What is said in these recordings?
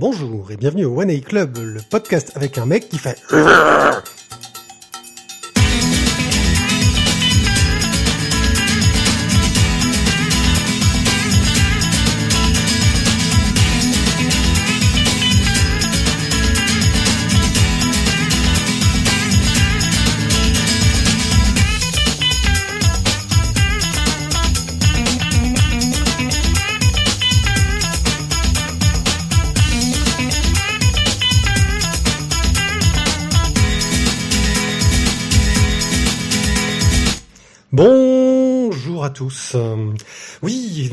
Bonjour et bienvenue au One A Club, le podcast avec un mec qui fait.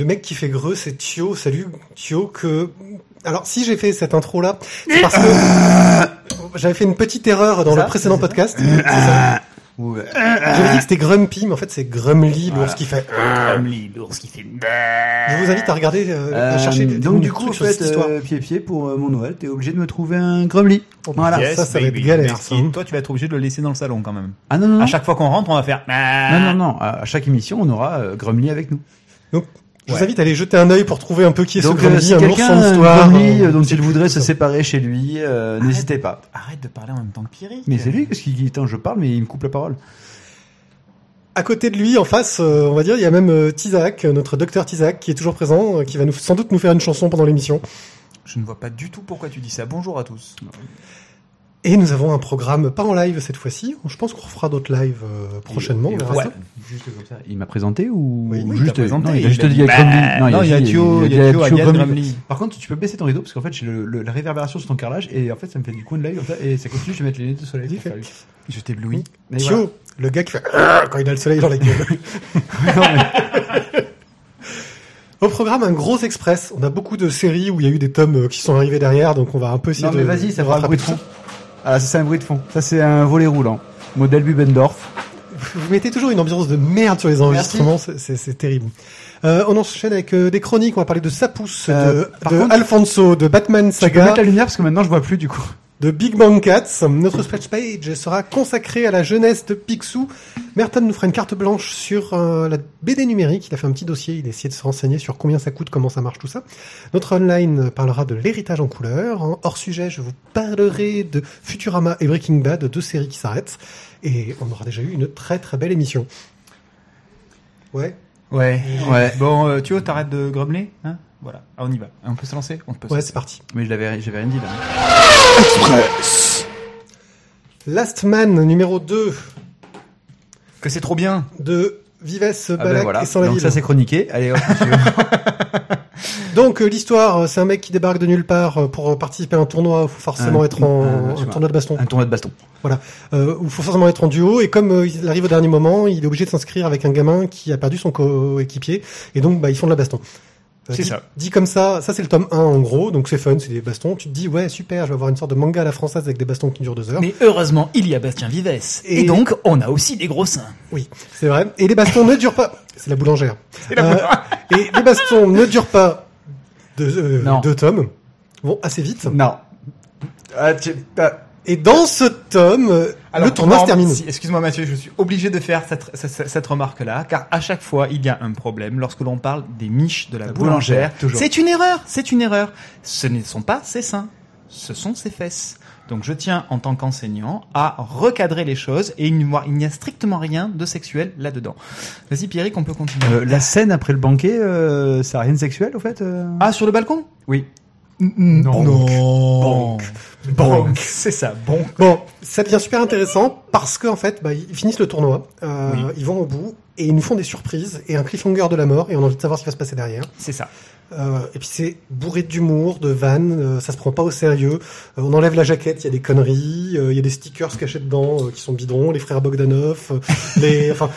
Mec qui fait greux, c'est Thio. Salut Thio. Que alors si j'ai fait cette intro là, c'est parce que j'avais fait une petite erreur dans le précédent podcast. C'est ça. Ouais. J'avais dit que c'était Grumpy, mais en fait c'est Grumly, l'ours qui fait. Grumly, l'ours qui fait. Je vous invite à regarder, euh, à Euh, chercher des, donc des du coup, en fait, euh, pied pied pour euh, mon Noël, t'es obligé de me trouver un Grumly. Voilà. Yes. ça, ça va être galère, ça. Toi, tu vas être obligé de le laisser dans le salon quand même. Ah non non non. À chaque fois qu'on rentre, on va faire. Non non non. À chaque émission, on aura euh, Grumly avec nous. Donc, je vous invite à aller jeter un œil pour trouver un peu qui est Donc ce euh, Grumly, si un ours histoire. Euh, euh, dont il voudrait se séparer chez lui, euh, n'hésitez pas. Arrête de parler en même temps que Pierrick. Mais c'est lui parce qu'il attends, je parle mais il me coupe la parole. À côté de lui, en face, euh, on va dire, il y a même euh, Tizak, euh, notre docteur Tizak, qui est toujours présent, euh, qui va nous, sans doute nous faire une chanson pendant l'émission. Je ne vois pas du tout pourquoi tu dis ça. Bonjour à tous. Et nous avons un programme, pas en live cette fois-ci. Je pense qu'on refera d'autres lives euh, prochainement. Et- et ouais. ça. Juste comme ça. Il m'a présenté ou Oui, ou Oui, juste il présenté. non, il a juste a dit avec bah. Non, il y a Thio, il y a Thio, Thio Aliette, Grumly. Grumly. Par contre, tu peux baisser ton rideau parce qu'en fait, j'ai le, le- la réverbération sur ton carrelage et en fait, ça me fait du coin de l'œil comme ça et ça continue. Je vais mettre les lunettes de soleil. pour faire lui. Je t'éblouis. Mais Thio, voilà. le gars qui fait quand il a le soleil dans la gueule. Non, mais- Au programme, un gros express. On a beaucoup de séries où il y a eu des tomes euh, qui sont arrivés derrière, donc on va un peu essayer Non, de. mais vas-y, ça fera rattraper bruit de tout fond. Ah, ça, c'est un bruit de fond. Ça, c'est un volet roulant. Modèle Bubendorf. Vous mettez toujours une ambiance de merde sur les enregistrements, c'est- c'est c'est terrible. Euh, on enchaîne avec euh, des chroniques, on va parler de Sapus, Euh, de, par de contre- Alfonso, de Batman Tu peux Saga, mettre la lumière parce que maintenant, je vois plus du coup. De Big Bang Cats. Notre splash page sera consacrée à la jeunesse de Picsou. Merton nous fera une carte blanche sur euh, la BD numérique. Il a fait un petit dossier, il a essayé de se renseigner sur combien ça coûte, comment ça marche, tout ça. Notre online parlera de l'héritage en couleur. En hors sujet, je vous parlerai de Futurama et Breaking Bad, deux séries qui s'arrêtent. Et on aura déjà eu une très très belle émission. Ouais. Ouais. Ouais. Bon, euh, Thio, t'arrêtes de grommeler hein? Voilà. Ah, on y va. On peut se lancer On peut se Ouais, lancer. c'est parti. Mais je l'avais, j'avais rien dit là. Last Man numéro 2 Que c'est trop bien. de Vives, Ah ben Balak voilà. et Sans la Donc Ville. ça, c'est chroniqué. Allez, hop, monsieur. Donc euh, l'histoire, euh, c'est un mec qui débarque de nulle part euh, pour euh, participer à un tournoi. Il faut forcément Un- être en un- un tournoi de baston. un tournoi de baston. Euh, où il faut forcément être en duo. Et comme euh, il arrive au dernier moment, il est obligé de s'inscrire avec un gamin qui a perdu son coéquipier. Et donc bah, ils font de la baston. Euh, C'est ça. Dit comme ça, ça c'est le tome 1 en gros. Donc c'est fun, c'est des bastons. Tu te dis ouais super, je vais avoir une sorte de manga à la française avec des bastons qui durent deux heures. Mais heureusement, il y a Bastien Vives. Et- Et, donc, on a aussi des gros seins. Oui, c'est vrai. Et les bastons ne durent pas. C'est la boulangère. la Euh, et les bastons ne durent pas deux, euh, deux tomes. Vont assez vite. Non. Ah, tu- ah, Et dans ce tome, Alors, le tournoi se termine. si- Excuse-moi Mathieu, je suis obligé de faire cette, cette, cette remarque-là, car à chaque fois, il y a un problème lorsque l'on parle des miches de la, La boulangère. C'est une erreur, c'est une erreur. Ce ne sont pas ses seins, ce sont ses fesses. Donc je tiens, en tant qu'enseignant, à recadrer les choses et il n'y a- strictement rien de sexuel là-dedans. Vas-y Pierrick, on peut continuer. euh, la scène après le banquet, euh, ça a rien de sexuel au fait euh Ah, sur le balcon? Oui. Non. Bonk. Bonk. C'est ça, bon. Bon, ça devient super intéressant parce qu'en fait, bah, ils finissent le tournoi, euh, Oui. ils vont au bout et ils nous font des surprises et un cliffhanger de la mort et on a envie de savoir ce qui va se passer derrière. C'est ça. Euh, et puis c'est bourré d'humour, de vannes, euh, ça se prend pas au sérieux. Euh, on enlève la jaquette, il y a des conneries, euh, il y a des stickers cachés dedans euh, qui sont bidrons, les frères Bogdanov, euh, les, enfin,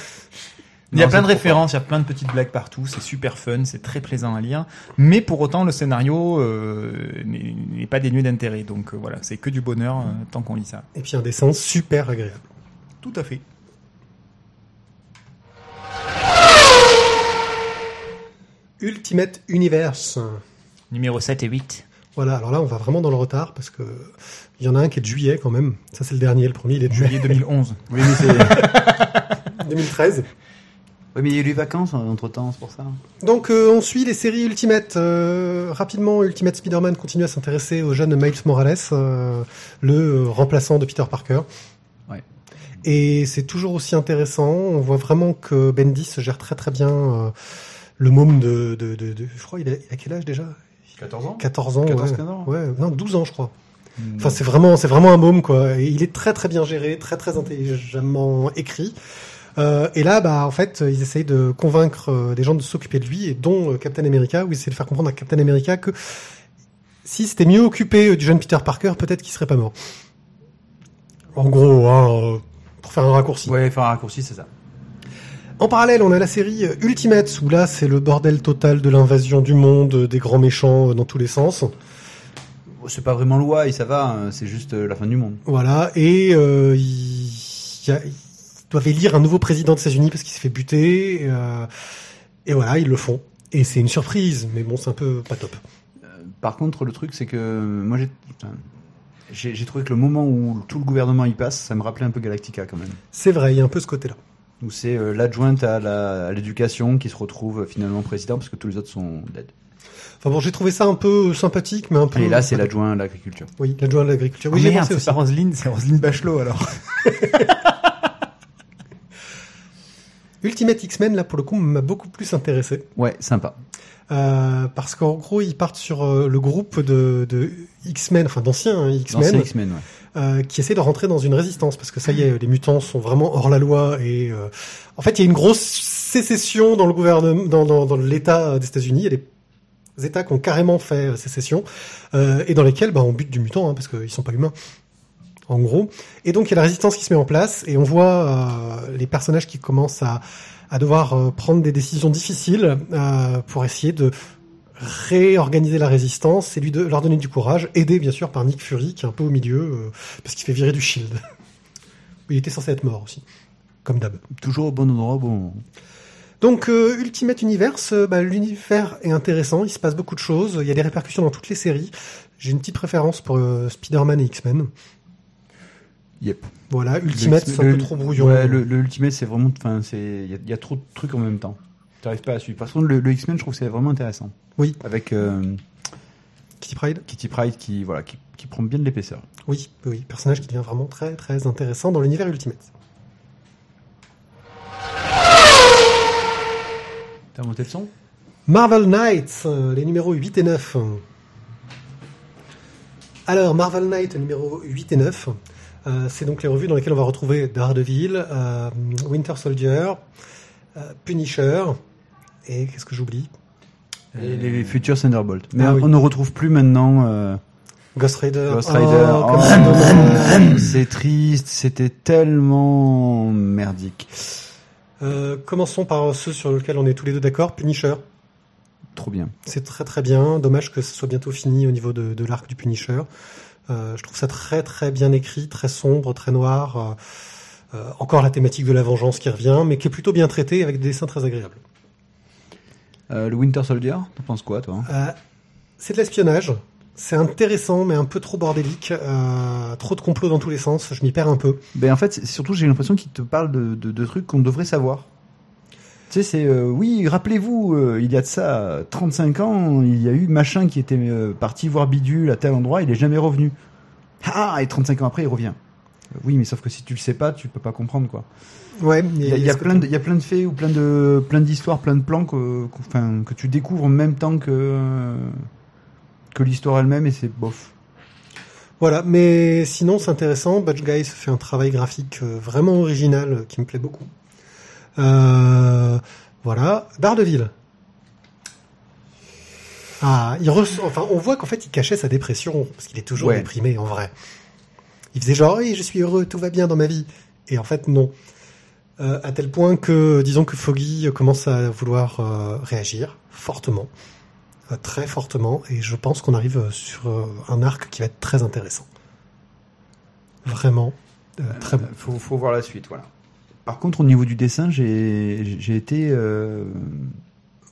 Il y a plein de références, il y a plein de petites blagues partout, c'est super fun, c'est très plaisant à lire, mais pour autant le scénario euh, n'est n'est pas dénué d'intérêt, donc euh, voilà, c'est que du bonheur euh, tant qu'on lit ça. et puis un dessin super agréable. Tout à fait. Ultimate Universe. Numéro 7 et 8. Voilà, alors là on va vraiment dans le retard parce que il y en a un qui est de juillet quand même. Ça c'est le dernier, le premier il est de Juillet 2011. Oui, mais c'est. 2013. Ouais, mais il y a eu les vacances entre temps, c'est pour ça. Donc euh, on suit les séries Ultimate. Euh, rapidement, Ultimate Spider-Man continue à s'intéresser au jeune Miles Morales, euh, le euh, remplaçant de Peter Parker. Ouais. Et c'est toujours aussi intéressant. On voit vraiment que Bendis gère très très bien euh, le môme de, de, de, de- Je crois il a, il a quel âge déjà? 14 ans? 14 ans. 14, ouais. 15 ans? Ouais, non 12 ans je crois. Enfin c'est vraiment c'est vraiment un môme quoi. Et il est très très bien géré, très très intelligemment écrit. Euh, et là, bah, en fait, ils essayent de convaincre euh, des gens de s'occuper de lui, et dont euh, Captain America, où ils essaient de faire comprendre à Captain America que si c'était mieux occupé du jeune Peter Parker, peut-être qu'il serait pas mort. En gros, hein, pour faire un raccourci. Ouais, faire un raccourci, c'est ça. En parallèle, on a la série Ultimates, où là, c'est le bordel total de l'invasion du monde, des grands méchants dans tous les sens. Bon, C'est pas vraiment loi et ça va, hein, c'est juste la fin du monde. Voilà, et euh, il, y a- doivent élire un nouveau président des États-Unis parce qu'il s'est fait buter. euh, et voilà, ils le font. Et c'est une surprise, mais bon, c'est un peu pas top. Par contre, le truc, c'est que moi, j'ai j'ai j'ai trouvé que le moment où tout le gouvernement y passe, ça me rappelait un peu Galactica quand même. C'est vrai, il y a un peu ce côté-là. Où c'est euh, l'adjointe à la- à l'éducation qui se retrouve euh, finalement président parce que tous les autres sont dead. Enfin bon, j'ai trouvé ça un peu sympathique, mais un peu. Et là, c'est l'adjoint à l'agriculture. Oui, l'adjoint à l'agriculture. Oui, Ah, j'ai merde, pensé c'est aussi. pas Roselyne, c'est Roselyne Bachelot alors. Ultimate X-Men, là, pour le coup, m'a beaucoup plus intéressé. Ouais, sympa. Euh, parce qu'en gros, ils partent sur euh, le groupe de, de X-Men, enfin d'anciens hein, Dans X-Men, ouais. euh, qui essaie de rentrer dans une résistance parce que ça y est, les mutants sont vraiment hors la loi et euh, en fait il y a une grosse sécession dans le gouvernement, dans, dans, dans l'État des États-Unis. Il y a des États qui ont carrément fait euh, sécession euh, et dans lesquels bah, on bute du mutant hein, parce qu'ils sont pas humains. En gros, et donc il y a la résistance qui se met en place et on voit euh, les personnages qui commencent à, à devoir euh, prendre des décisions difficiles euh, pour essayer de réorganiser la résistance et lui de, leur donner du courage, aidé bien sûr par Nick Fury qui est un peu au milieu parce qu'il fait virer du Shield. Il était censé être mort aussi, comme d'hab. Toujours au bon endroit, bon. Donc euh, Ultimate Universe, euh, bah, l'univers est intéressant, il se passe beaucoup de choses, il y a des répercussions dans toutes les séries. J'ai une petite préférence pour euh, Spider-Man et X-Men. Yep. Voilà, Ultimate c'est un peu trop brouillon. Ouais, le, le Ultimate, c'est vraiment, il y, a- il y a trop de trucs en même temps. T'arrives pas à suivre. Par contre, le, le X-Men, je trouve que c'est vraiment intéressant. Oui. Avec euh, Kitty Pride Kitty Pryde qui, voilà, qui, qui prend bien de l'épaisseur. Oui, oui, personnage qui devient vraiment très très intéressant dans l'univers Ultimate. T'as monté le son? Marvel Knights, euh, les numéros 8 et 9. Alors, Marvel Knight numéro 8 et 9, euh, c'est donc les revues dans lesquelles on va retrouver Daredevil, euh, Winter Soldier, euh, Punisher, et qu'est-ce que j'oublie? Les, les futurs Thunderbolt. Mais Ah on, oui. ne retrouve plus maintenant Ghost Rider. Ghost Oh, Rider. comme Oh, c'est triste, c'était tellement merdique. Commençons par ceux sur lesquels on est tous les deux d'accord, Punisher. Trop bien. C'est très très bien. Dommage que ce soit bientôt fini au niveau de, de l'arc du Punisher. Euh, je trouve ça très très bien écrit, très sombre, très noir. Euh, euh, encore la thématique de la vengeance qui revient, mais qui est plutôt bien traitée avec des dessins très agréables. Le Winter Soldier, t'en penses quoi, toi? C'est de l'espionnage. C'est intéressant, mais un peu trop bordélique. Euh, trop de complots dans tous les sens. Je m'y perds un peu. Ben en fait, surtout j'ai l'impression qu'il te parle de, de, de trucs qu'on devrait savoir. Tu sais, c'est euh, oui, rappelez-vous, euh, il y a de ça 35 ans, il y a eu machin qui était euh, parti voir Bidule à tel endroit, il est jamais revenu. Ah, et 35 ans après, il revient. Euh, Oui, mais sauf que si tu le sais pas, tu peux pas comprendre quoi. Ouais, Il y a, y plein de, il y a plein de faits ou plein de plein d'histoires, plein de plans que, que- enfin, que tu découvres en même temps que que l'histoire elle-même et c'est bof. Voilà, mais sinon c'est intéressant. Batch Guys fait un travail graphique euh, vraiment original euh, qui me plaît beaucoup. Euh, voilà, Daredevil. Ah, il enfin, on voit qu'en fait il cachait sa dépression parce qu'il est toujours Ouais. déprimé en vrai. Il faisait genre oui, je suis heureux, tout va bien dans ma vie, et en fait non. Euh, à tel point que, disons que Foggy commence à vouloir euh, réagir fortement, euh, très fortement, et je pense qu'on arrive sur un arc qui va être très intéressant. Vraiment très bon. Faut, faut voir la suite, voilà. Par contre, au niveau du dessin, j'ai été euh,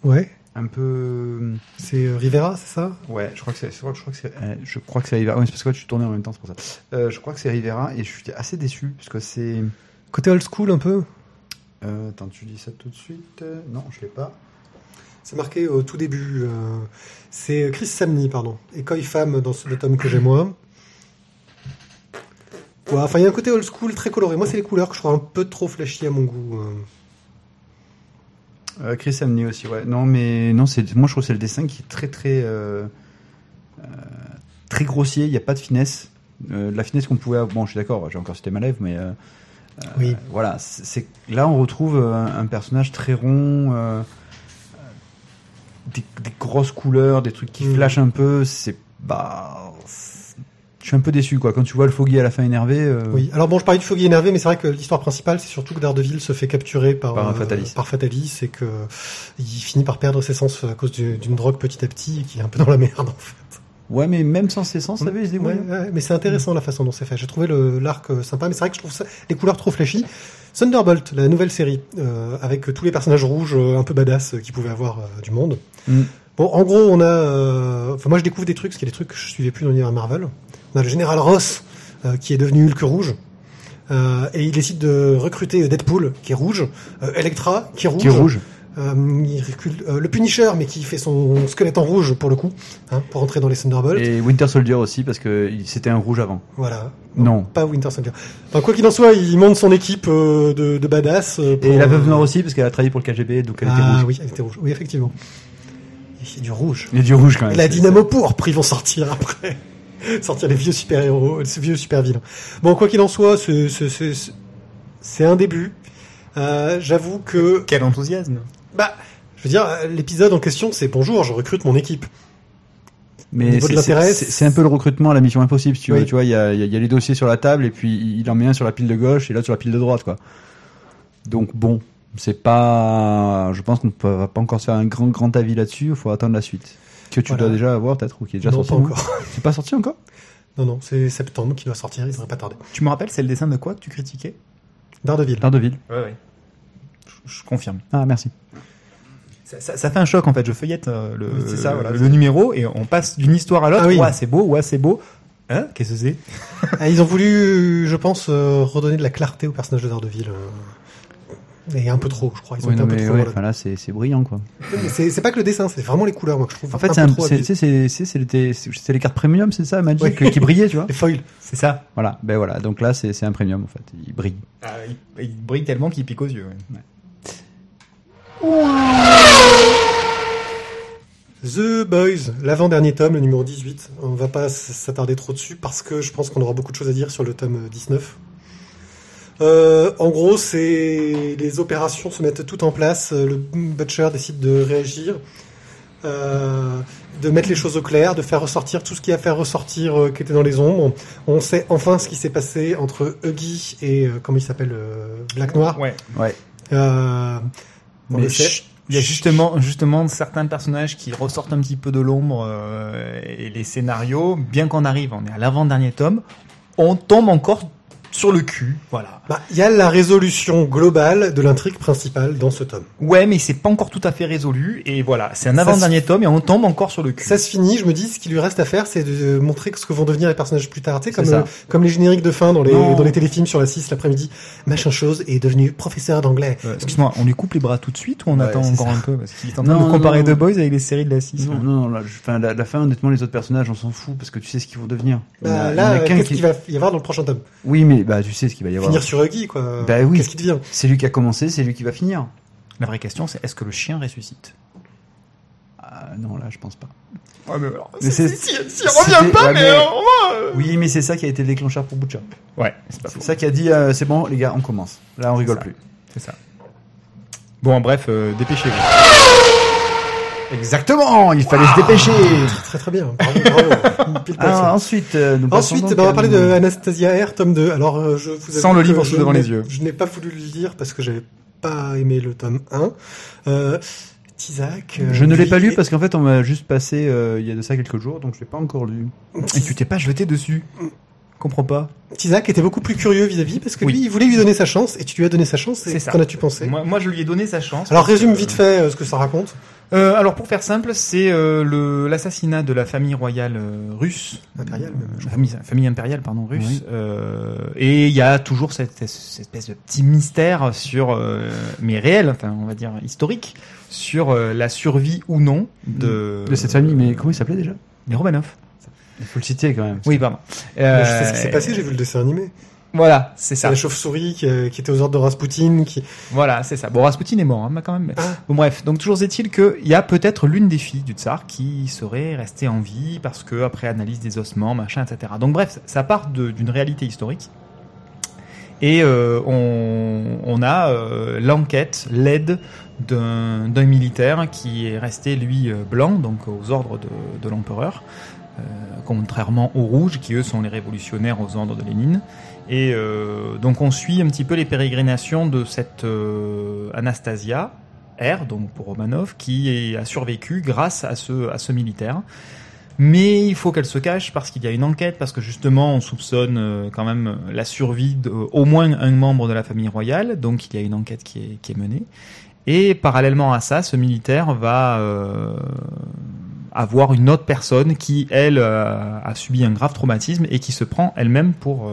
Ouais, un peu. c'est euh, Rivera, c'est ça? Ouais, je crois que c'est. Je crois je crois que c'est. euh, Je crois que c'est Rivera. Ouais, c'est parce que là, tu tournais en même temps, c'est pour ça. Euh, je crois que c'est Rivera et je suis assez déçu parce que c'est. Côté old school un peu? Euh, attends, tu dis ça tout de suite Non, je l'ai pas. C'est marqué au tout début. c'est Chris Samney, pardon. Koi Femme dans ce le tome que j'ai moi. Ouais, enfin, il y a un côté old school très coloré. Moi, c'est les couleurs que je trouve un peu trop flashy à mon goût. euh. Euh, Chris Amney aussi, ouais. Non, mais non, c'est moi je trouve que c'est le dessin qui est très très euh, euh, très grossier. Il n'y a pas de finesse. La finesse qu'on pouvait avoir. Bon, je suis d'accord. J'ai encore cité ma lèvre, mais Oui. voilà. C'est là on retrouve un, personnage très rond, des, des grosses couleurs, des trucs qui Mhm. flashent un peu. C'est bah, suis un peu déçu quoi. Quand tu vois le Foggy à la fin énervé. euh, Oui. Alors bon, je parlais de Foggy énervé, mais c'est vrai que l'histoire principale, c'est surtout que Daredevil se fait capturer par, Par un euh, Fatalis. par Fatalis et que il finit par perdre ses sens à cause du- d'une drogue petit à petit et qui est un peu dans la merde en fait. Ouais, mais même sans ses sens, ça avait. Ouais, ouais, mais c'est intéressant la façon dont c'est fait. J'ai trouvé l'arc euh, sympa, mais c'est vrai que je trouve ça, les couleurs trop flashy. Thunderbolt, la nouvelle série, euh, avec tous les personnages rouges euh, un peu badass euh, qui pouvaient avoir euh, du monde. Mm. Bon, en gros, on a, euh, enfin moi je découvre des trucs, parce qu'il y a des trucs que je suivais plus dans l'univers Marvel. On a le général Ross euh, qui est devenu Hulk rouge. Euh, et il décide de recruter Deadpool, qui est rouge, euh, Electra, qui est rouge, Qui est rouge. euh, il euh, le Punisher, mais qui fait son squelette en rouge pour le coup, hein, pour entrer dans les Thunderbolts. Et Winter Soldier aussi, parce que c'était un rouge avant. Voilà. Non. Pas Winter Soldier. Enfin, quoi qu'il en soit, il monte son équipe euh, de, de badass. pour, Et la veuve noire aussi, parce qu'elle a travaillé pour le KGB, donc elle était Ah rouge. oui, elle était rouge. Oui, effectivement. Il y a du rouge. Il y a du rouge quand Et même. la C'est- dynamo pourpre, ils vont sortir après. sortir les vieux super-héros, les vieux super-vilains. Bon, quoi qu'il en soit, c'est- un début. Euh, J'avoue que, Quel enthousiasme. bah, je veux dire, l'épisode en question, c'est bonjour, je recrute mon équipe. Mais c'est- un peu le recrutement à la mission impossible, si tu Oui. veux. Tu vois, il y a, il y a- il y a les dossiers sur la table, et puis il en met un sur la pile de gauche et l'autre sur la pile de droite, quoi. Donc bon, c'est pas. Je pense qu'on ne va pas encore faire un grand grand avis là-dessus. Il faut attendre la suite. Que tu Voilà. dois déjà avoir peut-être ou qui est déjà non, sorti. pas encore. C'est pas sorti encore? Non, non, c'est septembre qui doit sortir, il devrait pas tarder. Tu me rappelles, c'est le dessin de quoi que tu critiquais? Daredevil. Daredevil. Ouais, ouais. Je, je confirme. Ah merci. Ça, ça- ça fait un choc en fait. Je feuillette euh, le, Oui, c'est ça, voilà. le numéro et on passe d'une histoire à l'autre. Ah oui. Ouais, c'est beau, ouais, c'est beau. Hein? Qu'est-ce que c'est? Ah, ils ont voulu, je pense, euh, redonner de la clarté au personnage de Daredevil. euh, Et un peu trop, je crois. Ils ont Oui, été non, un peu mais trop. ouais, là c'est c'est brillant quoi. C'est pas que le dessin, c'est vraiment les couleurs, moi, que je trouve. En fait, c'est les- cartes premium, c'est ça, Magic, Oui. qui brillaient, tu vois. Les foils. C'est ça. Voilà, ben voilà. Donc là, c'est c'est un premium en fait. Il brille. Ah, il, il brille tellement qu'il pique aux yeux. ouais. The Boys, l'avant-dernier tome, le numéro 18. On va pas s'attarder trop dessus parce que je pense qu'on aura beaucoup de choses à dire sur le tome 19. Euh, en gros, c'est les opérations se mettent toutes en place. Euh, Le Butcher décide de réagir, euh, de mettre les choses au clair, de faire ressortir tout ce qui a fait ressortir euh, qui était dans les ombres. On sait enfin ce qui s'est passé entre Huggy et euh, comment il s'appelle euh, Black Noir. Ouais. Ouais. Euh, on Mais le sait. chut, Il y a justement, justement certains personnages qui ressortent un petit peu de l'ombre euh, et les scénarios, bien qu'on arrive, on est à l'avant-dernier tome, on tombe encore sur le cul. Voilà. Bah, il y a la résolution globale de l'intrigue principale dans ce tome. Ouais, mais c'est pas encore tout à fait résolu. Et voilà, c'est un avant-dernier tome et on tombe encore sur le cul. Ça se finit, je me dis, ce qui lui reste à faire, c'est de montrer ce que vont devenir les personnages plus tard. Tu sais, comme, euh, comme les génériques de fin dans les, Non. dans les téléfilms sur la 6 l'après-midi. Machin chose est devenu professeur d'anglais. Euh, Excuse-moi, on lui coupe les bras tout de suite ou on Ouais, attend encore ça. un peu Parce qu'il est en train Non, de comparer. The Boys avec les séries de la 6. Non, non, non, je- enfin, la, la fin, honnêtement, les autres personnages, on s'en fout parce que tu sais ce qu'ils vont devenir. Bah, il y en a là, euh, qu'est-ce qui- qu'il va y avoir dans le prochain tome Oui, mais bah, tu sais ce qu'il va y avoir. Finir sur Huggy, quoi. Bah oui. Qu'est-ce qui devient? C'est lui qui a commencé, c'est lui qui va finir. La vraie question, c'est est-ce que le chien ressuscite? Ah, non, là, je pense pas. Ouais, mais alors, Mais c'est- si, si, si, c'était- revient pas, ouais, mais, mais- euh, on va, euh. Oui, mais c'est ça qui a été le déclencheur pour Butcher. Ouais, c'est pas faux. C'est ça qui a dit, euh, c'est bon, les gars, on commence. Là, on rigole ça. plus. C'est ça. Bon, bref, euh, dépêchez-vous. Exactement, il fallait se dépêcher. Très très bien. Bravo, bravo. Ah, ensuite, euh, nous Ensuite, donc bah, on va parler de Anastasia R, tome 2. Alors, euh, je vous Sans le livre devant les yeux. Je n'ai pas voulu le lire parce que j'avais pas aimé le tome 1. Euh, Tizak. euh, Je ne l'ai pas lu parce qu'en fait, on m'a juste passé euh, il y a de ça quelques jours, donc je l'ai pas encore lu. Et tu t'es pas jeté dessus Comprends pas. Isaac était beaucoup plus curieux vis-à-vis parce que Oui. lui, il voulait lui donner sa chance et tu lui as donné sa chance. C'est ça. qu'en as-tu pensé? Moi, moi, je lui ai donné sa chance. Alors résume que- vite fait euh, ce que ça raconte. Euh, alors pour faire simple, c'est euh, l'assassinat de la famille royale euh, russe, Impériale, même, Euh, famille, famille impériale pardon russe. Oui. Euh, et il y a toujours cette, cette espèce de petit mystère sur, euh, mais réel, enfin on va dire historique, sur euh, la survie ou non de De cette famille, mais comment il s'appelait déjà? Des Romanov. Il faut le citer quand même. Oui pardon. Moi, je sais ce qui Euh, s'est passé, j'ai vu le dessin animé. Voilà, c'est ça. la chauve-souris qui, euh, qui était aux ordres de Rasputin. Qui... Voilà, c'est ça. Bon, Rasputin est mort, hein, mais quand même. Ah. Bon, bref, donc toujours est-il qu'il y a peut-être l'une des filles du tsar qui serait restée en vie parce que après analyse des ossements, machin, etc. Donc bref, ça part d'une réalité historique. Et euh, on, on a euh, l'enquête, l'aide d'un d'un militaire qui est resté lui euh, blanc, donc aux ordres de, de l'empereur, euh, contrairement aux rouges qui eux sont les révolutionnaires aux ordres de Lénine. Et euh, donc on suit un petit peu les pérégrinations de cette euh, Anastasia R, donc pour Romanov, qui a survécu grâce à ce, militaire. Mais il faut qu'elle se cache parce qu'il y a une enquête, parce que justement on soupçonne euh, quand même la survie d'au moins un membre de la famille royale, donc il y a une enquête qui est, menée. Et parallèlement à ça, ce militaire va avoir une autre personne qui, elle, a subi un grave traumatisme et qui se prend elle-même pour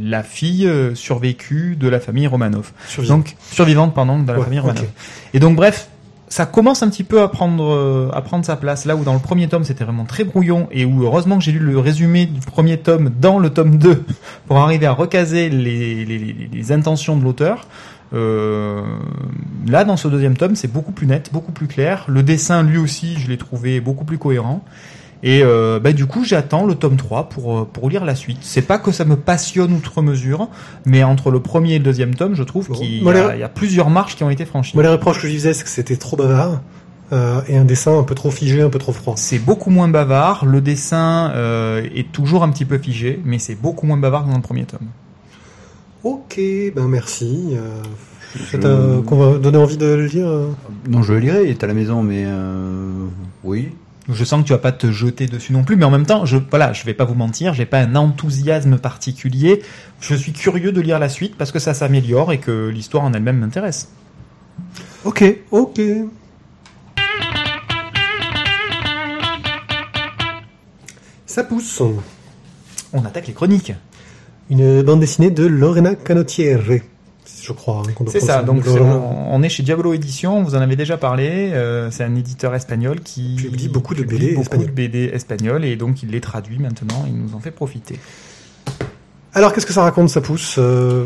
la fille euh, survécue de la famille Romanov. Survivant. Donc survivante, pardon, de la Ouais, famille Romanov. Et donc bref, ça commence un petit peu à prendre euh, à prendre sa place. Là où dans le premier tome c'était vraiment très brouillon et où heureusement que j'ai lu le résumé du premier tome dans le tome 2 pour arriver à recaser les, les, les- les intentions de l'auteur. Euh, là, dans ce deuxième tome, c'est beaucoup plus net, beaucoup plus clair. Le dessin, lui aussi, je l'ai trouvé beaucoup plus cohérent. Et euh, bah, du coup, j'attends le tome 3 pour, euh, pour lire la suite. C'est pas que ça me passionne outre mesure, mais entre le premier et le deuxième tome, je trouve Bon, qu'il y, a- les- il y a plusieurs marches qui ont été franchies. Moi, les reproches que je lui faisais, c'est que c'était trop bavard euh, et un dessin un peu trop figé, un peu trop froid. C'est beaucoup moins bavard. Le dessin euh, est toujours un petit peu figé, mais c'est beaucoup moins bavard que dans le premier tome. Ok, ben merci. Euh, Je- ça t'a qu'on va donner envie de le lire. euh Non, je le lirai, il est à la maison, mais euh, oui. Je sens que tu vas pas te jeter dessus non plus, mais en même temps, je voilà, je vais pas vous mentir, j'ai pas un enthousiasme particulier. Je suis curieux de lire la suite parce que ça s'améliore et que l'histoire en elle-même m'intéresse. Ok. Ok. Ça pousse. On attaque les chroniques. Une bande dessinée de Lorena Canottiere, je crois. hein, C'est ça. Donc on, on est chez Diablo Édition. On vous en avait déjà parlé. euh, c'est un éditeur espagnol qui Publie beaucoup de publie BD beaucoup espagnols. de BD espagnols et donc il les traduit maintenant. Il nous en fait profiter. Alors, qu'est-ce que ça raconte, ça pousse euh,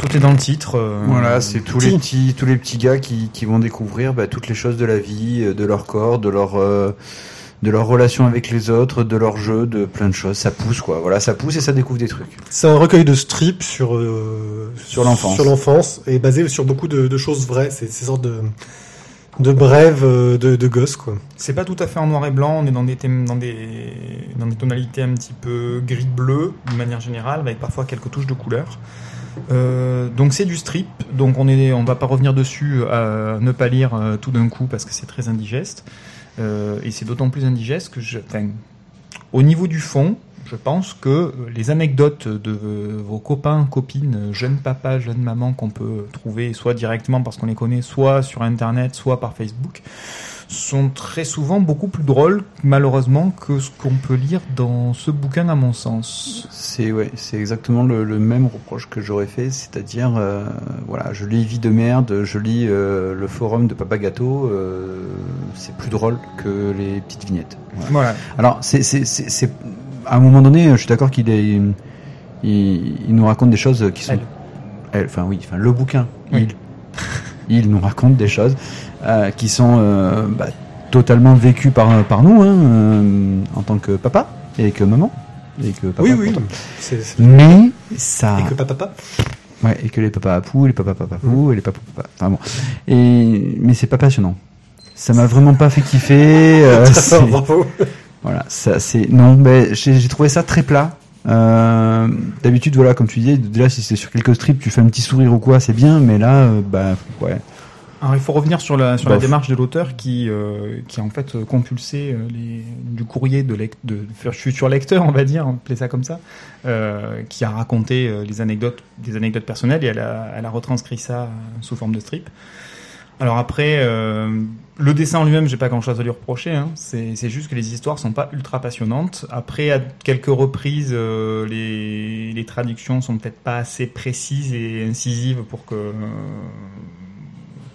Tout est dans le titre. euh, Voilà, c'est tous les petits, tous les petits gars qui, qui vont découvrir bah, toutes les choses de la vie, de leur corps, de leur, euh, de leur relation avec les autres, de leur jeu, de plein de choses. Ça pousse quoi. Voilà, ça pousse et ça découvre des trucs. C'est un recueil de strips sur euh, Sur l'enfance. sur l'enfance et basé sur beaucoup de, de choses vraies. C'est ces sortes de de brèves euh, de, de gosses quoi. C'est pas tout à fait en noir et blanc, on est dans des thèmes, dans des, dans des tonalités un petit peu gris-bleu, de manière générale, avec parfois quelques touches de couleur. Euh, donc c'est du strip, donc on est, on va pas revenir dessus à ne pas lire euh, tout d'un coup parce que c'est très indigeste. Euh, et c'est d'autant plus indigeste que je, enfin, au niveau du fond, je pense que les anecdotes de vos copains, copines, jeunes papas, jeunes mamans qu'on peut trouver soit directement parce qu'on les connaît, soit sur internet, soit par Facebook, sont très souvent beaucoup plus drôles, malheureusement, que ce qu'on peut lire dans ce bouquin, à mon sens. C'est ouais, c'est exactement le, le même reproche que j'aurais fait, c'est-à-dire euh, voilà, je lis Vie de merde, je lis euh, le forum de Papa Gâteau, euh, c'est plus drôle que les petites vignettes. Voilà. Voilà. Alors c'est c'est c'est c'est- à un moment donné, je suis d'accord qu'il est il, il nous raconte des choses qui sont Elle. elle, enfin oui, enfin le bouquin, Oui. il il nous raconte des choses euh, qui sont euh, bah, totalement vécues par par nous hein, euh, en tant que papa et que maman et que papa. oui oui. C'est c'est- Mais ça et que papa papa. Ouais, et que les papas à poux, les papas papapou, et les papas papas. Enfin bon. Et, mais c'est pas passionnant. Ça m'a vraiment pas fait kiffer. euh, Bravo. voilà, ça c'est non, mais j'ai j'ai trouvé ça très plat. Euh, D'habitude, voilà, comme tu disais, déjà si c'est sur quelques strips, tu fais un petit sourire ou quoi, c'est bien, mais là, euh, bah ouais, Alors il faut revenir sur la sur la démarche de l'auteur qui euh, qui a en fait euh, compulsé euh, les du courrier de de futur lecteur on va dire on appelait ça comme ça euh, qui a raconté euh, les anecdotes des anecdotes personnelles et elle a elle a retranscrit ça sous forme de strip. Alors après euh, le dessin en lui-même j'ai pas grand chose à lui reprocher hein. c'est c'est juste que les histoires sont pas ultra passionnantes. Après à quelques reprises euh, les les traductions sont peut-être pas assez précises et incisives pour que euh,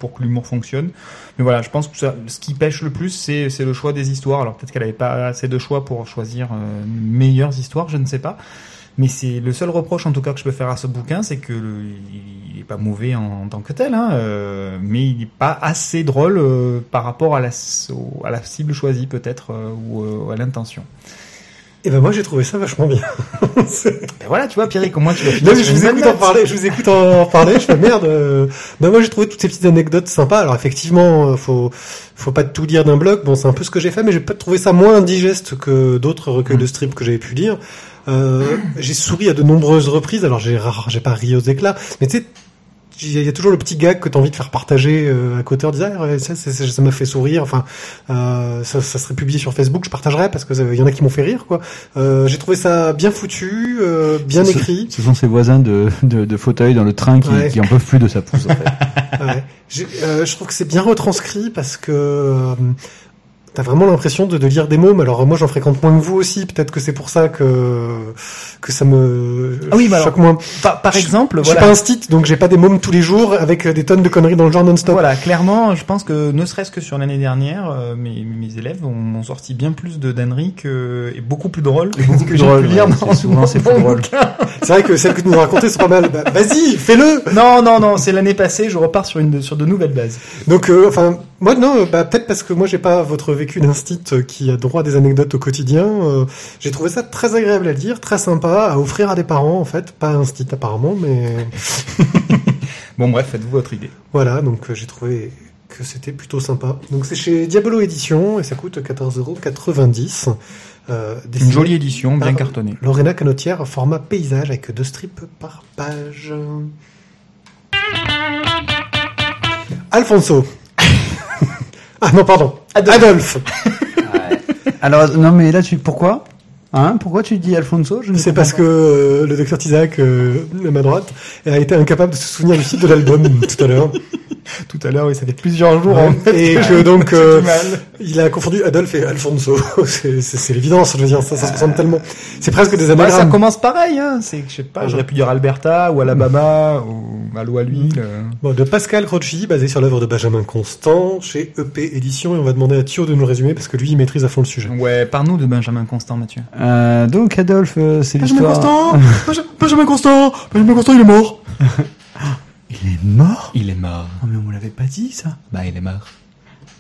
pour que l'humour fonctionne. Mais voilà, je pense que ce qui pêche le plus, c'est le choix des histoires. Alors peut-être qu'elle avait pas assez de choix pour choisir euh, meilleures histoires, je ne sais pas. Mais c'est le seul reproche en tout cas que je peux faire à ce bouquin, c'est que le- il est pas mauvais en, tant que tel, hein, euh, mais il n'est pas assez drôle euh, par rapport à la, à la cible choisie peut-être ou à l'intention. Et ben moi j'ai trouvé ça vachement bien. Ben voilà, tu vois, Pierrick, au moins tu vas Là, finir je vous écoute en parler, je vous écoute en, en parler, je fais merde. euh, Ben moi j'ai trouvé toutes ces petites anecdotes sympas. Alors effectivement, euh, faut faut pas tout lire d'un bloc. Bon, c'est un peu ce que j'ai fait, mais j'ai pas trouvé ça moins indigeste que d'autres recueils de strips que j'avais pu lire. Euh, j'ai souri à de nombreuses reprises. Alors j'ai rare- j'ai pas ri aux éclats, mais tu sais. Il y a- il y a toujours le petit gag que tu as envie de faire partager euh, à côté en disant ah, ça ça ça- ça m'a fait sourire enfin euh, ça, ça serait publié sur Facebook je partagerais parce que il y en a qui m'ont fait rire quoi euh, j'ai trouvé ça bien foutu euh, bien écrit Ce sont ses voisins de, de, de fauteuil dans le train qui, Ouais. qui en peuvent plus de sa pousse. En fait. Ouais. Euh, je trouve que c'est bien retranscrit parce que euh, t'as vraiment l'impression de, de lire des mômes. Alors moi j'en fréquente moins que vous aussi. Peut-être que c'est pour ça que que ça me Ah oui, bah choque alors, moins. Par, par exemple, Je suis voilà. pas un stit, donc j'ai pas des mômes tous les jours avec euh, des tonnes de conneries dans le genre non-stop. Voilà, clairement, je pense que ne serait-ce que sur l'année dernière, euh, mes, mes élèves ont, ont sorti bien plus de danneries que, et beaucoup plus drôles que beaucoup plus j'ai drôle, pu lire ouais, c'est souvent, c'est plus mon drôle. C'est vrai que celle que tu nous as racontée c'est pas mal. Bah, Vas-y, fais-le. Non, non, non, c'est l'année passée, je repars sur une, sur de nouvelles bases. Donc euh, enfin moi non, euh, bah, peut-être parce que moi j'ai pas votre vécu d'instit euh, qui a droit à des anecdotes au quotidien. euh, j'ai trouvé ça très agréable à lire, très sympa à offrir à des parents en fait, pas instit apparemment, mais Bon, bref, faites-vous votre idée. Voilà, donc euh, j'ai trouvé que c'était plutôt sympa. Donc c'est chez Diabolo Édition et ça coûte 14,90€. Euh, Une jolie édition, bien cartonnée. Lorena Canotière, format paysage avec deux strips par page. Alfonso. Ah non, pardon. Adolphe. Alors, non, mais là, tu, pourquoi? Hein Pourquoi tu dis Alfonso? C'est parce pas. que euh, le docteur Tizak, euh, à ma droite, a été incapable de se souvenir du titre de l'album tout à l'heure. Tout à l'heure, oui, ça fait plusieurs jours. Ouais. en fait. Et que donc euh, il a confondu Adolphe et Alfonso. c'est c'est- c'est l'évidence, je veux dire, ça, ça se ressemble tellement. C'est presque des Bah, ça commence pareil, hein. C'est, je sais pas, Ah, j'aurais pu dire Alberta ou Alabama ou Malo à l'huile. euh. Bon, de Pascal Croci, basé sur l'œuvre de Benjamin Constant, chez EP Édition, et on va demander à Thio de nous résumer parce que lui, il maîtrise à fond le sujet. Ouais, par-nous de Benjamin Constant, Mathieu. Euh, donc, Adolphe, euh, c'est Benjamin l'histoire... Constant Benja- Benjamin Constant Benjamin Constant, il est mort Il est mort? Il est mort. Oh, mais on me l'avait pas dit, ça. Bah, il est mort.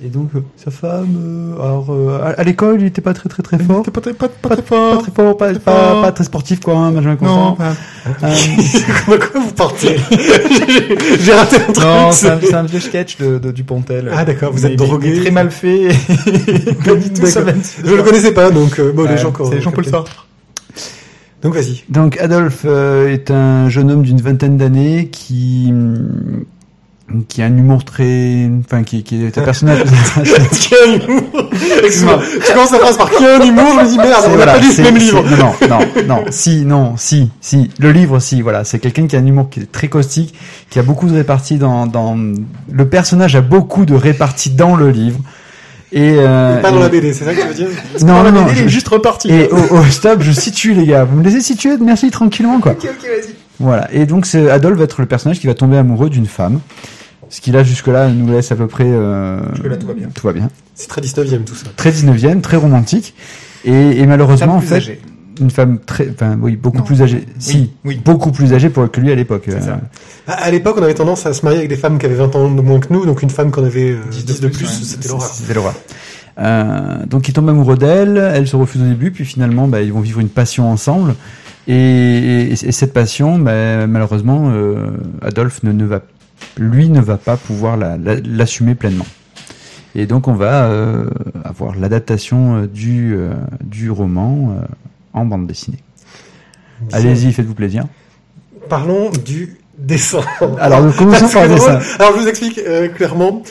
Et donc, euh, sa femme, euh, alors, euh, à, à l'école, il était pas très très très fort. pas, très- pas, pas très Pas fort. très fort, pas, Très pas, fort. pas très sportif, quoi, hein, Benjamin Non, Constant. bah, Euh, comment quoi vous partez J'ai- J'ai raté un truc. Non, c'est un, c'est- c'est un vieux sketch de, de Dupontel. Ah, d'accord, vous êtes drogué. mais Très mal fait. pas du tout ça D'accord. même. Je le connaissais pas, donc euh, bon, les gens qui ont- C'est Jean-Paul Sartre. Donc vas-y. Donc Adolphe euh, est un jeune homme d'une vingtaine d'années qui qui a un humour très enfin qui, qui est un personnage Qui a un humour Excuse-moi, tu commences la phrase par qui a un humour, je me dis merde, on voilà, pas lu ce même livre. Non, non, non, si, non, si, si. Le livre, si, voilà. C'est quelqu'un qui a un humour qui est très caustique, qui a beaucoup de réparties dans, dans, le personnage a beaucoup de réparties dans le livre. Et, euh, Pas dans et- la BD, c'est ça que tu veux dire? Non, non, non. il je- est juste reparti. Et oh, oh, stop, je situe les gars. Vous me laissez situer, merci tranquillement quoi. Ok, ok, vas-y. Voilà. Et donc Adolphe va être le personnage qui va tomber amoureux d'une femme. Ce qui là jusque là nous laisse à peu près. Euh, Jusque-là, tout va bien. Tout va bien. C'est très 19ème tout ça. Très 19e, très romantique. Et, et malheureusement en fait âgée. une femme très, enfin oui beaucoup Non. plus âgée. Si, oui. beaucoup plus âgée pour que lui à l'époque. Ça. À, l'époque, on avait tendance à se marier avec des femmes qui avaient 20 ans de moins que nous, donc une femme qu'on avait euh, 10, 10 de plus, plus, ouais. c'était l'horreur. C'était l'horreur. Euh, donc il tombe amoureux d'elle, elle se refuse au début, puis finalement bah, ils vont vivre une passion ensemble. Et, et- et cette passion, bah, malheureusement, euh, Adolphe ne, ne va, lui ne va pas pouvoir la- la- l'assumer pleinement. Et donc on va euh, avoir l'adaptation euh, du, euh, du roman euh, en bande dessinée. Allez-y, faites-vous plaisir. Parlons du dessin. Alors, commençons par le dessin. Alors, je vous explique clairement.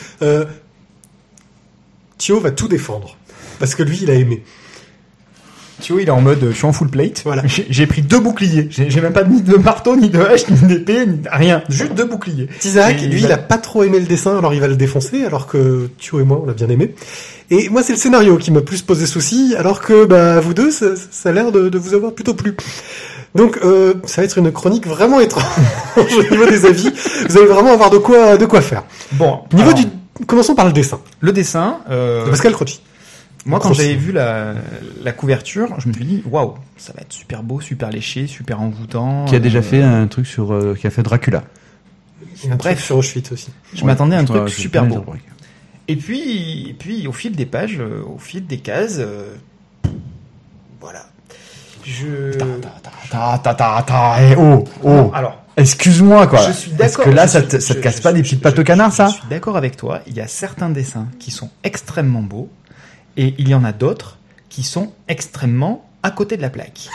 Thio va tout défendre. Parce que lui, il a aimé. Vois, il est en mode, je suis en full plate. Voilà. J'ai pris deux boucliers. J'ai même pas ni de marteau, ni de hache, ni d'épée, ni rien. Juste deux boucliers. Et lui, il il a- a pas trop aimé le dessin, alors il va le défoncer, alors que Thio et moi, on l'a bien aimé. Et moi, c'est le scénario qui m'a plus posé souci, alors que bah, vous deux, ça, ça a l'air de, de vous avoir plutôt plu. Donc, euh, ça va être une chronique vraiment étrange au niveau des avis. Vous allez vraiment avoir de quoi, de quoi faire. Bon. Niveau alors, du, commençons par le dessin. Le dessin, euh, De Pascal Croci. Moi quand j'avais vu la, la couverture, je me suis dit, waouh, ça va être super beau, super léché, super envoûtant. Qui a déjà Euh, fait un truc sur, euh, qui a fait Dracula. Un Bref. truc sur Auschwitz aussi. Je m'attendais à un truc je super beau. Et puis, et puis, au fil des pages, euh, au fil des cases, euh, voilà. Je. Ta, ta, ta, ta, eh, oh, Non, oh. alors, Excuse-moi, quoi. je suis Parce que là, je ça suis- te, ça te je- casse je pas des suis- petites je- pattes au canard, je- ça Je suis d'accord avec toi. Il y a certains dessins qui sont extrêmement beaux et il y en a d'autres qui sont extrêmement à côté de la plaque.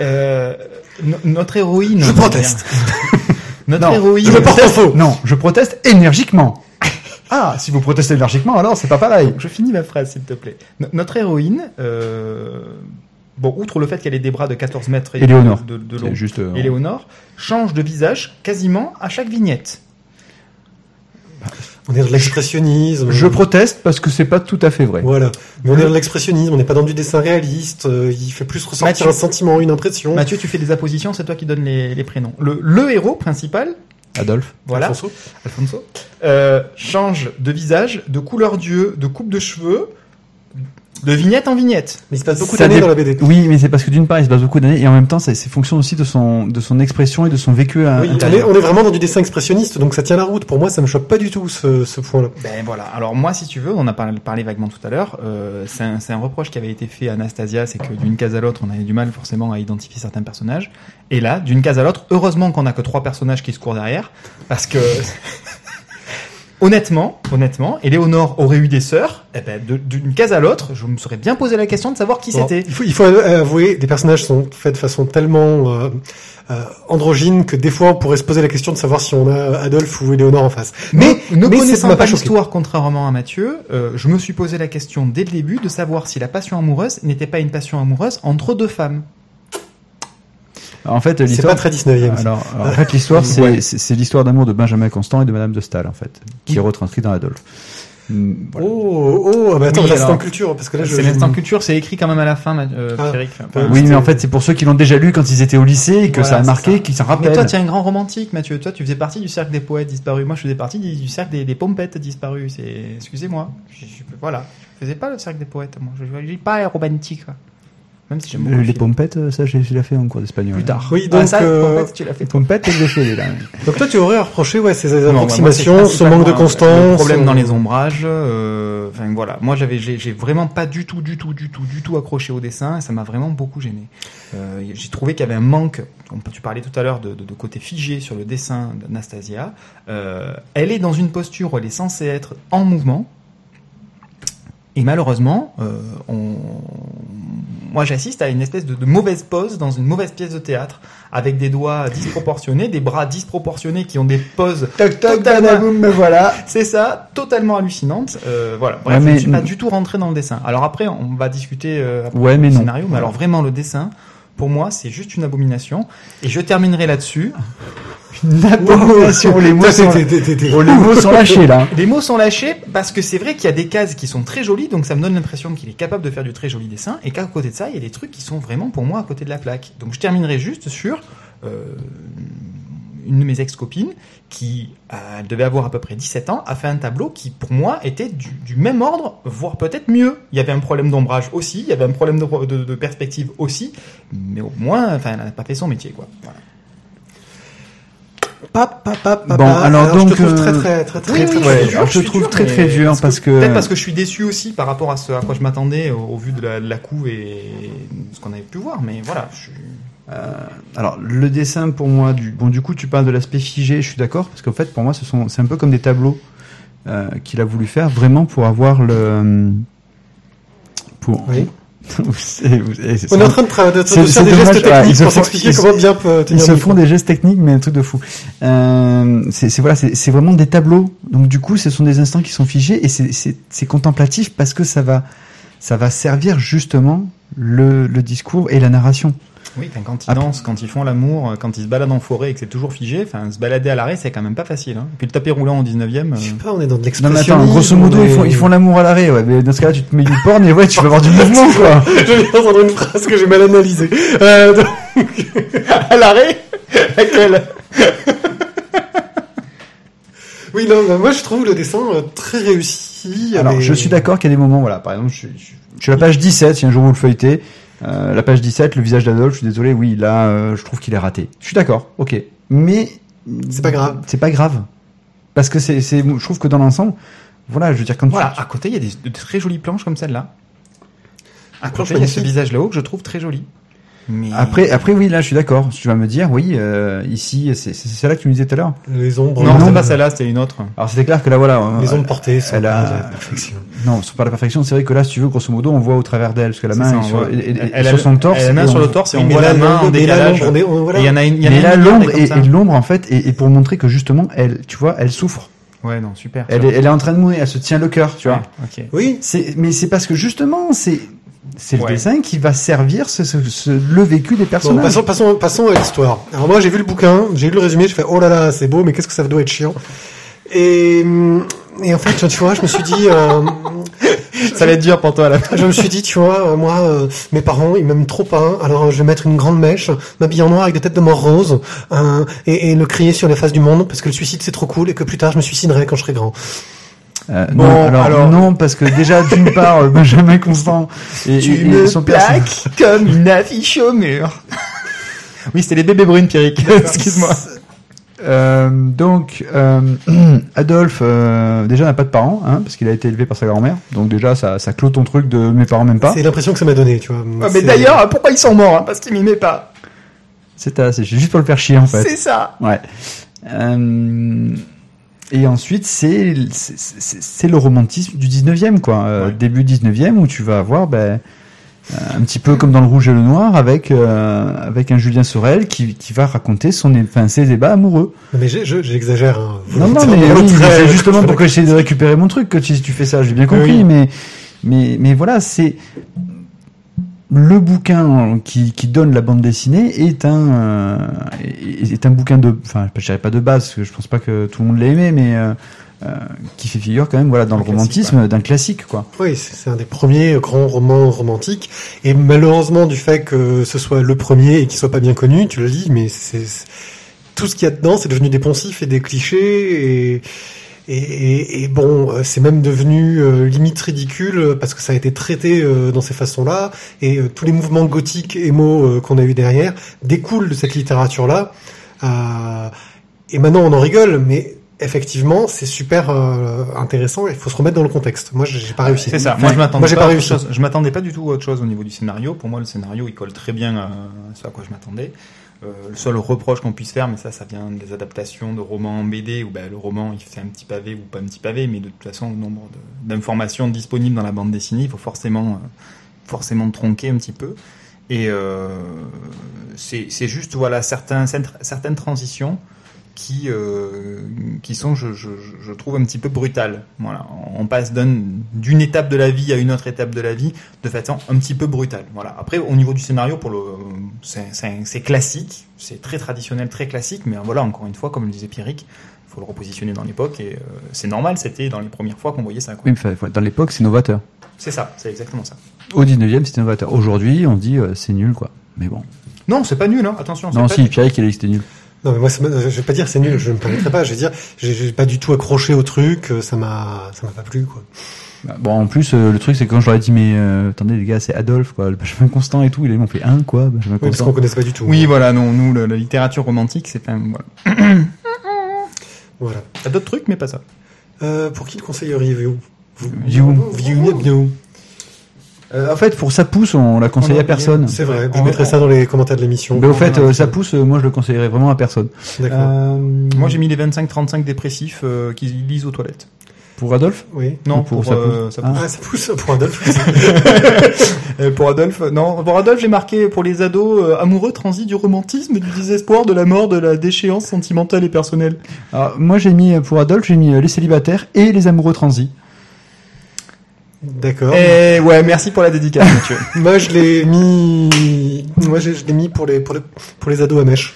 Euh, no- notre héroïne. Je proteste. Notre Non, héroïne. je proteste. Non, je proteste énergiquement. Ah, si vous protestez énergiquement, alors c'est pas pareil. Je finis ma phrase, s'il te plaît. No- notre héroïne, euh, bon, outre le fait qu'elle ait des bras de 14 mètres et Éléonore. de, de, de long, juste. euh, Éléonore, change de visage quasiment à chaque vignette. On est dans de l'expressionnisme. Je proteste parce que c'est pas tout à fait vrai. Voilà. Mais on est dans de l'expressionnisme, on n'est pas dans du dessin réaliste, euh, il fait plus ressortir Mathieu. un sentiment, une impression. Mathieu, tu fais des appositions, c'est toi qui donnes les, les prénoms. Le, le héros principal, Adolphe. voilà, Alfonso. Alfonso, euh, change de visage, de couleur d'yeux, de coupe de cheveux, de vignette en vignette. Mais il se passe beaucoup d'années dé- dans la BD. Oui, mais c'est parce que d'une part, il se passe beaucoup d'années et en même temps, c'est c'est fonction aussi de son, de son expression et de son vécu à Oui, on est, intérieur. on est vraiment dans du dessin expressionniste, donc ça tient la route. Pour moi, ça me choque pas du tout ce, ce point-là. Ben voilà. Alors moi, si tu veux, on en a parlé, parlé vaguement tout à l'heure. Euh, c'est un, c'est un reproche qui avait été fait à Anastasia, c'est que d'une case à l'autre, on avait du mal forcément à identifier certains personnages. Et là, d'une case à l'autre, heureusement qu'on a que trois personnages qui se courent derrière, parce que honnêtement, honnêtement, Éléonore aurait eu des sœurs. Eh ben, d'une case à l'autre, je me serais bien posé la question de savoir qui Bon, c'était. il faut, il faut avouer, les personnages sont faits de façon tellement euh, euh, androgyne que des fois, on pourrait se poser la question de savoir si on a Adolphe ou Éléonore en face. Mais ne mais connaissant pas l'histoire, contrairement à Mathieu, euh, je me suis posé la question dès le début de savoir si la passion amoureuse n'était pas une passion amoureuse entre deux femmes. En fait, C'est l'histoire. pas très 19e. ça. Alors, alors, en fait, l'histoire, c'est Ouais. l'histoire d'amour de Benjamin Constant et de Madame de Staël, en fait, qui est retranscrite dans Adolphe. Hmm, voilà. Oh, oh, ah bah attends, Oui, en culture, parce que là, je... C'est l'instant culture, c'est écrit quand même à la fin, euh, Ah. Oui, mais en fait, c'est pour ceux qui l'ont déjà lu quand ils étaient au lycée et que Voilà, ça a marqué, qu'ils s'en Mais rappellent. toi, tu es un grand romantique, Mathieu. Toi, tu faisais partie du cercle des poètes disparus. Moi, je faisais partie du, cercle des, des pompettes disparus. C'est, excusez-moi. Je, je- voilà. Je faisais pas le cercle des poètes, moi. Je, je, suis pas romantique, quoi. Même si j'aime beaucoup. Euh, le les pompettes, euh, ça, j'ai j'ai fait en cours d'espagnol. Plus tard. Oui, Ah, donc, ça, euh, pompettes, tu l'as fait. Les pompettes, je les fait, là. Donc toi, tu aurais à reprocher, ouais, ces Non, moi, c'est approximations, ce manque de constance. Le problème euh, dans les ombrages. euh, Enfin voilà, moi j'avais, j'ai, j'ai vraiment pas du tout, du tout, du tout, du tout accroché au dessin et ça m'a vraiment beaucoup gêné. Euh, j'ai trouvé qu'il y avait un manque. On, tu parlais tout à l'heure de, de, de côté figé sur le dessin d'Anastasia. Euh, elle est dans une posture où elle est censée être en mouvement. Et malheureusement, euh, on... moi j'assiste à une espèce de, de mauvaise pose dans une mauvaise pièce de théâtre, avec des doigts disproportionnés, des bras disproportionnés qui ont des poses Toc toc, Totalement. me voilà. c'est ça, totalement hallucinante. Euh, voilà. Bref, Ouais, mais- je ne suis pas du tout rentré dans le dessin. Alors après, on va discuter euh, après Ouais, mais du non. scénario, mais alors vraiment le dessin, pour moi, c'est juste une abomination. Et je terminerai là-dessus. Une abomination, les mots sont, oh, les mots sont lâchés, là. Les mots sont lâchés parce que c'est vrai qu'il y a des cases qui sont très jolies, donc ça me donne l'impression qu'il est capable de faire du très joli dessin, et qu'à côté de ça, il y a des trucs qui sont vraiment pour moi à côté de la plaque. Donc je terminerai juste sur euh, une de mes ex-copines qui euh, elle devait avoir à peu près 17 ans, a fait un tableau qui pour moi était du, du même ordre, voire peut-être mieux. Il y avait un problème d'ombrage aussi, il y avait un problème de, de- de perspective aussi, mais au moins, enfin, elle n'a pas fait son métier, quoi. Voilà. Pa, pa, pa, pa, Bon, alors je donc, te trouve euh, très, très, très, très, Oui, très, oui, dur, je trouve dur, très, très dur parce que- Peut-être parce que je suis déçu aussi par rapport à ce à quoi je m'attendais au, au vu de la, de la couve et ce qu'on avait pu voir. Mais voilà, je suis... Euh, alors le dessin pour moi du bon du coup tu parles de l'aspect figé je suis d'accord parce qu'en fait pour moi ce sont c'est un peu comme des tableaux euh, qu'il a voulu faire vraiment pour avoir le pour Oui. C'est- c'est- On est en train de, tra- de, de c'est- faire des dommage, gestes techniques ils se pour font- s'expliquer comment bien peut Ils se font des gestes techniques, mais un truc de fou. Euh, c'est c'est- voilà, c'est c'est vraiment des tableaux. Donc du coup, ce sont des instants qui sont figés et c'est- c'est c'est contemplatif parce que ça va ça va servir justement le, le discours et la narration. Oui, quand ils dansent, quand ils font l'amour, euh, quand ils se baladent en forêt et que c'est toujours figé, enfin, se balader à l'arrêt, c'est quand même pas facile. Hein. Puis le tapis roulant au 19e. Je sais euh, pas, on est dans de Non l'expression. mais attends, grosso modo, ils font, ils font l'amour à l'arrêt, ouais. Mais dans ce cas-là, tu te mets du porn et ouais, tu vas avoir du mouvement, quoi. Je viens d'entendre une phrase que j'ai mal analysée. Euh, donc- à l'arrêt? Laquelle? Oui, non, bah, moi je trouve le dessin euh, très réussi. Alors, mais- je suis d'accord qu'il y a des moments, voilà, par exemple, je, je, je suis à la page 17, si un jour vous le feuilletez, euh, la page 17, le visage d'Adolphe, je suis désolé, oui, là, euh, je trouve qu'il est raté. Je suis d'accord, ok. Mais... C'est pas grave. C'est pas grave. Parce que c'est, c'est, je trouve que dans l'ensemble, voilà, je veux dire, quand Voilà, tu... à côté, il y a des, de très jolies planches comme celle-là. À côté, il y a ce visage là-haut que je trouve très joli. Mais... Après, après, oui, là, je suis d'accord. Tu vas me dire, oui, euh, ici, c'est, c'est celle-là que tu me disais tout à l'heure. Les ombres. Non, Non, pas celle-là, c'était une autre. Alors, c'était clair que là, voilà. euh, Les ombres portées sont elle a- pas de la perfection. Non, c'est pas la perfection. C'est vrai que là, si tu veux, grosso modo, on voit au travers d'elle, parce que la main ça, est on sur, elle a sur son torse. Elle a la main sur on- le torse et on mais voit la main en décalage. on on- voilà. Il y en a une, il y en a Mais là, l'ombre et, l'ombre, en fait, et, pour montrer que justement, elle, tu vois, elle souffre. Ouais, non, super. Elle est, elle est en train de mourir, elle se tient le cœur, tu vois. Ouais. Oui, C'est, mais c'est parce que justement, c'est, c'est le Ouais. dessin qui va servir ce, ce- ce- le vécu des Bon, personnages. passons, passons, passons à l'histoire. Alors moi j'ai vu le bouquin, j'ai lu le résumé, je fais oh là là c'est beau mais qu'est-ce que ça doit être chiant. Et, hum, et en fait tu vois je me suis dit euh, Ça va être dur pour toi à la fin. je me suis dit tu vois euh, moi euh, mes parents ils m'aiment trop pas alors euh, je vais mettre une grande mèche, m'habiller en noir avec des têtes de mort roses euh, et, et le crier sur les faces du monde parce que le suicide c'est trop cool et que plus tard je me suiciderai quand je serai grand. Euh, Bon, non, alors, alors- non, parce que déjà, d'une part, Benjamin Constant et, Tu et- et me son plaques comme une affiche au mur. Oui, c'était les bébés brunes, Pierrick. Excuse-moi. Euh, donc, euh, Adolphe, euh, déjà n'a pas de parents, hein, parce qu'il a été élevé par sa grand-mère. Donc déjà, ça, ça clôt ton truc de mes parents même pas. C'est l'impression que ça m'a donné tu vois. mais C'est- d'ailleurs, pourquoi ils sont morts hein Parce qu'ils m'aimaient pas? C'est ta- c'est juste pour le faire chier en fait. C'est ça. Ouais. Euh, et ensuite, c'est c'est- le romantisme du 19e, quoi. Euh, Ouais. Début 19e, où tu vas avoir ben, euh, un petit peu comme dans le rouge et le noir, avec, euh, avec un Julien Sorel qui, qui va raconter son, enfin, ses débats amoureux. Mais j'exagère. Hein. Non, non, mais oui, c'est justement pour que j'essaie de récupérer mon truc que tu, tu fais ça, j'ai bien compris, Oui. mais, mais, mais voilà, c'est le bouquin qui, qui donne la bande dessinée est un euh, est, un bouquin de, enfin, je dirais pas de base, parce que je pense pas que tout le monde l'a aimé, mais euh, euh, qui fait figure quand même, voilà, dans Un le romantisme d'un classique, quoi. Oui, c'est un des premiers grands romans romantiques. Et malheureusement, du fait que ce soit le premier et qu'il soit pas bien connu, tu le lis, mais c'est c'est- tout ce qu'il y a dedans, c'est devenu des poncifs et des clichés. Et, et, et- et bon, euh, c'est même devenu euh, limite ridicule euh, parce que ça a été traité euh, dans ces façons-là. Et euh, tous les mouvements gothiques et mots qu'on a eu derrière découlent de cette littérature-là. Euh, et maintenant, on en rigole, mais effectivement, c'est super euh, intéressant. Il faut se remettre dans le contexte. Moi, j'ai pas réussi. C'est ça. Moi, je m'attendais pas, pas à autre réussi. chose. Je m'attendais pas du tout à autre chose au niveau du scénario. Pour moi, le scénario, il colle très bien à ce à quoi je m'attendais. Euh, le seul reproche qu'on puisse faire, mais ça, ça vient des adaptations de romans en BD, où ben, le roman, il fait un petit pavé ou pas un petit pavé, mais de toute façon, le nombre d'informations disponibles dans la bande dessinée, il faut forcément, euh, forcément tronquer un petit peu. Et euh, c'est c'est juste, voilà, certains, certaines transitions qui euh, qui sont je, je, je trouve un petit peu brutales. Voilà, on passe d'un- d'une étape de la vie à une autre étape de la vie de façon un petit peu brutale. Voilà. Après au niveau du scénario pour le c'est classique, c'est très traditionnel, très classique mais voilà, encore une fois comme le disait Pierrick, il faut le repositionner dans l'époque et euh, c'est normal, c'était dans les premières fois qu'on voyait ça quoi. Oui, dans l'époque, c'est novateur. C'est ça, c'est exactement ça. Au 19e, c'était novateur. Aujourd'hui, on dit, euh, c'est nul, quoi. Mais bon. Non, c'est pas nul hein, attention, Non, pas si. Pierre, il a dit c'était nul. Non, mais moi, ça je vais pas dire c'est nul, je me permettrai pas. Je vais dire, j'ai pas du tout accroché au truc, euh, ça m'a, ça m'a pas plu, quoi. Bah, Bon, en plus, euh, le truc, c'est que quand je leur ai dit, mais euh, attendez, les gars, c'est Adolphe, quoi, le Benjamin Constant et tout, ils m'ont fait un, quoi, Benjamin Oui, parce qu'on connaissait pas du tout. Oui, voilà, non, nous le- la littérature romantique, c'est pas voilà. Voilà. T'as d'autres trucs mais pas ça. Euh, pour qui le conseilleriez-vous vous You. You, you. Euh, en fait, pour ça pousse, on l'a conseillé On a à personne. C'est vrai, je On- mettrai on- ça dans les commentaires de l'émission. Mais au fait, euh, ça pousse, euh, moi, je le conseillerais vraiment à personne. D'accord. Euh, Moi j'ai mis les 25-35 dépressifs euh, qui lisent aux toilettes. Pour Adolphe Oui. Ou Non, pour pour, sa euh, pousse sa Ah. pousse. Ah, ça pousse pour Adolphe. Euh, pour Adolphe, non, pour Adolphe, j'ai marqué pour les ados euh, amoureux transis du romantisme, du désespoir, de la mort, de la déchéance sentimentale et personnelle. Alors, moi, j'ai mis, pour Adolphe, j'ai mis les célibataires et les amoureux transis. D'accord. Et ouais, merci pour la dédicace, Mathieu. Moi, je l'ai mis. Moi, je, je l'ai mis pour les pour les pour les ados à mèche.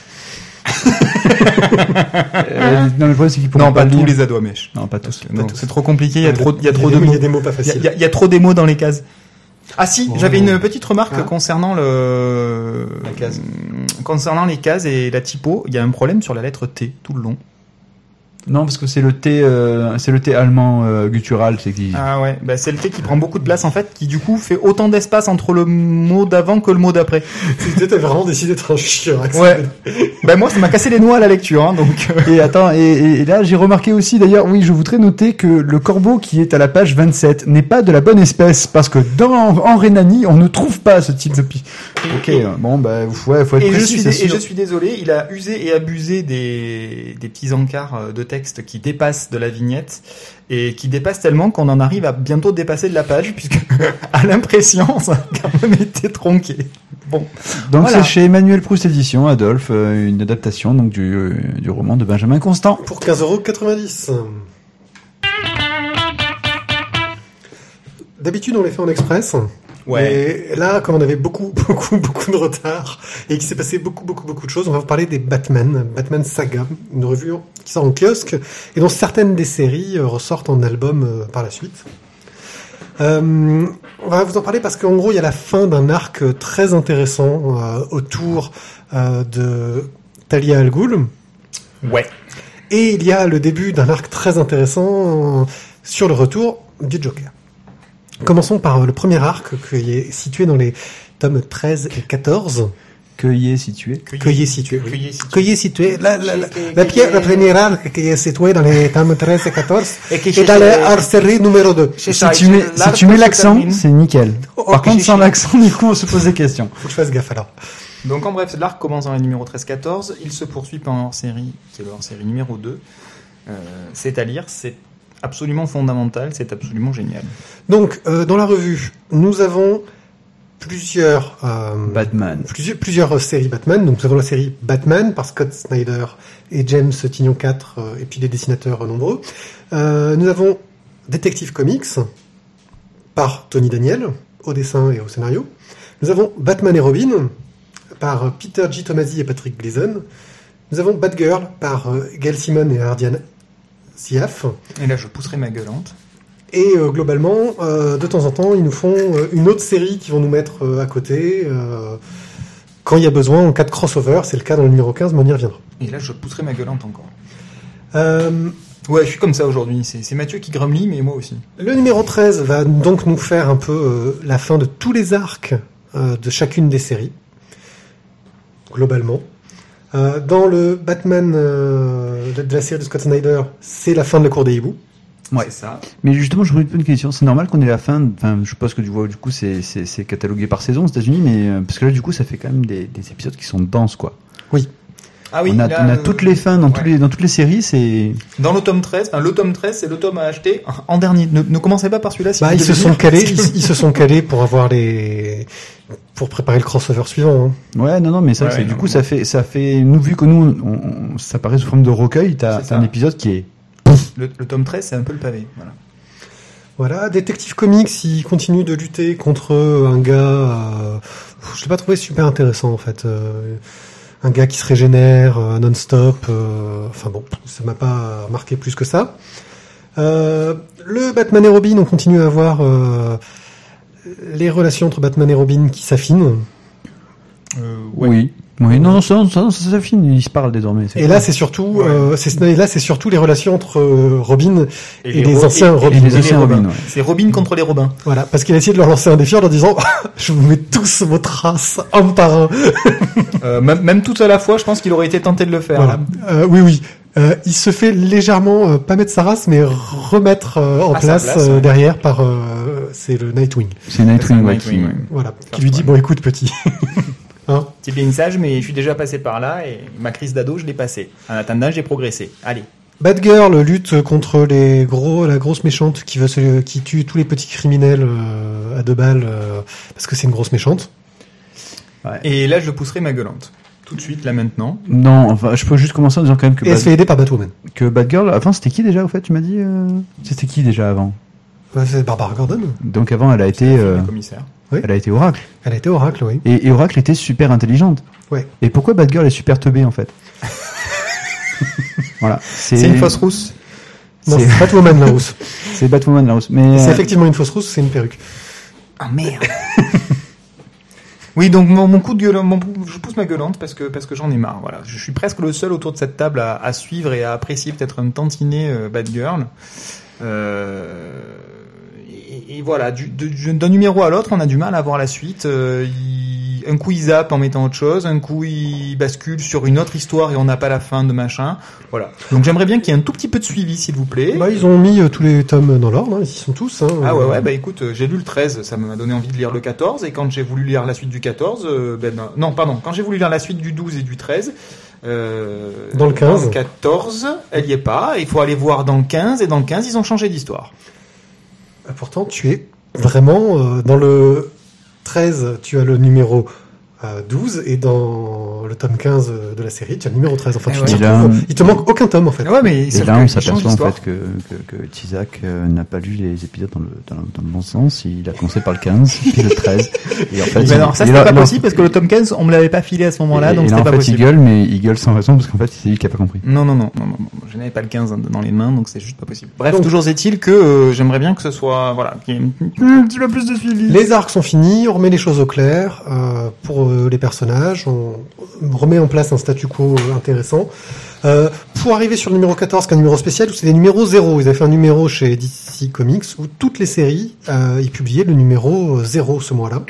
Euh, non, le problème, c'est qu'ils non, pas le tous les ados à mèche. Non, pas tous. C'est trop compliqué, il y a trop, il y a trop de mots-. Il y a des mots pas faciles. il y a- il y a trop des mots dans les cases. Ah si, Oh. j'avais une petite remarque Ah. concernant le La case. concernant les cases et la typo. Il y a un problème sur la lettre T tout le long. Non, parce que c'est le thé, euh, c'est le thé allemand euh, guttural, c'est qui. Ah ouais, bah c'est le T qui prend beaucoup de place en fait, qui du coup fait autant d'espace entre le mot d'avant que le mot d'après. C'était t'as vraiment décidé d'être un. Axel. Ouais. bah moi ça m'a cassé les noix à la lecture, hein, donc. euh, Et attends, et, et- et là j'ai remarqué aussi d'ailleurs, oui, je voudrais noter que le corbeau qui est à la page 27 n'est pas de la bonne espèce, parce que dans en Rhénanie, on ne trouve pas ce type de pi. Ok, bon bah ouais, faut être Et je, précis, suis et je suis désolé, il a usé et abusé des, des petits encarts euh, de texte qui dépassent de la vignette et qui dépassent tellement qu'on en arrive à bientôt dépasser de la page puisque à l'impression ça a quand même été tronqué. Bon, Donc Voilà. c'est chez Emmanuel Proust Édition, Adolphe, euh, une adaptation donc du, euh, du roman de Benjamin Constant. Pour 15,90€. D'habitude, on les fait en express. Ouais. Mais là, comme on avait beaucoup, beaucoup, beaucoup de retard et qu'il s'est passé beaucoup, beaucoup, beaucoup de choses, on va vous parler des Batman, Batman Saga, une revue qui sort en kiosque et dont certaines des séries euh, ressortent en album euh, par la suite. Euh, on va vous en parler parce qu'en gros, il y a la fin d'un arc euh, très intéressant euh, autour euh, de Talia al Ghul. Ouais. Et il y a le début d'un arc très intéressant euh, sur le retour du Joker. Commençons par euh, le premier arc qui est situé dans les tomes 13 et 14. Cueillet situé? Cueillet situé. Cueillet situé. La, la, la, la, pierre, la première arc qui est située dans les tomes 13 et 14 Et qui est dans la série numéro 2. C'est Si tu mets, si tu mets l'accent, c'est nickel. Oh, Par contre, sans l'accent, du coup, on se pose des questions. Faut que je fasse gaffe alors. Donc en bref, l'arc commence dans le numéro 13-14, il se poursuit par un hors-série, qui est le hors-série numéro 2. Euh, c'est à lire, c'est absolument fondamental, c'est absolument génial. Donc, euh, dans la revue, nous avons plusieurs euh, Batman. plusieurs, plusieurs euh, séries Batman. Donc nous avons la série Batman par Scott Snyder et James Tignon 4 euh, et puis des dessinateurs euh, nombreux. Euh, nous avons Detective Comics par Tony Daniel au dessin et au scénario. Nous avons Batman et Robin par Peter G. Tomasi et Patrick Gleason. Nous avons Batgirl par Gail Simon et Ardian Siaf. Et là, je pousserai ma gueulante. Et euh, globalement, euh, de temps en temps, ils nous font euh, une autre série qu'ils vont nous mettre à côté. quand il y a besoin, en cas de crossover, c'est le cas dans le numéro 15, mais on y reviendra. Et là, je pousserai ma gueulante encore. Ouais, je suis comme ça aujourd'hui. C'est Mathieu qui grumely, mais moi aussi. le numéro 13 va donc nous faire un peu la fin de tous les arcs de chacune des séries, globalement. Dans le Batman euh, de de la série de Scott Snyder, c'est la fin de la cour des hiboux. Ouais. C'est ça. Mais justement, je me pose une question. C'est normal qu'on ait la fin. Enfin, je pense que du, du coup, c'est, c'est, c'est catalogué par saison aux États-Unis, mais euh, parce que là, du coup, ça fait quand même des, des épisodes qui sont denses, quoi. Ah oui, on a, là, on a euh, toutes les fins dans ouais. tous les, dans toutes les séries. C'est Dans le tome 13, enfin, le tome 13, c'est le tome à acheter en dernier. Ne, ne commencez pas par celui-là. Si Bah, vous ils se sont calés, ils, ils se sont calés pour avoir les, pour préparer le crossover suivant. hein. ouais, non, non, mais ça, Ouais, du non, coup, ça fait, ça fait. Nous, vu que nous, on, on- ça paraît sous forme de recueil, t'as, un épisode qui est. Le, le tome 13, c'est un peu le pavé. Voilà. Voilà, Detective Comics, il continue de lutter contre un gars. euh, je l'ai pas trouvé super intéressant en fait. euh, un gars qui se régénère euh, non-stop. euh, enfin bon, ça m'a pas marqué plus que ça. Euh, le Batman et Robin, on continue à avoir euh, les relations entre Batman et Robin qui s'affinent. Euh, Oui. Oui, non, non, ça, finit. Ils se parlent désormais. Et là, c'est surtout, Ouais. euh, c'est là, c'est surtout les relations entre euh, Robin et, les anciens et- Robin. et les et anciens Robins. Robin, ouais. C'est Robin contre les Robins. Voilà, parce qu'il a essayé de leur lancer un défi en leur disant Je vous mets tous vos traces, un par un. Euh, même, même tout à la fois, je pense qu'il aurait été tenté de le faire. Voilà. Euh, oui, oui. Euh, il se fait légèrement, euh, pas mettre sa race, mais remettre euh, en À place, place, euh, ouais. derrière par. C'est le Nightwing. C'est Nightwing, Nightwing, ouais. Voilà. Qui lui dit. Bon, écoute, petit. hein C'est bien sage, mais je suis déjà passé par là et ma crise d'ado, je l'ai passée. En attendant, j'ai progressé. Allez. Batgirl lutte contre les gros, la grosse méchante qui veut se, qui tue tous les petits criminels euh, à deux balles euh, parce que c'est une grosse méchante. Et là, je pousserai ma gueulante. Tout de suite, là maintenant. Non, enfin, je peux juste commencer en disant quand même que, Et elle se Bad- fait aider par Batwoman. que Batgirl, avant c'était qui déjà au fait Tu m'as dit euh, C'était qui déjà avant? Ouais, c'est Barbara Gordon. Donc avant elle a été, euh, commissaire. elle a été Oracle. Elle a été Oracle, oui. Et, et Oracle était super intelligente. Ouais. Et pourquoi Batgirl est super teubée en fait? Voilà. C'est une fausse rousse. Non, C'est- c'est Batwoman la rousse. C'est Batwoman la rousse. Mais C'est euh, effectivement une fausse rousse, c'est une perruque. Ah merde. oui, donc mon, mon coup de gueule, mon, je pousse ma gueulante parce que parce que j'en ai marre. Voilà, je suis presque le seul autour de cette table à, à suivre et à apprécier peut-être un tantinet euh, Bad Girl. Euh, et, et voilà, d'un numéro à l'autre, on a du mal à voir la suite. Euh, il- un coup il zappe en mettant autre chose, un coup il bascule sur une autre histoire et on n'a pas la fin de machin. Voilà. Donc j'aimerais bien qu'il y ait un tout petit peu de suivi, s'il vous plaît. Bah, ils ont mis euh, tous les tomes dans l'ordre, hein, ils y sont tous. Hein, Ah ouais, ouais, bah écoute, euh, j'ai lu le 13, ça m'a donné envie de lire le 14, et quand j'ai voulu lire la suite du 14, euh, ben, non, non, pardon, quand j'ai voulu lire la suite du 12 et du 13, euh, Dans le 15. 14, elle y est pas, il faut aller voir dans le 15, et dans le 15, ils ont changé d'histoire. Ah, Pourtant, tu es vraiment euh, dans le 13, tu as le numéro euh, 12 et dans le tome 15 de la série, tu as le numéro 13. Enfin, tu ouais. là, il te manque aucun tome en fait. Ouais, mais Et là, on s'aperçoit en fait que, que, que Tizak euh, n'a pas lu les épisodes dans le, dans, le, dans le bon sens. Il a commencé par le 15, puis le 13. Et en fait, il- non, ça c'était pas non, possible parce que le tome 15, on me l'avait pas filé à ce moment-là, et- donc et là, c'était en pas fait, possible. il gueule, mais il gueule sans raison parce qu'en fait, c'est lui qui a pas compris. Non, non, non, non, non, non, je n'avais pas le 15 dans les mains, donc c'est juste pas possible. Bref, Donc- toujours est-il que euh, j'aimerais bien que ce soit, voilà, qu'il y ait un petit peu plus de suivi. Les arcs sont finis, on remet les choses au clair euh, pour euh, les personnages, on remet en place un statu quo euh, intéressant. Euh, pour arriver sur le numéro 14, qui est un numéro spécial, où c'est des numéros zéro. Ils avaient fait un numéro chez DC Comics où toutes les séries, euh, ils publiaient le numéro euh, zéro ce mois-là.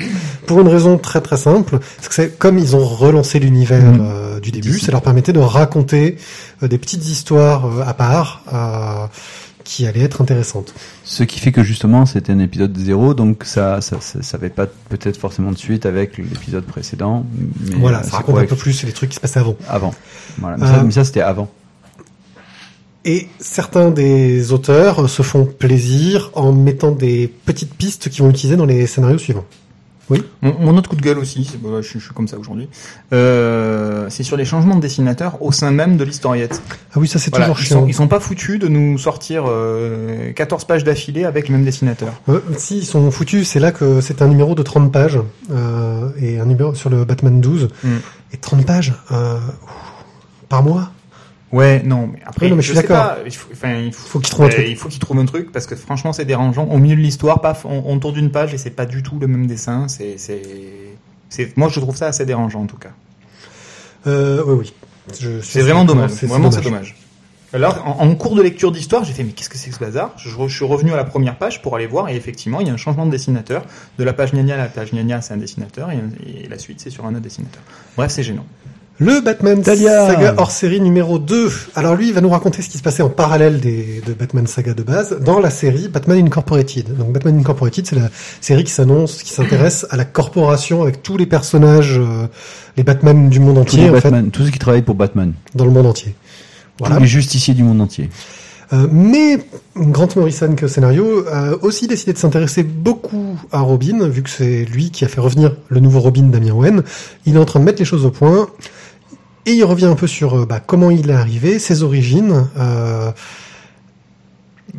Pour une raison très très simple, c'est que c'est comme ils ont relancé l'univers Mhm. euh, du début, ça leur permettait de raconter des petites histoires à part euh, qui allaient être intéressantes. Ce qui fait que justement, c'était un épisode zéro, donc ça, ça, ça, ça avait pas peut-être forcément de suite avec l'épisode précédent. Mais voilà, euh, ça raconte un peu plus les trucs qui se passaient avant. Avant. Voilà. Mais Euh, ça, mais ça, c'était avant. Et certains des auteurs se font plaisir en mettant des petites pistes qu'ils vont utiliser dans les scénarios suivants. Mon, mon autre coup de gueule aussi, voilà, je, suis- je suis comme ça aujourd'hui, euh, c'est sur les changements de dessinateurs au sein même de l'historiette. Ah oui, ça c'est Voilà, toujours ils, chiant. sont, ils sont pas foutus de nous sortir euh, 14 pages d'affilée avec le même dessinateur. Euh, si, ils sont foutus, c'est là que c'est un numéro de 30 pages, euh, et un numéro sur le Batman 12. Mm. Et 30 pages, par mois Ouais, non, mais après, non, mais je suis d'accord. il faut, enfin, il faut, Faut qu'ils trouvent un truc. il faut qu'ils trouvent un truc parce que franchement, c'est dérangeant. Au milieu de l'histoire, paf, on, on tourne une page et c'est pas du tout le même dessin. C'est, c'est, c'est, moi, je trouve ça assez dérangeant en tout cas. euh, Oui, oui. Je suis C'est vraiment dommage. c'est- Vraiment, c'est dommage. Alors, en, en cours de lecture d'histoire, j'ai fait, mais qu'est-ce que c'est que ce bazar? Je, je suis revenu à la première page pour aller voir, et effectivement, il y a un changement de dessinateur. De la page Gnagna à la page Gnagna, c'est un dessinateur, et, et la suite, c'est sur un autre dessinateur. Bref, c'est gênant. Le Batman Talia. Saga hors série numéro 2. Alors lui, il va nous raconter ce qui se passait en parallèle des, de Batman Saga de base dans la série Batman Incorporated. Donc Batman Incorporated, c'est la série qui s'annonce, qui s'intéresse à la corporation avec tous les personnages, euh, les Batman du monde Tous les entier, en fait, Batman, tous ceux qui travaillent pour Batman. dans le monde entier. Voilà. Tous les justiciers du monde entier. Euh, mais Grant Morrison, que scénario, a aussi décidé de s'intéresser beaucoup à Robin, vu que c'est lui qui a fait revenir le nouveau Robin Damien Wen. Il est en train de mettre les choses au point. Et il revient un peu sur euh, bah, comment il est arrivé, ses origines, euh,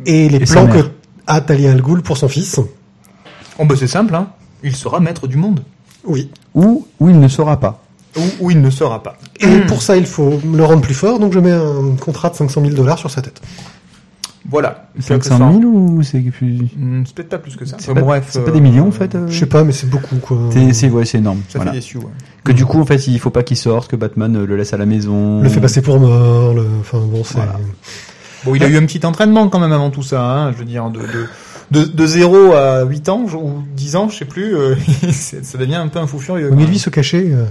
et les Et plans que a Talia Al Ghul pour son fils. Oh, bah, c'est simple, hein. Il sera maître du monde. Oui. Ou, ou il ne saura pas. Ou, ou il ne sera pas. Et pour ça, il faut le rendre plus fort, donc je mets un contrat de 500 000 dollars sur sa tête. Voilà. 500 000 ou c'est plus... Hmm, C'est peut-être pas plus que ça. C'est Enfin, pas, bref. c'est pas euh, des millions en fait euh Je sais pas, mais c'est beaucoup, quoi. C'est, ouais, c'est énorme. Ça Voilà. fait des sioux, ouais. Que du coup, en fait, il faut pas qu'il sorte, que Batman euh, le laisse à la maison. Le fait passer pour mort, le... enfin bon, c'est... Voilà. Bon, il a eu un petit entraînement quand même avant tout ça, hein, je veux dire, de, de, de, de 0 à 8 ans, ou 10 ans, je sais plus, euh, ça devient un peu un fou furieux. Mais lui, se cacher, euh,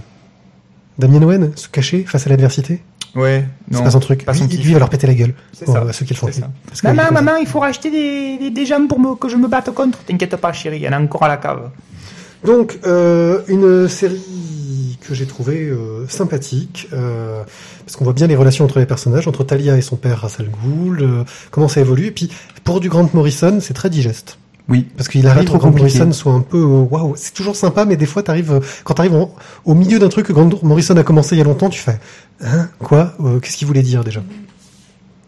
Damien Owen, se cacher face à l'adversité, Ouais, c'est non. pas son truc. pas Lui, son lui, kiff. il va leur péter la gueule. C'est Bon, ça. à ceux qui le font. C'est ça. Parce que il est Maman, maman, il faut racheter des, des, des jambes pour me, que je me batte contre. T'inquiète pas, chérie, il y en a encore à la cave. Donc, euh, une série que j'ai trouvé euh, sympathique, euh, parce qu'on voit bien les relations entre les personnages, entre Talia et son père Ra's al Ghul, euh, comment ça évolue. Et puis pour du Grant Morrison, c'est très digeste. Oui. Parce qu'il arrive trop. Morrison soit un peu euh, waouh, c'est toujours sympa, mais des fois t'arrives euh, quand t'arrives en- au milieu d'un truc que Grant Morrison a commencé il y a longtemps, tu fais hein quoi Euh, Qu'est-ce qu'il voulait dire déjà?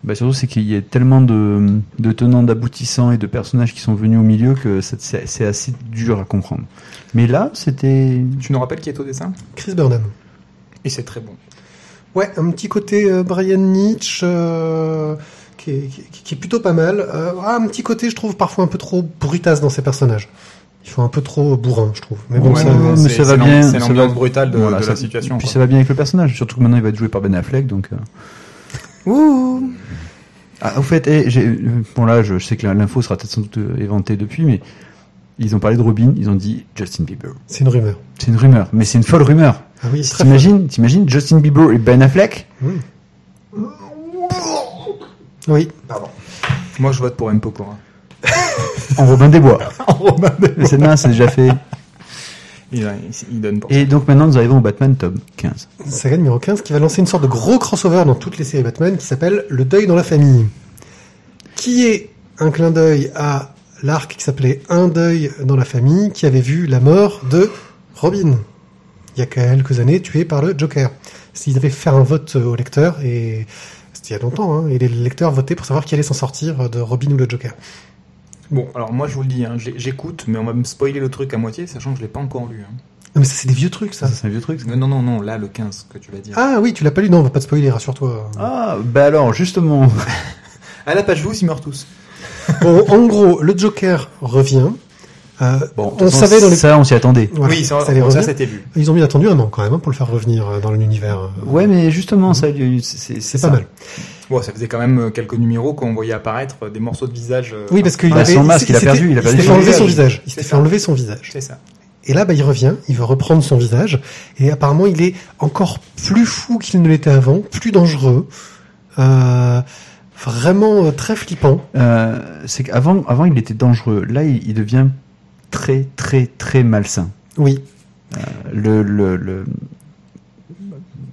Bah surtout, c'est qu'il y a tellement de, de tenants, d'aboutissants et de personnages qui sont venus au milieu que c'est- assez dur à comprendre. Mais là, c'était. Tu nous rappelles qui est au dessin? Chris Burnham. Et c'est très bon. Ouais, un petit côté euh, Brian Nietzsche euh, qui, est, qui, qui est plutôt pas mal. Euh, ah, un petit côté, je trouve parfois un peu trop brutasse dans ses personnages. Ils sont un peu trop bourrins, je trouve. Mais bon, Ouais, ça, mais ça va bien, C'est ça l'ambiance va- brutale de, Voilà, de ça- la situation. Puis quoi. ça va bien avec le personnage, surtout que maintenant il va être joué par Ben Affleck, donc. euh. Ouh. Ah, au fait, eh, bon là, je, je sais que l'info sera peut-être sans doute euh, éventée depuis, mais ils ont parlé de Robin, ils ont dit Justin Bieber. c'est une rumeur. C'est une rumeur, mais c'est une folle rumeur. Ah oui, c'est très T'imagines, t'imagines Justin Bieber et Ben Affleck. Oui. Moi, je vote pour M. Pokora. en Robin des Bois. Mais c'est bien, c'est déjà fait. Il, donne pour Et donc maintenant nous arrivons au Batman tome 15. Saga numéro 15 qui va lancer une sorte de gros crossover dans toutes les séries Batman qui s'appelle Le deuil dans la famille. Qui est un clin d'œil à l'arc qui s'appelait Un deuil dans la famille qui avait vu la mort de Robin. Il y a quelques années tué par le Joker. S'ils avaient fait un vote au lecteur et c'était il y a longtemps hein, et les lecteurs votaient pour savoir qui allait s'en sortir de Robin ou le Joker. Bon, alors moi, je vous le dis, hein, j'écoute, mais on va me spoiler le truc à moitié, sachant que je l'ai pas encore lu. hein. Non, mais ça c'est des vieux trucs ça. Ça c'est un vieux truc. ça. Non, non, non, là, le 15 que tu vas dire. Ah oui, tu l'as pas lu Non, on va pas te spoiler, rassure-toi. Ah bah alors justement. À la page 12, ils meurent tous. Bon, en gros, le Joker revient. Euh, Bon, on savait dans les ça on s'y attendait. Voilà, oui, ça, ça, c'était vu. Ils ont mis attendu un an quand même hein, pour le faire revenir euh, dans l'univers. euh, Ouais mais justement ça lui- c'est pas ça. mal. Bon, ça faisait quand même euh, quelques numéros qu'on voyait apparaître des morceaux de visage. Oui, parce qu'il Bah, avait son masque, s'était- il a perdu, il a il perdu s'était fait son enlever son visage. Il C'est fait ça. enlever son visage. C'est ça. Et là, bah, il revient, il veut reprendre son visage, et apparemment, il est encore plus fou qu'il ne l'était avant, plus dangereux, euh, vraiment euh, très flippant. Euh, c'est qu'avant avant il était dangereux. Là il, il devient très très très malsain. Oui, Le le, le...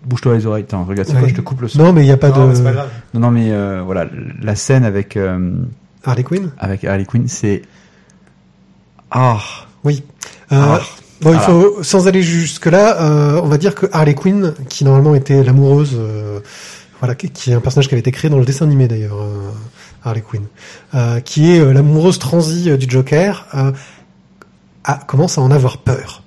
bouge-toi les oreilles. Attends regarde c'est quoi je te coupe le son. non, mais il n'y a pas Non, de pas grave. Non non mais euh, voilà la scène avec euh, Harley Quinn. avec Harley Quinn c'est ah Oui. Euh, Ah. Bon, il Ah. faut, sans aller jusque là, euh, on va dire que Harley Quinn, qui normalement était l'amoureuse, euh, voilà, qui, est un personnage qui avait été créé dans le dessin animé d'ailleurs, euh, Harley Quinn, euh, qui est euh, l'amoureuse transie euh, du Joker, a- commence à en avoir peur.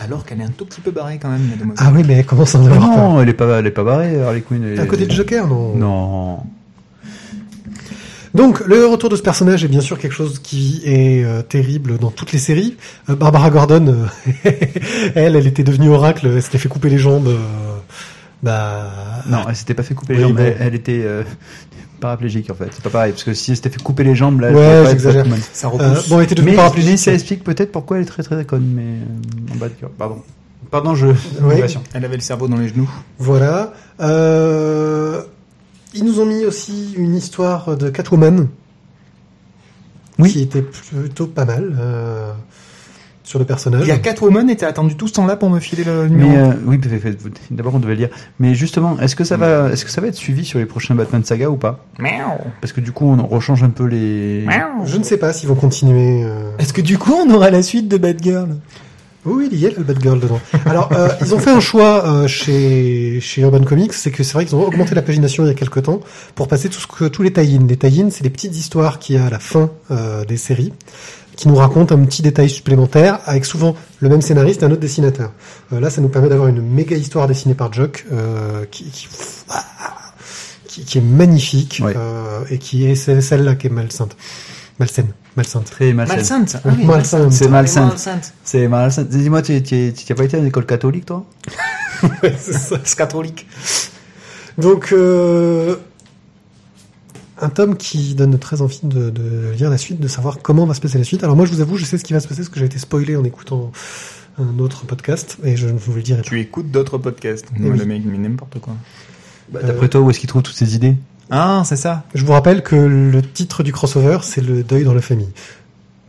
Alors qu'elle est un tout petit peu barrée quand même, mademoiselle. Ah oui, mais elle commence à en avoir peur. non elle est pas elle est pas barrée Harley Quinn. elle À côté du Joker, non Non. Donc, le retour de ce personnage est bien sûr quelque chose qui est euh, terrible dans toutes les séries. Euh, Barbara Gordon, euh, elle, elle était devenue oracle, elle s'était fait couper les jambes. euh, bah, Non, elle s'était pas fait couper Oui, les jambes. bon. Elle, elle était euh, paraplégique en fait. C'est pas pareil parce que si elle s'était fait couper les jambes là. elle Ouais, pas j'exagère. Ça euh, repousse. bon, elle était Mais, paraplégique. mais ça explique peut-être pourquoi elle est très très conne. Mais euh, en bas de cœur. Pardon. Pardon, je. Ouais. Elle avait le cerveau dans les genoux. Voilà. Euh, ils nous ont mis aussi une histoire de Catwoman. Oui. Qui était plutôt pas mal euh, sur le personnage. Il y a Catwoman et t'as attendu tout ce temps-là pour me filer le numéro. Mais euh, oui, d'abord on devait le dire. Mais justement, est-ce que ça va, est-ce que ça va être suivi sur les prochains Batman Saga ou pas? Parce que du coup, on rechange un peu les. Je ne sais pas s'ils vont continuer. euh. Est-ce que du coup on aura la suite de Batgirl? Oui, il y a le Batgirl dedans. Alors, euh, ils ont fait un choix euh, chez chez Urban Comics, c'est que c'est vrai qu'ils ont augmenté la pagination il y a quelques temps pour passer tout ce que tous les tie-ins. Les tie-ins, c'est les petites histoires qu'il y a à la fin euh, des séries qui nous racontent un petit détail supplémentaire avec souvent le même scénariste et un autre dessinateur. Euh, là, ça nous permet d'avoir une méga histoire dessinée par Jock euh, qui, qui, qui qui est magnifique Ouais. euh, et qui est celle- celle-là qui est malsainte, malsaine, malsainte. Très malsain. Malsainte. Ah oui, Malsainte. C'est malsain. Malsainte. C'est malsain. Dis-moi, tu tu- tu- tu as pas été à une école catholique, toi? C'est ça. C'est catholique. Donc, euh, un tome qui donne très envie de, de lire la suite, de savoir comment va se passer la suite. Alors moi, je vous avoue, je sais ce qui va se passer, parce que j'ai été spoilé en écoutant un autre podcast, et je ne vous le dirai pas. Tu écoutes d'autres podcasts. Eh Ouais, oui. Le mec, mais n'importe quoi. Bah, D'après toi, où est-ce qu'il trouve toutes ces idées? Ah, c'est ça. Je vous rappelle que le titre du crossover, c'est le deuil dans la famille.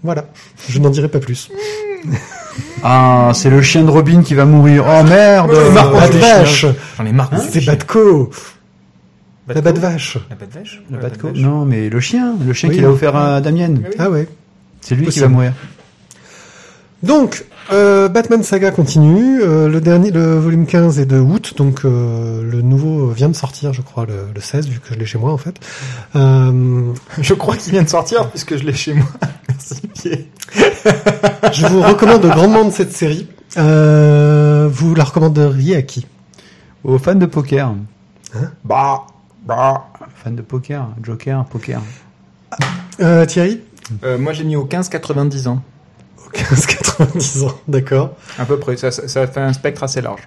Voilà. Je n'en dirai pas plus. Ah, c'est le chien de Robin qui va mourir. Oh merde Bad des Vache. J'en ai marre. C'est Batco. La Bad Vache. La bad vache Batco bad vache. Non, mais le chien, le chien Oui. qu'il a offert à Damien. Ah ouais. C'est lui qui va mourir. Donc, euh, Batman Saga continue. Euh, le dernier, le volume 15 est de août, donc euh, le nouveau vient de sortir, je crois, le, le 16, vu que je l'ai chez moi en fait. Euh, Je crois qu'il vient de sortir puisque je l'ai chez moi. Merci Pierre. je vous recommande grandement de cette série. Euh, vous la recommanderiez à qui? Aux fans de poker. Bah, bah. Fans de poker, Joker, poker. euh, Thierry Euh, moi j'ai mis au 15-90 ans. 15-90 ans, d'accord. À peu près. Ça, fait un spectre assez large.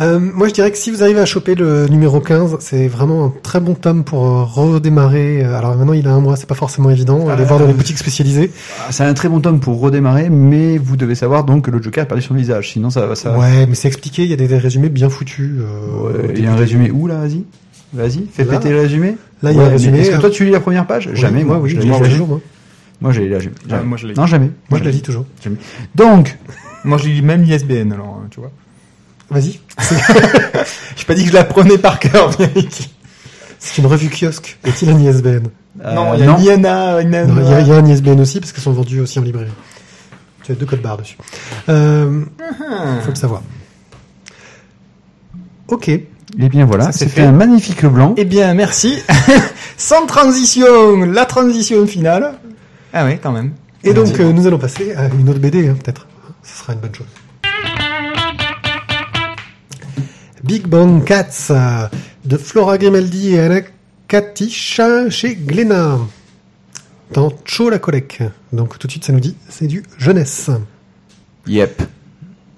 Euh, moi, je dirais que si vous arrivez à choper le numéro 15, c'est vraiment un très bon tome pour redémarrer. Alors maintenant, il a un mois, c'est pas forcément évident. Allez Euh, voir dans les boutiques spécialisées. Ah, C'est un très bon tome pour redémarrer, mais vous devez savoir donc que le Joker a perdu son visage. Sinon, ça va. Ça... Ouais, mais c'est expliqué. Il y a des, des résumés bien foutus. euh, au Ouais, il y a un résumé où là, vas-y? Vas-y, fais Là. péter le résumé. Là, il y a mais résumé. Est-ce que euh, toi tu lis la première page Jamais, moi, oui, je je la lis jamais. toujours, moi. Moi, j'ai jamais. Ah, moi, je l'ai. Non, jamais. Moi, je la lis toujours. Donc, Moi je lis même l'ISBN alors, hein, tu vois. Vas-y. J'ai pas dit que je la prenais par cœur. C'est une revue kiosque. Est-il un ISBN euh, non, il y a une Non, Il y, a- il y a un ISBN aussi parce qu'elles sont vendues aussi en librairie. Tu as deux codes barres dessus. Euh, faut le savoir. Ok. Et Eh bien voilà, c'était fait. un magnifique blanc. Eh bien, merci. Sans transition, la transition finale. Ah ouais, quand même. Et donc, euh, nous allons passer à une autre BD, hein, peut-être. Ce sera une bonne chose. Big Bang Cats euh, de Flora Grimaldi et Anna Katish chez Glénat. Dans Cho la Colec. Donc tout de suite, ça nous dit, c'est du jeunesse. Yep.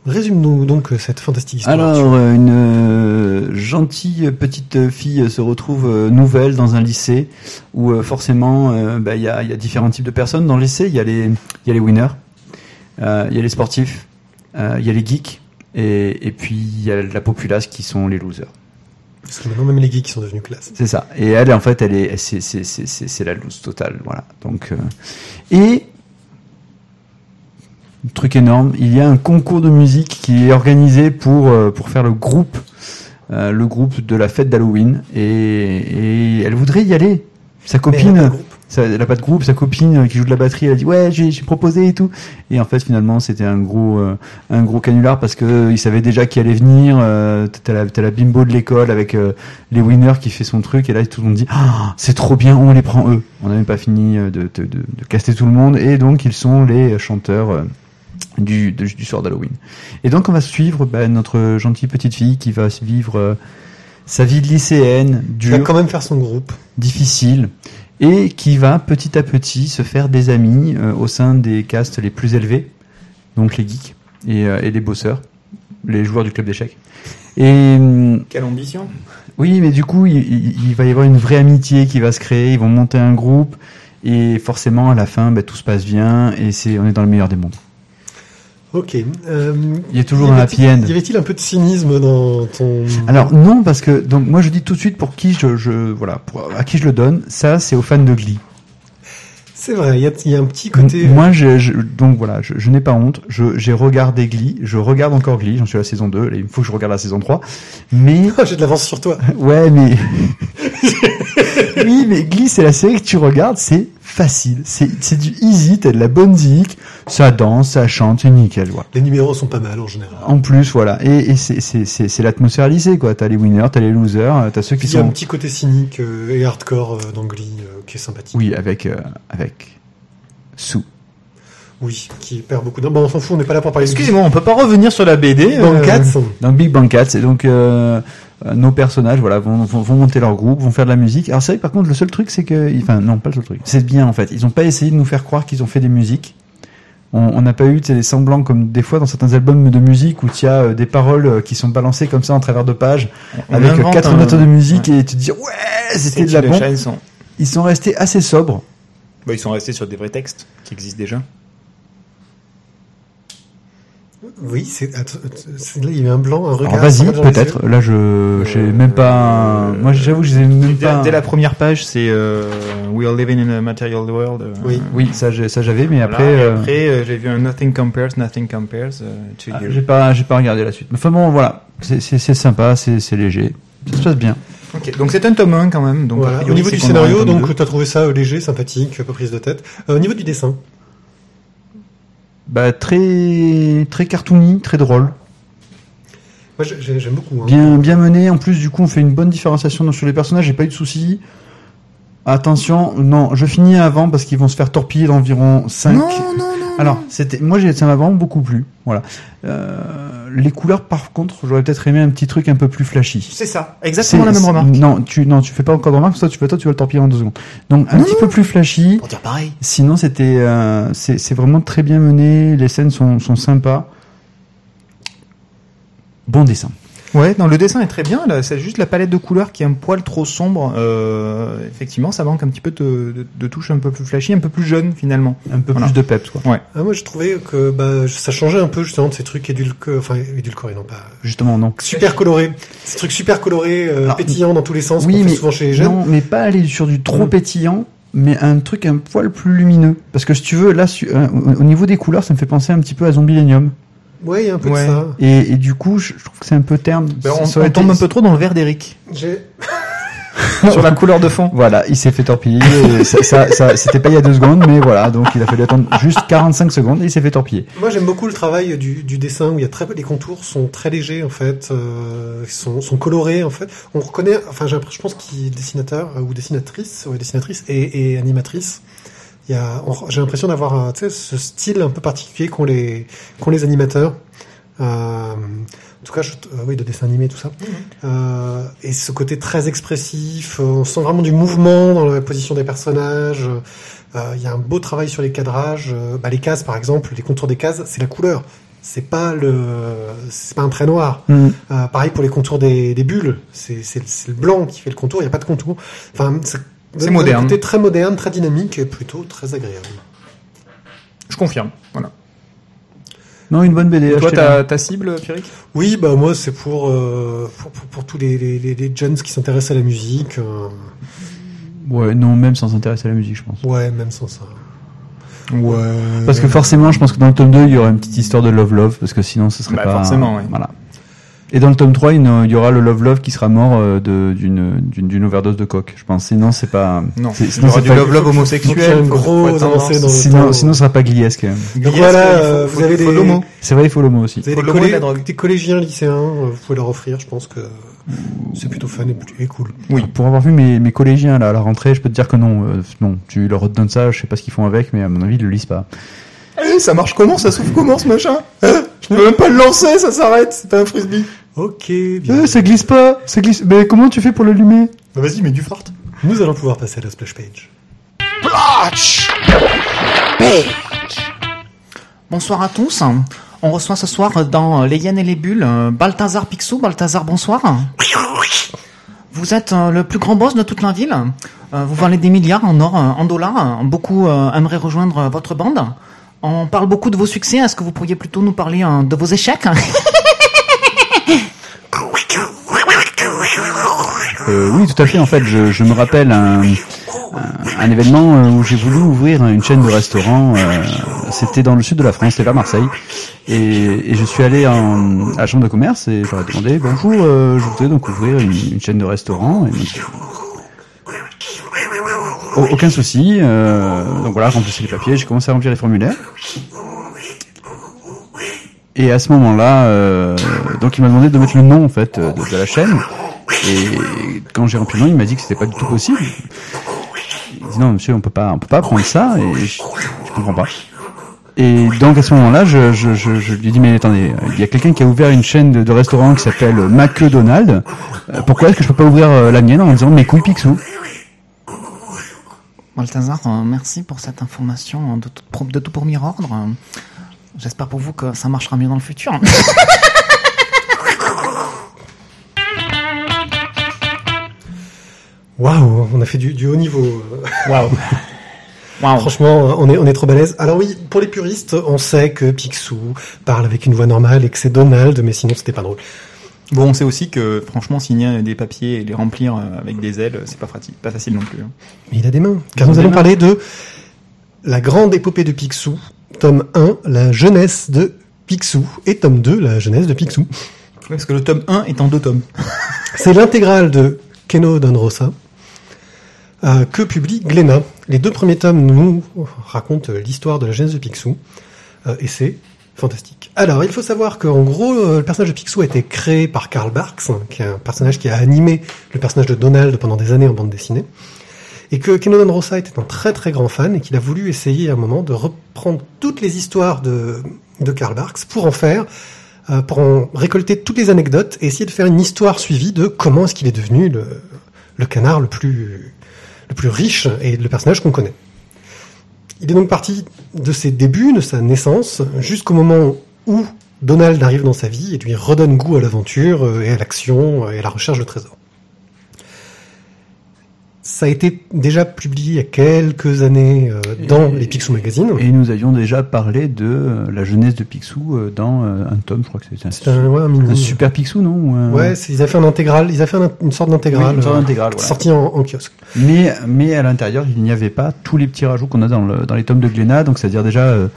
Résume-nous donc euh, cette fantastique histoire. Alors, euh, une euh, gentille petite fille se retrouve euh, nouvelle dans un lycée où euh, forcément bah, il y, a, il y a différents types de personnes. Dans le lycée, il y a les, y a les winners, euh, il y a les sportifs, euh, il y a les geeks et, et puis il y a la populace qui sont les losers. Parce que maintenant, même les geeks sont devenus classe. C'est ça. Et elle, en fait, elle est, c'est, la loose totale, voilà. Donc, euh, truc énorme, il y a un concours de musique qui est organisé pour euh, pour faire le groupe, euh, le groupe de la fête d'Halloween, et, et elle voudrait y aller. Sa copine, sa- elle a pas de groupe, sa copine euh, qui joue de la batterie, elle a dit ouais j'ai, j'ai proposé et tout, et en fait finalement c'était un gros euh, un gros canular parce que euh, il savait déjà qui allait venir. Euh, t'as la t'as la bimbo de l'école avec euh, les winners qui fait son truc et là tout le monde dit ah c'est trop bien on les prend eux. On n'a même pas fini de, de, de, de caster tout le monde et donc ils sont les chanteurs. Du, de- du soir d'Halloween. Et donc on va suivre bah, notre gentille petite fille qui va vivre euh, sa vie de lycéenne, Il va dure, quand même faire son groupe. difficile, et qui va petit à petit se faire des amis euh, au sein des castes les plus élevés, donc les geeks et, euh, et les bosseurs, les joueurs du club d'échecs. Et hum, Quelle ambition. oui, mais du coup, il, il- il va y avoir une vraie amitié qui va se créer. Ils vont monter un groupe et forcément, à la fin, bah, tout se passe bien et c'est on est dans le meilleur des mondes. Ok. Euh, Il y a toujours happy end. Y avait-il un peu de cynisme dans ton... Alors non, parce que donc moi je dis tout de suite pour qui je, je voilà pour, à qui je le donne. Ça, c'est aux fans de Glee. C'est vrai, il y a, il y a un petit côté... Moi, je, je- donc voilà, je, je n'ai pas honte. Je- J'ai regardé Glee, je regarde encore Glee. J'en suis à la saison 2. Là, il faut que je regarde la saison 3. Mais J'ai de l'avance sur toi. Ouais, mais oui, mais Glee, c'est la série que tu regardes, c'est facile, c'est du easy, t'as de la bonne zik, ça danse, ça chante, c'est nickel, voilà. Les numéros sont pas mal en général. En plus, voilà, et, et c'est l'atmosphère lycée, quoi. T'as les winners, t'as les losers, euh, t'as ceux qui Il y a un sont petit côté cynique euh, et hardcore euh, dans euh, qui est sympathique. oui avec avec Sue. Oui, qui perd beaucoup d'argent. Bon, on s'en fout, on n'est pas là pour parler de Excusez-moi, on peut pas revenir sur la BD. Dans euh, Cats, Donc Big Bang Cats, et donc euh, nos personnages, voilà, vont, vont, vont monter leur groupe, vont faire de la musique. Alors c'est vrai que par contre, le seul truc, c'est que, enfin non, pas le seul truc, c'est bien en fait. Ils ont pas essayé de nous faire croire qu'ils ont fait des musiques. On on n'a pas eu des semblants comme des fois dans certains albums de musique où il y a euh, des paroles euh, qui sont balancées comme ça en travers de pages on avec euh, quatre un- notes de musique Ouais. et tu te dis ouais c'était de la bombe. chanson. Ils sont restés assez sobres. Bah, ils sont restés sur des vrais textes qui existent déjà. Oui, c'est, là, il y a eu un blanc, un regard. Vas-y, peut-être. Là, je, j'ai même pas. Moi, j'avoue que je les même Dès, pas. dès la première page, c'est euh, We are living in a material world. euh, Oui. Oui, ça, j'avais, mais voilà. après. Euh, après, euh, j'ai vu un Nothing compares, Nothing compares euh, to ah, you. j'ai pas, j'ai pas regardé la suite. Mais Enfin bon, voilà, c'est, sympa, c'est, c'est léger, ça se passe bien. Ok, donc c'est un tome 1 quand même. Donc Voilà. Au niveau du scénario, donc, deux. t'as trouvé ça euh, léger, sympathique, pas prise de tête. Euh, au niveau du dessin. Bah, très, très cartoony, très drôle. Moi, j'ai- j'ai- j'aime beaucoup. hein. Bien, bien mené. En plus, du coup, on fait une bonne différenciation sur les personnages. J'ai pas eu de soucis. Attention, non, je finis avant parce qu'ils vont se faire torpiller d'environ 5. Non, non, non. Alors, c'était, moi, j'ai, ça m'a vraiment beaucoup plu. Voilà. Euh, les couleurs, par contre, j'aurais peut-être aimé un petit truc un peu plus flashy. C'est ça, exactement la même remarque. Non, tu, non, tu fais pas encore de remarque, toi, tu fais toi, tu vas le torpiller en deux secondes. Donc, un Non, petit non. peu plus flashy. Pour dire pareil. Sinon, c'était, euh, c'est, c'est vraiment très bien mené. Les scènes sont, sont sympas. Bon dessin. Ouais, non, le dessin est très bien. Là, c'est juste la palette de couleurs qui est un poil trop sombre. Euh, effectivement, ça manque un petit peu de, de, de touches un peu plus flashy, un peu plus jeune finalement. Un peu Voilà. plus de peps, quoi. Ah, moi, je trouvais que bah, ça changeait un peu justement de ces trucs édulcorés, enfin édulcorés, non pas Justement, non. super colorés, ces trucs super colorés, euh, Alors, pétillants dans tous les sens, oui, mais souvent chez les jeunes. Non, mais pas aller sur du trop Mm. pétillant, mais un truc un poil plus lumineux. Parce que si tu veux, là, su- euh, au au niveau des couleurs, ça me fait penser un petit peu à Zombilenium. Ouais, il y a un peu Ouais. de ça. Et, et du coup, je, je trouve que c'est un peu terne. Ben, on, tombe un peu trop dans le vert d'Eric J'ai sur la couleur de fond. Voilà, il s'est fait torpiller. ça, ça, ça- c'était pas il y a deux secondes, mais voilà, donc il a fallu attendre juste 45 secondes et il s'est fait torpiller. Moi, j'aime beaucoup le travail du, du dessin où il y a très peu, les contours sont très légers en fait, euh, sont, sont colorés en fait. On reconnaît, enfin, j'ai l'impression- je pense qu'il est dessinateur euh, ou dessinatrice, ouais, dessinatrice et, et animatrice. Il y a, on- j'ai l'impression d'avoir, euh, tu sais, ce style un peu particulier qu'ont les, qu'ont les animateurs. Euh, en tout cas, je, euh, oui, de dessin animé, tout ça. Euh, et ce côté très expressif, euh, on sent vraiment du mouvement dans la position des personnages. Euh, Il y a un beau travail sur les cadrages. Euh, bah, les cases, par exemple, les contours des cases, c'est la couleur. C'est pas le, c'est pas un trait noir. Euh, pareil pour les contours des, des bulles. C'est, c'est, c'est le blanc qui fait le contour. Il n'y a pas de contour. Enfin, c'est, donne moderne. Côté très moderne, très dynamique et plutôt très agréable. Je confirme. Voilà. Non, une bonne BD. Et toi, ta, ta cible, Pierrick? Oui, bah moi c'est pour, euh, pour, pour, pour tous les, les, les, les jeunes qui s'intéressent à la musique. euh, Ouais, non, même sans s'intéresser à la musique, je pense. ouais, même sans ça. Ouais. Parce que forcément, je pense que dans le tome 2, il y aura une petite histoire de Love Love, parce que sinon, ce serait Bah, pas. forcément, ouais. Voilà. Et dans le tome 3, il y aura le Love Love qui sera mort euh, de- d'une d'une d'une overdose de coke, je pense. Sinon, c'est pas. Non, c'est- il y sinon, aura c'est du pas- love love homosexuel. tendance. dans Sinon, sinon, ce sera pas Gliesque, quand même. Donc voilà, euh, vous avez des. C'est vrai, il faut l'homo aussi. vous avez des, collégiens lycéens, euh, vous pouvez leur offrir, je pense que c'est plutôt fun et, et cool. Oui. Pour avoir vu mes, mes collégiens là, à la rentrée, je peux te dire que non, euh, non, tu leur donnes ça, je sais pas ce qu'ils font avec, mais à mon avis, ils le lisent pas. Eh, ça marche comment? Ça s'ouvre comment ce machin? Hein? Je peux même pas le lancer, ça s'arrête. C'est pas un frisbee. Ok, bien. Eh, ça glisse pas, ça glisse. Mais comment tu fais pour l'allumer Bah vas-y, mets du fart. Nous allons pouvoir passer à la splash page. Bonsoir à tous. On reçoit ce soir dans Les Hyènes et les Bulles euh, Balthazar Picsou. Balthazar, bonsoir. Vous êtes euh, le plus grand boss de toute la ville. Euh, Vous valez des milliards en or, euh, en dollars. Beaucoup euh, aimeraient rejoindre euh, votre bande. On parle beaucoup de vos succès. Est-ce que vous pourriez plutôt nous parler euh, de vos échecs? Euh, oui, tout à fait. En fait, je, me rappelle un, événement euh, où j'ai voulu ouvrir une chaîne de restaurants. euh, c'était dans le sud de la France, c'était vers Marseille. Et, je suis allé en, à la chambre de commerce et j'aurais demandé bonjour, je voudrais donc ouvrir une, chaîne de restaurants ils m'ont dit, Au- aucun souci. euh, donc voilà, remplissez les papiers. J'ai commencé à remplir les formulaires. Et à ce moment-là, euh, donc il m'a demandé de mettre le nom en fait de, la chaîne. Et quand j'ai rempli le nom, il m'a dit que c'était pas du tout possible. Il dit non monsieur, on peut pas, on peut pas prendre ça. Et je, comprends pas. Et donc à ce moment-là, je, je, je, je lui dis mais attendez, il y a quelqu'un qui a ouvert une chaîne de, restaurants qui s'appelle McDonald's. Euh, pourquoi est-ce que je peux pas ouvrir euh, la mienne en disant mes couilles Picsou? Balthazar, euh, merci pour cette information de tout, pro- de tout premier ordre. Euh, J'espère pour vous que ça marchera mieux dans le futur. Waouh, on a fait du, du haut niveau. euh. Waouh. Waouh. Franchement, on est, on est trop balèze. Alors oui, pour les puristes, on sait que Picsou parle avec une voix normale et que c'est Donald, mais sinon c'était pas drôle. Bon, on sait aussi que franchement, signer des papiers et les remplir euh, avec des ailes, c'est pas facile, pas facile non plus. hein. Mais il a des mains. Car nous allons mains. parler de la grande épopée de Picsou, tome 1, la jeunesse de Picsou, et tome 2, la jeunesse de Picsou. Parce que le tome 1 est en deux tomes. C'est l'intégrale de Keno Don Rosa euh, que publie Glénat. Les deux premiers tomes nous racontent l'histoire de la genèse de Picsou euh, et c'est fantastique. Alors, il faut savoir qu'en gros, euh, le personnage de Picsou a été créé par Karl Barks, qui est un personnage qui a animé le personnage de Donald pendant des années en bande dessinée, et que Keno Don Rosa était un très très grand fan et qu'il a voulu essayer à un moment de reprendre toutes les histoires de, Karl Barks pour en faire euh, pour en récolter toutes les anecdotes et essayer de faire une histoire suivie de comment est-ce qu'il est devenu le, canard le plus riche et le personnage qu'on connaît. Il est donc parti de ses débuts, de sa naissance, jusqu'au moment où Donald arrive dans sa vie et lui redonne goût à l'aventure euh, et à l'action euh, et à la recherche de trésors. Ça a été déjà publié il y a quelques années euh, dans Et- les Picsou Magazine. Et nous avions déjà parlé de euh, la jeunesse de Picsou euh, dans euh, un tome, je crois que c'était un, C'est un, ouais, un mini- un super Picsou, non Ouais, ils avaient fait un intégral, ils avaient fait un- une sorte Oui, d'intégrale. sorte euh, voilà. sorti en, en kiosque. Mais, mais à l'intérieur, il n'y avait pas tous les petits rajouts qu'on a dans, le, dans les tomes de Glénat. Donc, c'est-à-dire déjà euh,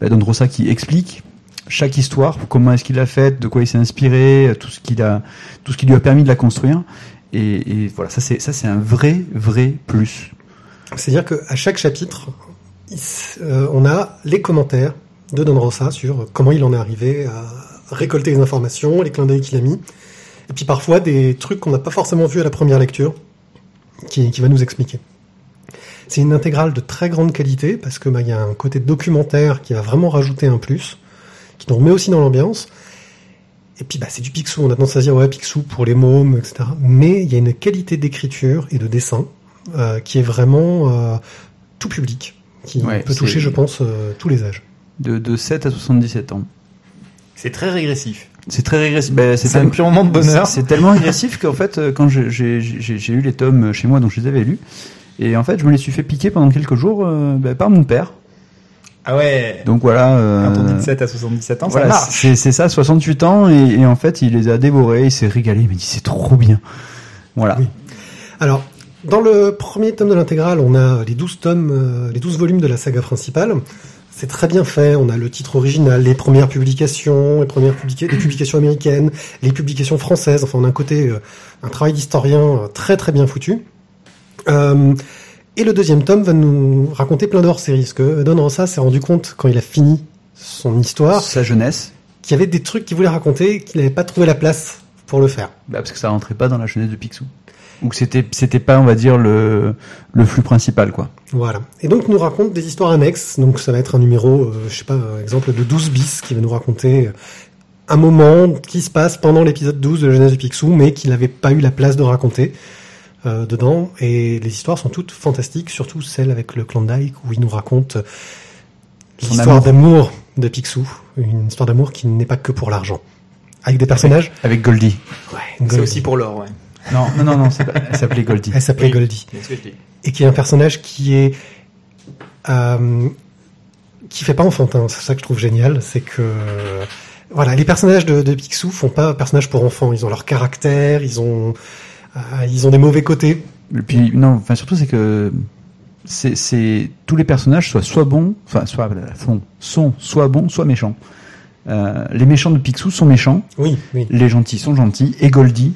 bah, Don Rosa qui explique chaque histoire, comment est-ce qu'il l'a faite, de quoi il s'est inspiré, tout ce qu'il a, tout ce qui lui a permis de la construire. Et, voilà, ça c'est un vrai vrai plus. C'est-à-dire qu'à chaque chapitre, euh, on a les commentaires de Don Rosa sur comment il en est arrivé à récolter les informations, les clins d'œil qu'il a mis, et puis parfois des trucs qu'on n'a pas forcément vus à la première lecture, qui, va nous expliquer. C'est une intégrale de très grande qualité parce que bah, il y a un côté documentaire qui va vraiment rajouter un plus, qui nous remet aussi dans l'ambiance. Et puis bah, c'est du Picsou, on a tendance à dire ouais Picsou pour les mômes, etc. Mais il y a une qualité d'écriture et de dessin euh, qui est vraiment euh, tout public, qui Ouais, peut toucher, je pense, euh, tous les âges. De, de 7 à 77 ans. C'est très régressif. C'est très régressif. Ben, C'est un pur moment de bonheur. C'est tellement agressif qu'en fait, euh, quand j'ai- j'ai j'ai- j'ai eu les tomes chez moi, donc je les avais lus, et en fait, je me les suis fait piquer pendant quelques jours euh, ben, par mon père. Ah ouais. Donc voilà. euh, Quand on dit de 7 à 77 ans, voilà, ça marche. c'est c'est ça, 68 ans, et, et en fait, il les a dévorés, il s'est régalé, il m'a dit c'est trop bien. Voilà. Oui. Alors, dans le premier tome de l'intégrale, on a les 12 tomes, euh, les 12 volumes de la saga principale. C'est très bien fait. On a le titre original, les premières publications, les premières publica- les publications américaines, les publications françaises. Enfin, on a un côté, euh, un travail d'historien euh, très très bien foutu. Euh, et le deuxième tome va nous raconter plein d'hors séries. Parce que Don Rosa s'est rendu compte quand il a fini son histoire Sa jeunesse, qu'il y avait des trucs qu'il voulait raconter qu'il n'avait pas trouvé la place pour le faire. bah, parce que ça rentrait pas dans la jeunesse de Picsou. Ou que c'était c'était pas, on va dire, le, le flux principal, quoi. Voilà. Et donc, il nous raconte des histoires annexes. Donc, ça va être un numéro, euh, je sais pas, un exemple de 12 bis qui va nous raconter euh, un moment qui se passe pendant l'épisode 12 de la Genèse du Picsou, mais qu'il n'avait pas eu la place de raconter euh, dedans. Et les histoires sont toutes fantastiques, surtout celle avec le Klondike, où il nous raconte l'histoire amour. d'amour de Picsou. Une histoire d'amour qui n'est pas que pour l'argent. Avec des personnages. Avec Goldie. Ouais, C'est aussi pour l'or, ouais. Non, non, non, non, elle s'appelait Goldie. Elle s'appelait Oui. Goldie. C'est ce que je dis. et qui est un personnage qui est euh, qui fait pas enfantin. C'est ça que je trouve génial, c'est que voilà, les personnages de, de Picsou font pas personnages pour enfants. Ils ont leur caractère, ils ont euh, ils ont des mauvais côtés. Et puis non, enfin surtout c'est que c'est c'est tous les personnages soient soit bons, enfin soit sont, sont soit bons, soit méchants. Euh, les méchants de Picsou sont méchants, Oui, oui. les gentils sont gentils. Et Goldie,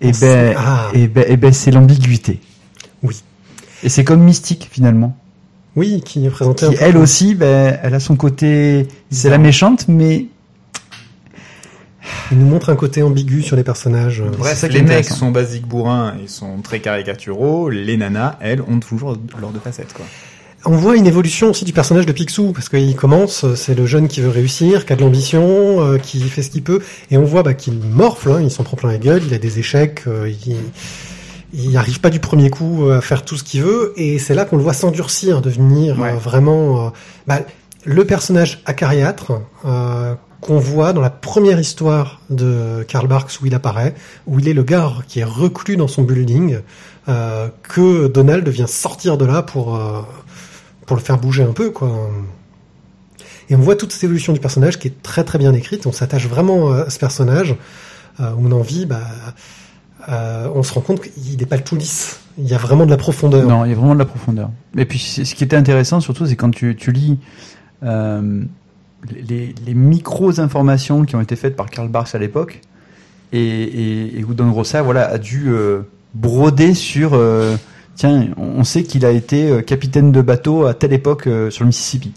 et On ben, sait- ah. et ben, et ben c'est l'ambiguïté. Oui. Et c'est comme Mystique finalement, Oui, qui est présenté qui un peu elle aussi, ben, elle a son côté, c'est la méchante, mais Il nous montre un côté ambigu sur les personnages. Bref, les mecs sont basiques bourrins et sont très caricaturaux. Les nanas, elles, ont toujours leurs deux facettes, quoi. On voit une évolution aussi du personnage de Picsou, parce qu'il commence, c'est le jeune qui veut réussir, qui a de l'ambition, euh, qui fait ce qu'il peut, et on voit bah, qu'il morfle, hein, il s'en prend plein la gueule, il a des échecs, euh, il, il arrive pas du premier coup euh, à faire tout ce qu'il veut, et c'est là qu'on le voit s'endurcir, devenir Ouais. euh, vraiment euh, bah, le personnage acariâtre euh, qu'on voit dans la première histoire de Karl Barks où il apparaît, où il est le gars qui est reclus dans son building, euh, que Donald vient sortir de là pour... euh, pour le faire bouger un peu, quoi. Et on voit toute cette évolution du personnage qui est très très bien écrite. On s'attache vraiment à ce personnage. Euh, on a envie, bah, euh, on se rend compte qu'il n'est pas le tout lisse. Il y a vraiment de la profondeur. Non, il y a vraiment de la profondeur. Et puis, ce qui était intéressant surtout, c'est quand tu, tu lis euh, les, les micros-informations qui ont été faites par Karl Barks à l'époque, et, et, et Rosa voilà, a dû euh, broder sur... euh, tiens, on sait qu'il a été euh, capitaine de bateau à telle époque euh, sur le Mississippi.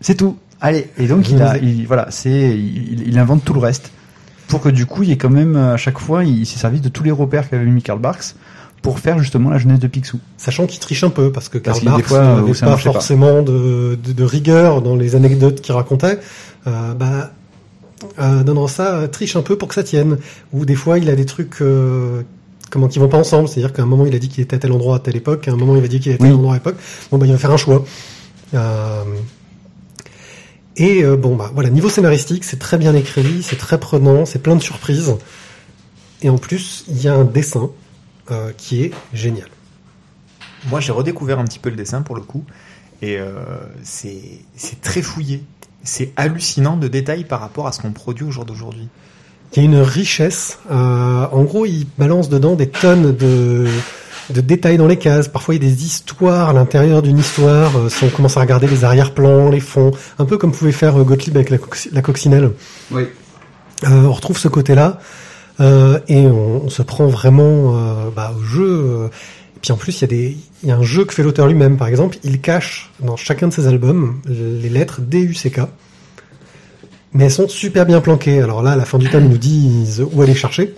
C'est tout. Allez, et donc il, a, il- voilà, c'est, il, il invente tout le reste pour que du coup il y ait quand même à chaque fois il s'est servi de tous les repères qu'avait mis Karl Barks pour faire justement la jeunesse de Picsou. Sachant qu'il triche un peu, parce que Karl fois, n'avait ça pas forcément de, de, de rigueur dans les anecdotes qu'il racontait. Euh, bah, euh, Rosa euh, triche un peu pour que ça tienne. Ou des fois, il a des trucs euh, comment qui vont pas ensemble. C'est-à-dire qu'à un moment, il a dit qu'il était à tel endroit à telle époque, à un moment, il a dit qu'il était à Oui. tel endroit à l'époque. Bon, bah, il va faire un choix. Euh, et euh, bon, bah voilà, niveau scénaristique, c'est très bien écrit, c'est très prenant, c'est plein de surprises. Et en plus, il y a un dessin euh, qui est génial. Moi, j'ai redécouvert un petit peu le dessin pour le coup, et euh, c'est c'est très fouillé. C'est hallucinant de détails par rapport à ce qu'on produit au jour d'aujourd'hui. Il y a une richesse. Euh, en gros, il balance dedans des tonnes de, de détails dans les cases. Parfois, il y a des histoires à l'intérieur d'une histoire. euh, si on commence à regarder les arrière-plans, les fonds, un peu comme pouvait faire euh, Gottlieb avec la, la coccinelle. Oui. Euh, on retrouve ce côté-là euh, et on, on se prend vraiment euh, bah, au jeu. euh. Et puis en plus, il y a des, il y a un jeu que fait l'auteur lui-même. Par exemple, il cache dans chacun de ses albums les lettres D-U-C-K. Mais elles sont super bien planquées. Alors là, à la fin du tome, ils nous disent où aller chercher.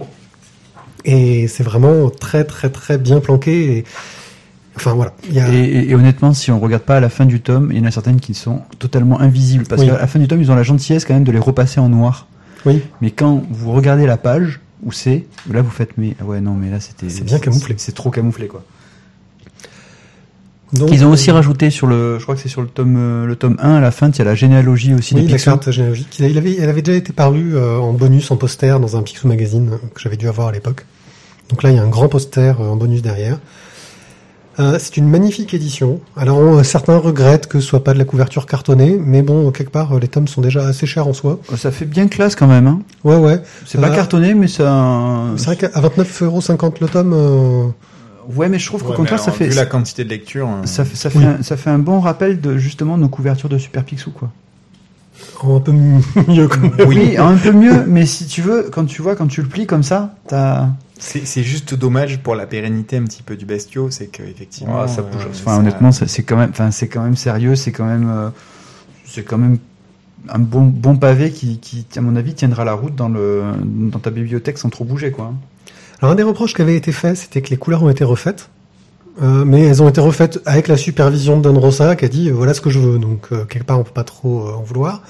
Et c'est vraiment très très très bien planqué. Et... Enfin voilà. Il y a... Et, et- et honnêtement, si on regarde pas à la fin du tome, il y en a certaines qui sont totalement invisibles parce Oui. qu'à la fin du tome, ils ont la gentillesse quand même de les repasser en noir. Oui. Mais quand vous regardez la page où c'est, là vous faites mais ah ouais non mais là c'était C'est bien camouflé. C'est trop camouflé quoi. Donc, Ils ont aussi euh, rajouté sur le, je crois que c'est sur le tome euh, le tome 1 à la fin, il y a la généalogie aussi Oui, des la Picsou. carte généalogique. Il avait, elle avait déjà été parue euh, en bonus, en poster, dans un Picsou Magazine euh, que j'avais dû avoir à l'époque. Donc là, il y a un grand poster euh, en bonus derrière. Euh, c'est une magnifique édition. Alors, on- certains regrettent que ce soit pas de la couverture cartonnée, mais bon, quelque part, euh, les tomes sont déjà assez chers en soi. Oh, Ça fait bien classe quand même. Hein. Ouais, ouais. C'est pas Euh, cartonné mais ça. C'est vrai qu'à 29,50€ le tome, euh, Ouais mais je trouve qu'au Ouais, contraire ça fait vu la quantité de lecture. euh, ça fait ça fait, Oui. un, ça fait un bon rappel de justement nos couvertures de Super Picsou quoi. en un peu mieux quand même. Oui, un peu mieux, mais si tu veux, quand tu vois, quand tu le plies comme ça, t'as. C'est c'est juste dommage pour la pérennité un petit peu du bestiau, c'est que effectivement ça bouge. euh, Enfin, ça- honnêtement, c'est quand même, enfin, c'est quand même sérieux, c'est quand même, euh, c'est quand même un bon, bon pavé qui, qui, à mon avis, tiendra la route dans le, dans ta bibliothèque sans trop bouger, quoi. Alors un des reproches qui avait été fait, c'était que les couleurs ont été refaites, Euh, mais elles ont été refaites avec la supervision de Don Rosa qui a dit voilà ce que je veux. Donc euh, quelque part on peut pas trop euh, en vouloir.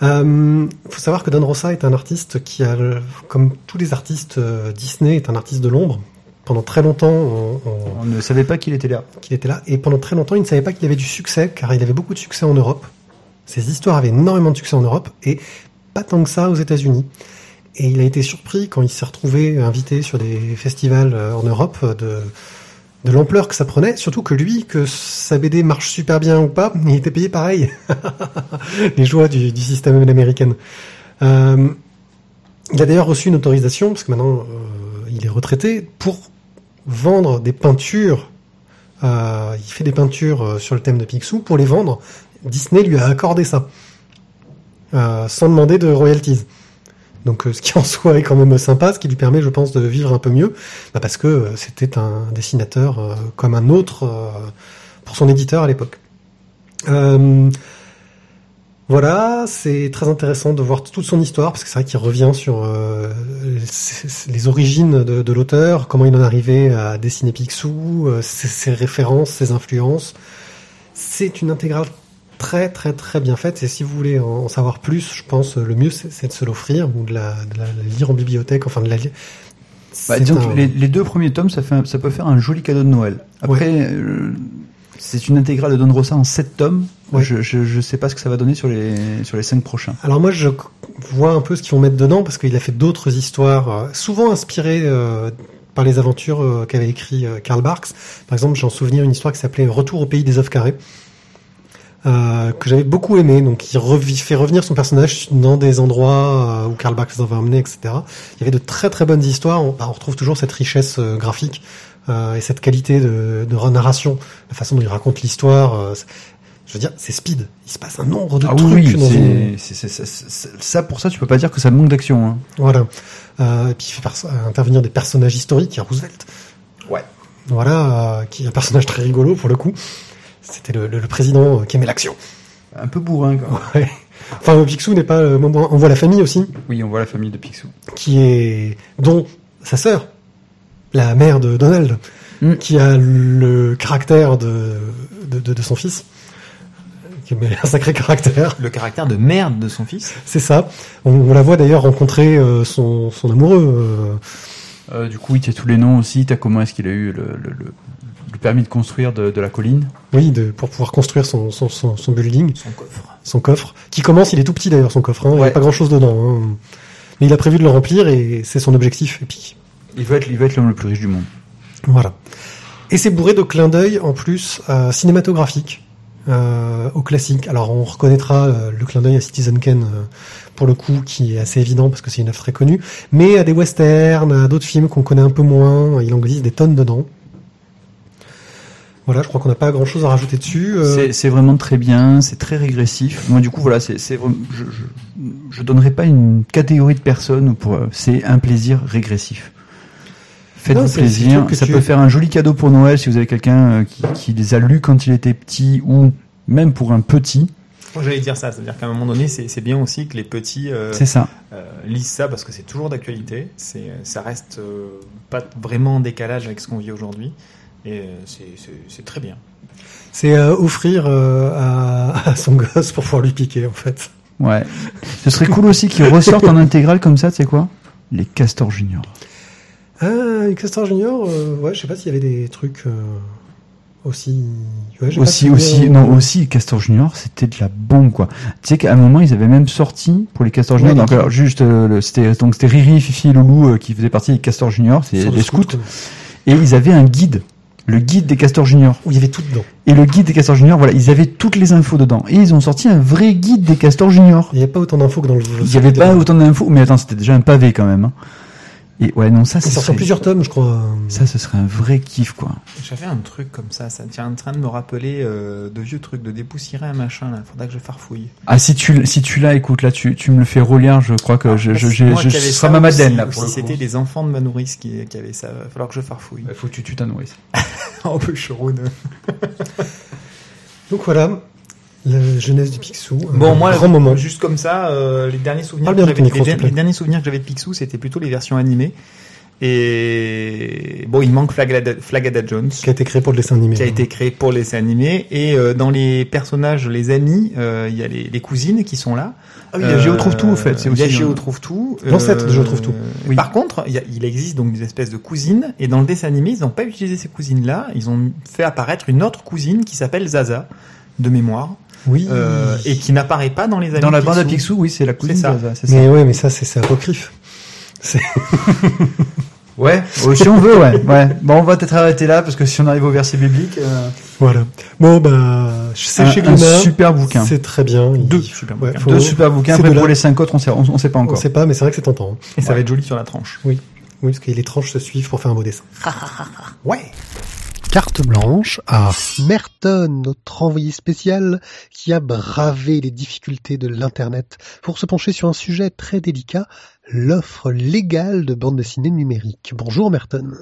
Il faut savoir que Don Rosa est un artiste qui a, euh, comme tous les artistes euh, Disney, est un artiste de l'ombre. Pendant très longtemps, on- on- On ne savait pas qu'il était là. qu'il était là. Et pendant très longtemps, il ne savait pas qu'il avait du succès, car il avait beaucoup de succès en Europe. Ses histoires avaient énormément de succès en Europe, et pas tant que ça aux États-Unis. Et il a été surpris quand il s'est retrouvé invité sur des festivals euh, en Europe euh, de, de l'ampleur que ça prenait, surtout que lui, que sa BD marche super bien ou pas, il était payé pareil. Les joies du, système américain. Euh, il a d'ailleurs reçu une autorisation, parce que maintenant euh, il est retraité, pour vendre des peintures. Euh, il fait des peintures sur le thème de Picsou pour les vendre. Disney lui a accordé ça, sans demander de royalties. Donc, euh, ce qui en soi est quand même sympa, ce qui lui permet, je pense, de vivre un peu mieux, bah, parce que euh, c'était un dessinateur euh, comme un autre pour son éditeur à l'époque. Voilà, c'est très intéressant de voir toute son histoire, parce que c'est vrai qu'il revient sur les- origines de, l'auteur, comment il en est à dessiner Picsou, ses références, ses influences. C'est une intégrale très très très bien faite, et si vous voulez en, savoir plus, je pense euh, le mieux c'est de se l'offrir, ou de la, de la- lire en bibliothèque, enfin de la lire. Bah, disons que les, les deux premiers tomes, ça, fait un- ça peut faire un joli cadeau de Noël. Après, euh, c'est une intégrale de Don Rosa en 7 tomes. Ouais. Je, je, je sais pas ce que ça va donner sur les, sur les 5 prochains. Alors moi, je vois un peu ce qu'ils vont mettre dedans parce qu'il a fait d'autres histoires, euh, souvent inspirées euh, par les aventures euh, qu'avait écrit Karl Barks. Par exemple, j'en souviens une histoire qui s'appelait Retour au pays des œufs carrés. Euh, que j'avais beaucoup aimé, donc il fait revenir son personnage dans des endroits euh, où Karl Barks l'avait emmené, etc. Il y avait de très très bonnes histoires. On, bah, on retrouve toujours cette richesse euh, graphique euh, et cette qualité de, de narration, la façon dont il raconte l'histoire. euh, je veux dire, c'est speed. Il se passe un nombre de Ah trucs oui, dans une- c'est, c'est, c'est- c'est- c'est- ça pour ça tu peux pas dire que ça manque d'action. Hein. Voilà. Euh, et puis il fait intervenir des personnages historiques. Il y a Roosevelt. Ouais. Voilà, euh, qui est un personnage très rigolo pour le coup. C'était le, le- le président qui aimait l'action. Un peu bourrin quoi. Ouais. Enfin, Picsou n'est pas. On voit la famille aussi, Oui, on voit la famille de Picsou. qui est dont sa sœur, la mère de Donald, Mm. qui a le caractère de de, de, de son fils, qui a un sacré caractère. Le caractère de merde de son fils. C'est ça. On, on la voit d'ailleurs rencontrer euh, son, son amoureux. euh, Euh, du coup, il y a tous les noms aussi. T'as comment est-ce qu'il a eu le, le, le- le permis de construire de, de la colline Oui, de, pour pouvoir construire son, son, son, son building, Son coffre. son coffre, qui commence, il est tout petit d'ailleurs son coffre, hein, il n'y a pas grand chose dedans. hein. Mais il a prévu de le remplir et c'est son objectif épique. Il veut être, il veut être l'homme le plus riche du monde. Voilà. Et c'est bourré de clins d'œil en plus euh, cinématographiques euh, au classique. Alors on reconnaîtra euh, le clin d'œil à Citizen Kane euh, pour le coup, qui est assez évident parce que c'est une œuvre très connue, mais à des westerns, à d'autres films qu'on connaît un peu moins. Il en existe des tonnes dedans. Voilà, je crois qu'on n'a pas grand chose à rajouter dessus. euh, C'est, vraiment très bien, c'est très régressif. Moi, du coup, voilà, c'est, je, je, je donnerais pas une catégorie de personnes pour, euh, c'est un plaisir régressif. Faites-vous plaisir. Ça tu- peut faire un joli cadeau pour Noël si vous avez quelqu'un euh, qui, qui les a lus quand il était petit ou même pour un petit. Moi, j'allais dire ça, c'est-à-dire qu'à un moment donné, c'est bien aussi que les petits euh, ça. euh, lisent ça parce que c'est toujours d'actualité. Ça reste euh, pas vraiment en décalage avec ce qu'on vit aujourd'hui. Et euh, c'est- c'est c'est très bien. C'est euh, offrir euh, à, à son gosse pour pouvoir lui piquer en fait. Ouais. Ce serait cool aussi qu'ils ressortent en intégrale comme ça, tu sais quoi? Les Castors Junior. Ah, Castor Junior, euh, ouais, je sais pas s'il y avait des trucs euh, aussi. Ouais, j'ai pas Aussi, souvenir, aussi, euh, non, aussi, Castor Junior, c'était de la bombe, quoi. Tu sais qu'à un moment, ils avaient même sorti, pour les Castors Junior, Ouais, donc, les- alors, juste, euh, le- c'était, donc, c'était Riri, Fifi et Loulou, euh, qui faisaient partie des Castors Junior, c'est des scouts, et ils avaient un guide, le guide des Castors Junior. Où il y avait tout dedans. Et le guide des Castors Junior, voilà, ils avaient toutes les infos dedans. Et ils ont sorti un vrai guide des Castors Junior. Il n'y avait pas autant d'infos que dans le jeu. Il n'y avait pas autant d'infos, mais attends, c'était déjà un pavé quand même. hein. Et ouais, non, ça, C'est en serait, plusieurs tomes, je crois. ça, ce serait un vrai kiff, quoi. J'avais un truc comme ça, ça tient en train de me rappeler euh, de vieux trucs, de dépoussiérer un machin là. Faudra que je farfouille. Ah, si tu, si tu l'as, écoute, là, tu, tu me le fais relire, je crois que je, je, je, ce ça, sera ma Madeleine, là, ou pour si le coup. c'était les enfants de ma nourrice qui, qui avaient ça. Il va falloir que je farfouille. Il faut que tu tues ta nourrice. Un peu charoune. Donc voilà, la jeunesse du Picsou. Bon, moi, grand moment. juste comme ça, euh, les derniers souvenirs que j'avais, les, les derniers souvenirs que j'avais de Picsou, c'était plutôt les versions animées. Et bon, il manque Flagada, Flagada Jones, Qui a été créé pour le dessin animé. qui a été créé pour les dessins animés. Et euh, dans les personnages, les amis, euh, il y a les, les cousines qui sont là. Ah oui, il y a Géo trouve tout, au fait. Il y a Géo euh, trouve tout. L'ancêtre de Géo trouve tout. Oui. Par contre, il, y a- il existe donc des espèces de cousines. Et dans le dessin animé, ils n'ont pas utilisé ces cousines-là. Ils ont fait apparaître une autre cousine qui s'appelle Zaza, de mémoire, Oui. euh, et qui n'apparaît pas dans les amis Dans la de bande à Picsou. Oui, c'est la cousine C'est ça. de ça. Mais ouais, mais ça, c'est apocryphe. C'est- Ouais, oh, si on veut, ouais. ouais. Bon, on va peut-être arrêter là, parce que si on arrive au verset biblique, euh, Voilà. Bon, bah, c'est un, chez un Glénat. super bouquin. C'est très bien. Il- Deux super Ouais, bouquins. faut- Deux super bouquins. c'est Après, pour les cinq autres, on sait, on, on sait pas On encore. sait pas, mais c'est vrai que c'est tentant. hein. Et ça va être joli sur la tranche. Oui, parce que les tranches se suivent pour faire un beau dessin. Ouais. Carte blanche à Merton, notre envoyé spécial qui a bravé les difficultés de l'Internet pour se pencher sur un sujet très délicat, l'offre légale de bande dessinée numérique. Bonjour Merton.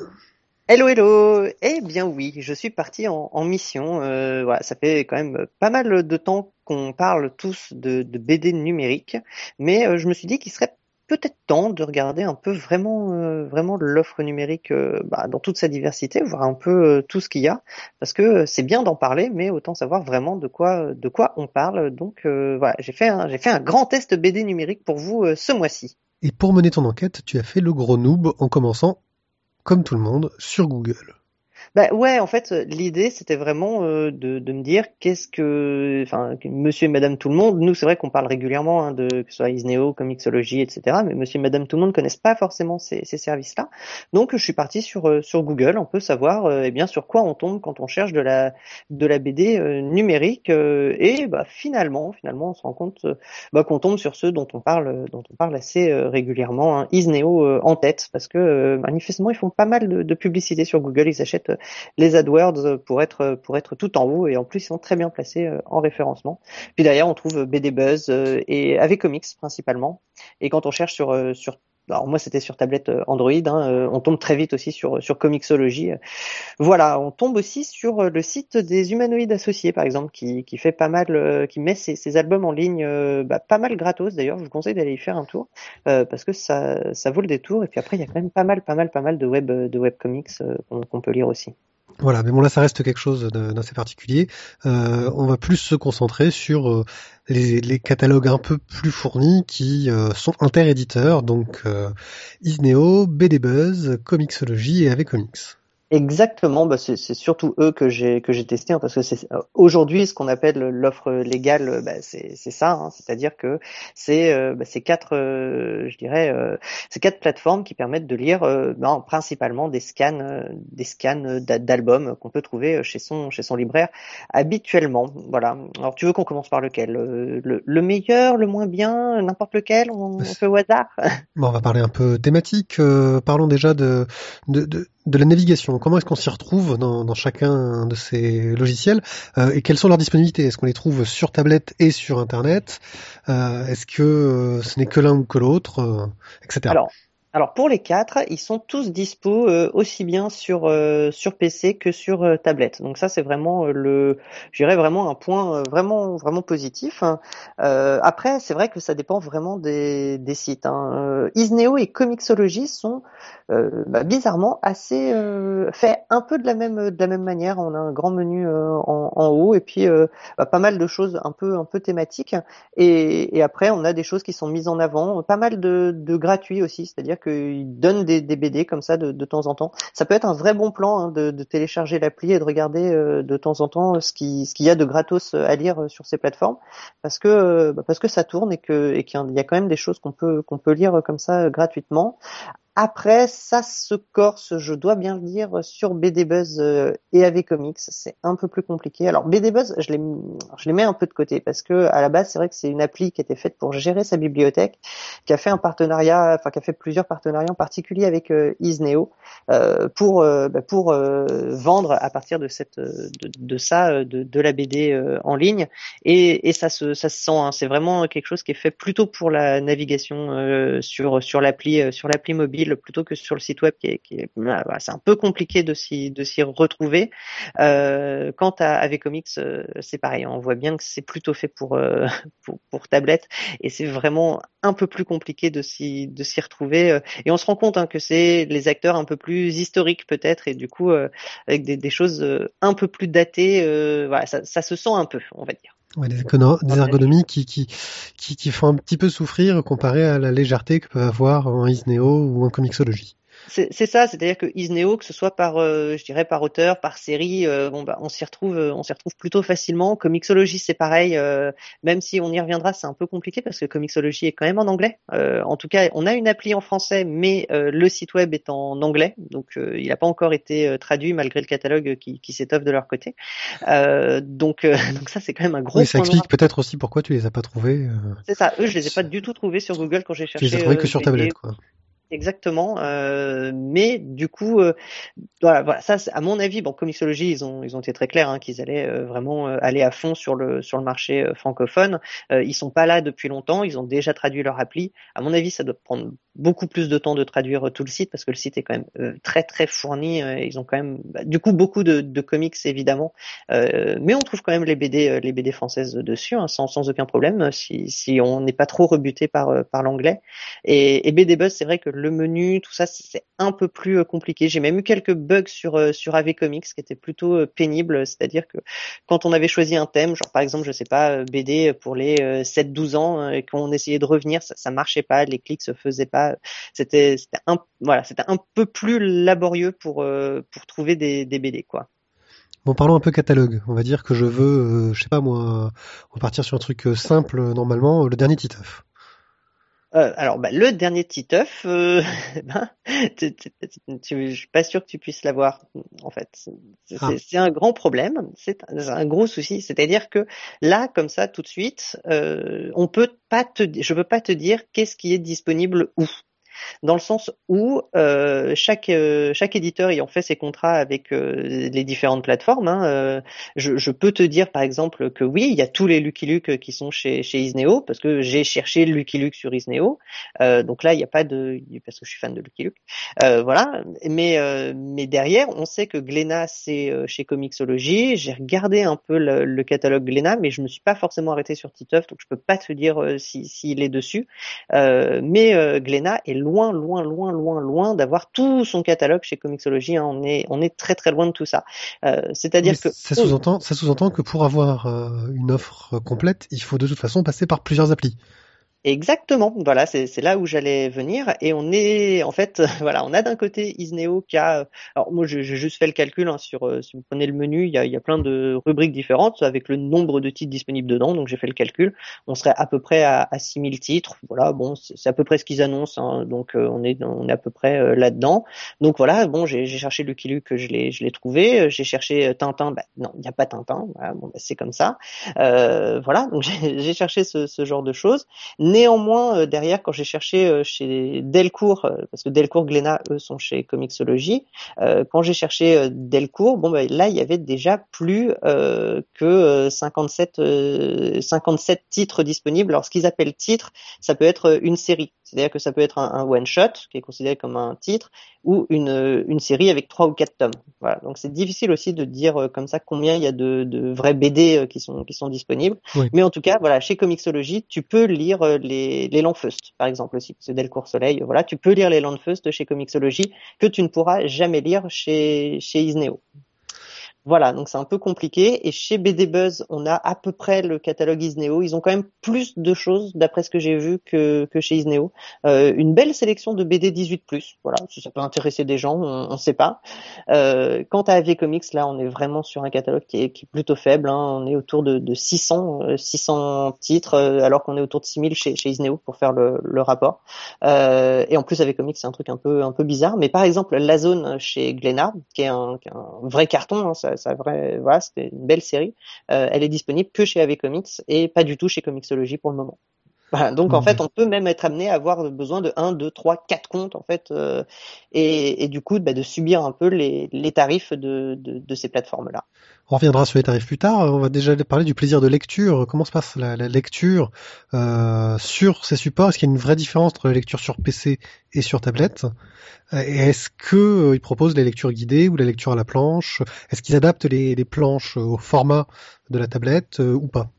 Hello, hello. Eh bien oui, je suis parti en, mission. Euh, ça fait quand même pas mal de temps qu'on parle tous de, de BD numérique, mais euh, je me suis dit qu'il serait peut-être temps de regarder un peu vraiment, euh, vraiment l'offre numérique euh, bah, dans toute sa diversité, voir un peu euh, tout ce qu'il y a, parce que c'est bien d'en parler, mais autant savoir vraiment de quoi, de quoi on parle. Donc voilà, j'ai fait, un, j'ai fait un grand test BD numérique pour vous ce mois-ci. Et pour mener ton enquête, tu as fait le gros noob en commençant, comme tout le monde, sur Google. Bah ouais, en fait, l'idée c'était vraiment euh, de, de me dire qu'est-ce que, enfin, Monsieur et Madame tout le monde. Nous, c'est vrai qu'on parle régulièrement hein, de que ce soit Isneo, Comixology, etc. Mais Monsieur et Madame tout le monde connaissent pas forcément ces, ces services-là. Donc, je suis parti sur euh, sur Google. On peut savoir, euh, eh bien, sur quoi on tombe quand on cherche de la de la BD euh, numérique. euh, et bah finalement, finalement, on se rend compte euh, bah, qu'on tombe sur ceux dont on parle dont on parle assez régulièrement. Hein, Isneo en tête, parce que manifestement, ils font pas mal de, de publicité sur Google. Ils achètent les AdWords pour être pour être tout en haut et en plus ils sont très bien placés euh, en référencement. Puis derrière on trouve BD Buzz euh, et avec Comics principalement. Et quand on cherche euh, sur alors moi c'était sur tablette euh, Android, hein, euh, on tombe très vite aussi sur sur Comixology. Voilà, on tombe aussi sur euh, le site des humanoïdes associés par exemple qui qui fait pas mal, euh, qui met ses, albums en ligne, euh, bah, pas mal gratos d'ailleurs. Je vous conseille d'aller y faire un tour euh, parce que ça ça vaut le détour. Et puis après il y a quand même pas mal pas mal pas mal de web de web comics euh, qu'on qu'on peut lire aussi. Voilà, mais bon là ça reste quelque chose d'assez particulier. Euh, on va plus se concentrer sur euh, les, catalogues un peu plus fournis qui euh, sont interéditeurs, donc Isneo, BD Buzz, Comixology et avec Comics. Exactement, bah c'est surtout eux que j'ai que j'ai testé hein, parce que c'est euh, aujourd'hui ce qu'on appelle l'offre légale, bah, c'est c'est ça, hein, c'est-à-dire que c'est euh, bah, c'est quatre, euh, je dirais, euh, c'est quatre plateformes qui permettent de lire euh, ben, principalement des scans, euh, des scans d'a- d'albums qu'on peut trouver chez son chez son libraire habituellement. Voilà. Alors tu veux qu'on commence par lequel? Le, le meilleur, le moins bien, n'importe lequel, on, on fait au hasard? Bon, on va parler un peu thématique. euh, parlons déjà de, de, de, de la navigation. Comment est-ce qu'on s'y retrouve dans, chacun de ces logiciels euh, et quelles sont leurs disponibilités? Est-ce qu'on les trouve sur tablette et sur Internet? Euh, Est-ce que euh, ce n'est que l'un ou que l'autre, etc. Alors, alors pour les quatre, ils sont tous dispo euh, aussi bien sur euh, sur PC que sur euh, tablette. Donc ça c'est vraiment euh, le, je dirais vraiment un point vraiment vraiment positif. hein. Après c'est vrai que ça dépend vraiment des sites. Hein. Isneo et Comixology sont bah, bizarrement assez fait un peu de la même de la même manière. On a un grand menu en, haut et puis bah, pas mal de choses un peu un peu thématiques. Et, et après, on a des choses qui sont mises en avant, pas mal de, de gratuits aussi, c'est-à-dire qu'ils donnent des, BD comme ça de, temps en temps. Ça peut être un vrai bon plan hein, de, de télécharger l'appli et de regarder euh, de temps en temps ce qui ce qu'il y a de gratos à lire euh, sur ces plateformes, parce que euh, bah, parce que ça tourne et que et qu'il y a quand même des choses qu'on peut qu'on peut lire comme ça euh, gratuitement. Après, ça se corse, je dois bien le dire, sur BD Buzz euh, et avec Comics, c'est un peu plus compliqué. Alors BD Buzz, je les, je mets un peu de côté parce que à la base, c'est vrai que c'est une appli qui était faite pour gérer sa bibliothèque, qui a fait un partenariat, enfin qui a fait plusieurs partenariats en particulier avec euh, Isneo euh, pour euh, bah, pour euh, vendre à partir de cette euh, de, de ça euh, de, de la BD euh, en ligne et, et ça se ça se sent. hein. c'est vraiment quelque chose qui est fait plutôt pour la navigation euh, sur sur l'appli euh, sur l'appli mobile plutôt que sur le site web qui est, qui est c'est un peu compliqué de s'y de s'y retrouver. Euh, quant à avec Comics, euh, c'est pareil. On voit bien que c'est plutôt fait pour, euh, pour tablette et c'est vraiment un peu plus compliqué de s'y de s'y retrouver. euh, Et on se rend compte hein, que c'est les acteurs un peu plus historiques peut-être et du coup euh, avec des, des choses euh, un peu plus datées. voilà, ça, ça se sent un peu, on va dire. Ouais, des, ergonomies qui, qui, qui, qui font un petit peu souffrir comparé à la légèreté que peuvent avoir un Isneo ou un Comixology. C'est c'est ça, c'est-à-dire que Isneo, que ce soit par, euh, je dirais, par auteur, par série, euh, bon bah on s'y retrouve, euh, on s'y retrouve plutôt facilement. Comixology, c'est pareil, euh, même si on y reviendra, c'est un peu compliqué parce que Comixology est quand même en anglais. Euh, en tout cas, on a une appli en français, mais euh, le site web est en anglais, donc euh, il n'a pas encore été traduit malgré le catalogue qui, qui s'étoffe de leur côté. Euh, donc, euh, donc ça, c'est quand même un gros. Oui, ça explique peut-être aussi pourquoi tu les as pas trouvés. euh, C'est ça. Eux, je les ai pas du tout trouvés sur Google quand j'ai tu cherché. les as trouvés que sur tablette, quoi. Exactement, euh, mais du coup, euh, voilà, voilà, ça, à mon avis, bon, Comixology, ils ont, ils ont été très clairs, hein, qu'ils allaient euh, vraiment euh, aller à fond sur le sur le marché euh, francophone. Euh, ils sont pas là depuis longtemps, ils ont déjà traduit leur appli. À mon avis, ça doit prendre beaucoup plus de temps de traduire tout le site parce que le site est quand même très très fourni. ils ont quand même, bah, du coup, beaucoup de, de comics évidemment, mais on trouve quand même les BD, les BD françaises dessus, hein, sans sans aucun problème, si si on n'est pas trop rebuté par par l'anglais. Et, et BD Buzz, c'est vrai que le menu, tout ça, c'est un peu plus euh, compliqué. J'ai même eu quelques bugs sur euh, sur AV Comics qui étaient plutôt euh, pénibles, c'est-à-dire que quand on avait choisi un thème, genre par exemple, je sais pas, BD pour les 7-12 ans, et qu'on essayait de revenir, ça, marchait pas, les clics se faisaient pas. C'était un peu plus laborieux pour pour trouver des, BD quoi. Parlons un peu catalogue. On va dire que je veux, je sais pas moi, on va partir sur un truc simple normalement, le dernier Titeuf. Euh, alors, bah, le dernier Titeuf, euh, ben, je suis pas sûr que tu puisses l'avoir. En fait, c'est ah. un grand problème, c'est un, gros souci. C'est-à-dire que là, comme ça, tout de suite, euh, on peut pas te, je peux pas te dire qu'est-ce qui est disponible où dans le sens où euh, chaque euh, chaque éditeur ayant fait ses contrats avec euh, les différentes plateformes, hein, je, je, peux te dire par exemple que oui, il y a tous les Lucky Luke qui sont chez chez Isneo parce que j'ai cherché Lucky Luke sur Isneo, donc là il n'y a pas de parce que je suis fan de Lucky Luke, voilà. Mais mais derrière, on sait que Glénat c'est chez Comixology. J'ai regardé un peu le, le, catalogue Glénat, mais je me suis pas forcément arrêté sur Titeuf, donc je peux pas te dire s'il si, est dessus. mais Glénat est loin, loin, loin, loin d'avoir tout son catalogue chez Comixology. Hein. On est, on est très, très loin de tout ça. Euh, c'est-à-dire que ça sous-entend, ça sous-entend que pour avoir euh, une offre complète, il faut de toute façon passer par plusieurs applis. Exactement, voilà, c'est là où j'allais venir. Et on est, en fait, voilà, on a d'un côté Isneo qui a, alors moi j'ai juste fait le calcul hein, sur, euh, si vous prenez le menu, il y a, y a plein de rubriques différentes avec le nombre de titres disponibles dedans, donc j'ai fait le calcul. On serait à peu près à, à 6000 titres, voilà, bon, c'est à peu près ce qu'ils annoncent, hein, donc euh, on est, on est à peu près euh, là-dedans. Donc voilà, bon, j'ai cherché Lucky Luke, je l'ai, je l'ai trouvé. J'ai cherché Tintin, bah, non, il n'y a pas Tintin, voilà, bon, bah, c'est comme ça. voilà, donc j'ai cherché ce, ce genre de choses. Néanmoins, euh, derrière, quand j'ai cherché euh, chez Delcourt, euh, parce que Delcourt, Glénat, eux, sont chez Comixology, quand j'ai cherché Delcourt, bon, ben, là, il y avait déjà plus que 57, 57 titres disponibles. Alors, ce qu'ils appellent titre, ça peut être une série. C'est-à-dire que ça peut être un, one-shot, qui est considéré comme un titre, ou une, une série avec trois ou quatre tomes. Voilà. Donc c'est difficile aussi de dire comme ça combien il y a de, de vrais BD qui sont qui sont disponibles. Mais en tout cas, voilà, chez Comixology, tu peux lire les, les Landfust, par exemple aussi, c'est Delcourt Soleil. Voilà, tu peux lire les Landfust chez Comixology que tu ne pourras jamais lire chez chez Isneo. Voilà, donc c'est un peu compliqué. Et chez BD Buzz, on a à peu près le catalogue Isneo. Ils ont quand même plus de choses, d'après ce que j'ai vu, que, que chez Isneo. Euh, une belle sélection de BD 18+. Voilà, si ça peut intéresser des gens, on ne sait pas. Euh, quant à AV Comics, là, on est vraiment sur un catalogue qui est, plutôt faible. Hein. On est autour de, de 600, 600 euh, titres, euh, alors qu'on est autour de 6000 chez, chez Isneo pour faire le, rapport. Euh, et en plus, AV Comics, c'est un truc un peu, un peu bizarre. Mais par exemple, La Zone chez Glénat, qui est un, qui est un vrai carton, hein, ça vrai, voilà, c'était une belle série. Euh, elle est disponible que chez AV Comics et pas du tout chez Comixology pour le moment. Donc en mhm. fait, on peut même être amené à avoir besoin de 1, 2, 3, 4 comptes en fait, euh, et, et, du coup bah, de subir un peu les, les tarifs de, de, de ces plateformes-là. On reviendra sur les tarifs plus tard. On va déjà parler du plaisir de lecture. Comment se passe la, la lecture euh, sur ces supports? Est-ce qu'il y a une vraie différence entre la lecture sur PC et sur tablette? Euh, Est-ce que euh, proposent les lectures guidées ou la lecture à la planche? Est-ce qu'ils adaptent les, les planches au format de la tablette euh, ou pas?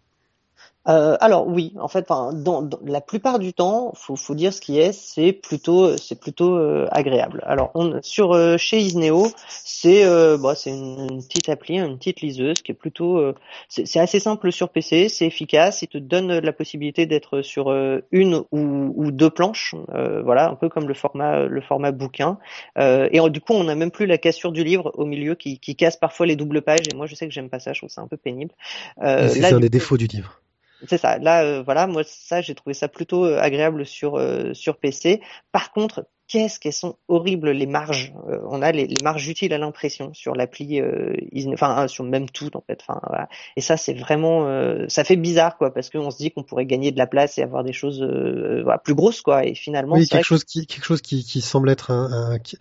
Euh, alors oui, en fait, dans, la plupart du temps, faut, faut dire ce qui est, c'est plutôt, c'est plutôt euh, agréable. Alors on, sur euh, chez Isneo, c'est, bah, c'est une, petite appli, une petite liseuse qui est plutôt, c'est assez simple sur PC, c'est efficace, il te donne la possibilité d'être sur une ou, ou, deux planches, voilà, un peu comme le format, le format bouquin. et du coup, on n'a même plus la cassure du livre au milieu qui, qui casse parfois les doubles pages. Et moi, je sais que j'aime pas ça, je trouve ça un peu pénible. c'est un des défauts du livre. C'est ça. Là, euh, voilà, moi ça, j'ai trouvé ça plutôt euh, agréable sur euh, sur PC. Par contre, qu'est-ce qu'elles sont horribles les marges. on a les, les, marges utiles à l'impression sur l'appli, enfin sur même tout en fait. Enfin, voilà. Et ça, c'est vraiment, ça fait bizarre quoi, parce qu'on se dit qu'on pourrait gagner de la place et avoir des choses voilà, plus grosses quoi. Et finalement, oui, quelque chose qui quelque chose qui, qui semble être un, un qui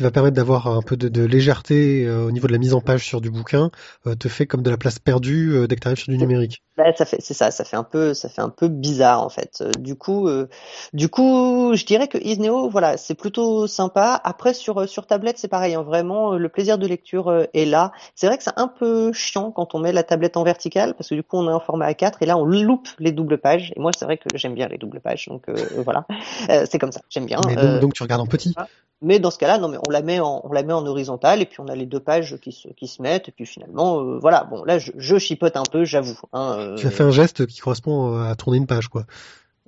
va permettre d'avoir un peu de, de légèreté euh, au niveau de la mise en page sur du bouquin, euh, te fait comme de la place perdue euh, dès que tu arrives sur du numérique. Bah, ça fait, c'est ça, ça fait un peu, ça fait un peu bizarre en fait. Euh, du coup, du coup, je dirais que Isneo, voilà, c'est plutôt sympa. Après sur sur tablette, c'est pareil. hein, vraiment, le plaisir de lecture est là. C'est vrai que c'est un peu chiant quand on met la tablette en verticale parce que du coup, on est en format A4 et là, on loupe les doubles pages. Et moi, c'est vrai que j'aime bien les doubles pages, donc voilà, c'est comme ça, j'aime bien. Mais donc, donc tu regardes en petit. mais dans ce cas-là, non, mais on la met en, on la met en horizontal et puis on a les deux pages qui se, qui se mettent et puis finalement, euh, voilà. Bon, là, je, je chipote un peu, j'avoue. Hein, euh, Tu as fait un geste qui correspond euh, à tourner une page, quoi.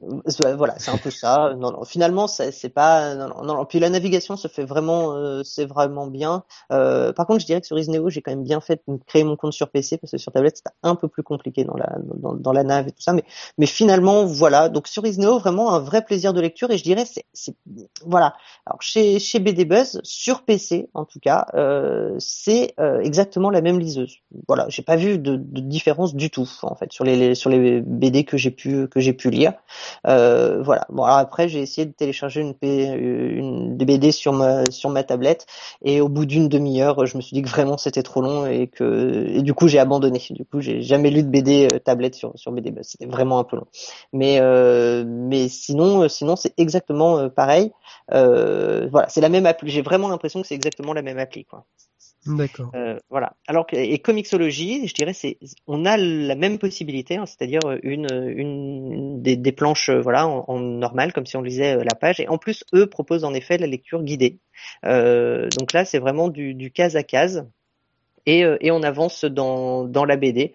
Euh, Voilà, c'est un peu ça. Non, non, finalement, c'est pas. Non, non. Puis la navigation se fait vraiment, euh, c'est vraiment bien. Euh, par contre, je dirais que sur Isneo, j'ai quand même bien fait de créer mon compte sur PC parce que sur tablette, c'était un peu plus compliqué dans la dans, dans la nav et tout ça. Mais mais finalement, voilà. Donc sur Isneo, vraiment un vrai plaisir de lecture et je dirais c'est c'est voilà. Alors chez chez BD Buzz sur PC en tout cas, euh, c'est euh, exactement la même liseuse. Voilà, j'ai pas vu de, de différence du tout en fait sur les, les- sur les BD que j'ai pu que j'ai pu lire. Euh, voilà. Bon, alors après, j'ai essayé de télécharger une, une BD sur ma sur ma tablette et au bout d'une demi-heure, je me suis dit que vraiment c'était trop long et que du coup j'ai abandonné. Du coup, j'ai jamais lu de BD euh, tablette sur sur BD Buzz. C'était vraiment un peu long. Mais euh, mais sinon euh, sinon c'est exactement euh, pareil. Euh, voilà, c'est la même appli. J'ai vraiment l'impression que c'est exactement la même appli quoi. D'accord. Euh, voilà. Alors que et Comixology, je dirais, c'est on a la même possibilité, hein, c'est-à-dire une, une, une des, des planches, euh, voilà, en, en normal, comme si on lisait euh, la page. Et en plus, eux proposent en effet la lecture guidée. Euh, donc là, c'est vraiment du, du case à case, et, euh, et on avance dans dans la BD.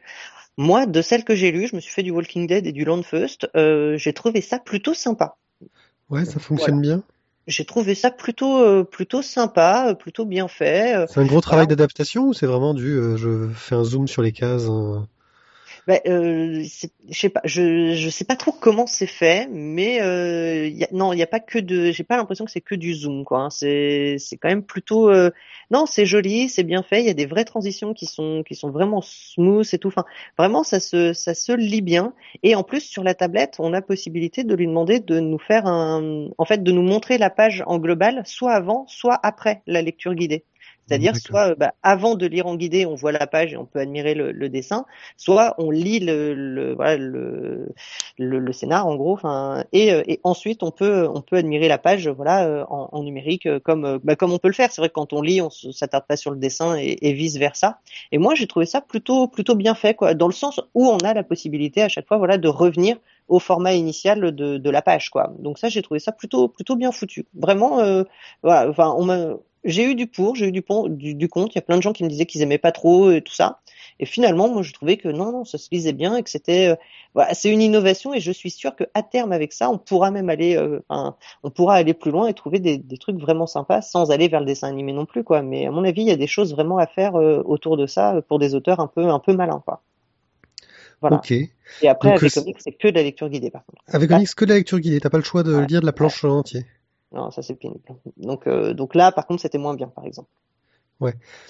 Moi, de celles que j'ai lues, je me suis fait du Walking Dead et du Land First. Euh, j'ai trouvé ça plutôt sympa. Ouais, ça fonctionne bien. J'ai trouvé ça plutôt euh, plutôt sympa, euh, plutôt bien fait. Euh, C'est un gros travail d'adaptation ou c'est vraiment du euh, je fais un zoom sur les cases Ben, euh, je sais pas, je je sais pas trop comment c'est fait, mais euh, y a, non, il y a pas que de, j'ai pas l'impression que c'est que du zoom quoi. hein. C'est c'est quand même plutôt, euh, non, c'est joli, c'est bien fait. Il y a des vraies transitions qui sont qui sont vraiment smooth et tout. Enfin, vraiment ça se ça se lit bien. Et en plus sur la tablette, on a possibilité de lui demander de nous faire un, en fait, de nous montrer la page en global, soit avant, soit après la lecture guidée. C'est-à-dire soit euh, bah, avant de lire en guidé, on voit la page et on peut admirer le, le dessin, soit on lit le, le voilà le, le, le scénar en gros, et, euh, et ensuite on peut on peut admirer la page voilà euh, en, en numérique comme bah, comme on peut le faire. C'est vrai que quand on lit, on s'attarde pas sur le dessin et, et vice versa. Et moi j'ai trouvé ça plutôt plutôt bien fait quoi, dans le sens où on a la possibilité à chaque fois voilà de revenir au format initial de, de la page quoi. Donc ça j'ai trouvé ça plutôt plutôt bien foutu. Vraiment euh, voilà, enfin on j'ai eu du pour, j'ai eu du, pon- du, du contre. Il y a plein de gens qui me disaient qu'ils aimaient pas trop et tout ça. Et finalement, moi, je trouvais que non, non, ça se lisait bien et que c'était, euh, voilà, c'est une innovation. Et je suis sûr que à terme, avec ça, on pourra même aller, euh, enfin, on pourra aller plus loin et trouver des, des trucs vraiment sympas sans aller vers le dessin animé non plus, quoi. Mais à mon avis, il y a des choses vraiment à faire euh, autour de ça euh, pour des auteurs un peu, un peu malins, quoi. Voilà. Ok. Et après, Donc, avec c'est- comics, c'est que de la lecture guidée, par contre. Avec Onyx, que de la lecture guidée. T'as pas le choix de Ouais. lire de la planche en entier. Non, ça c'est pénible. Donc, euh, donc là, par contre, c'était moins bien, par exemple.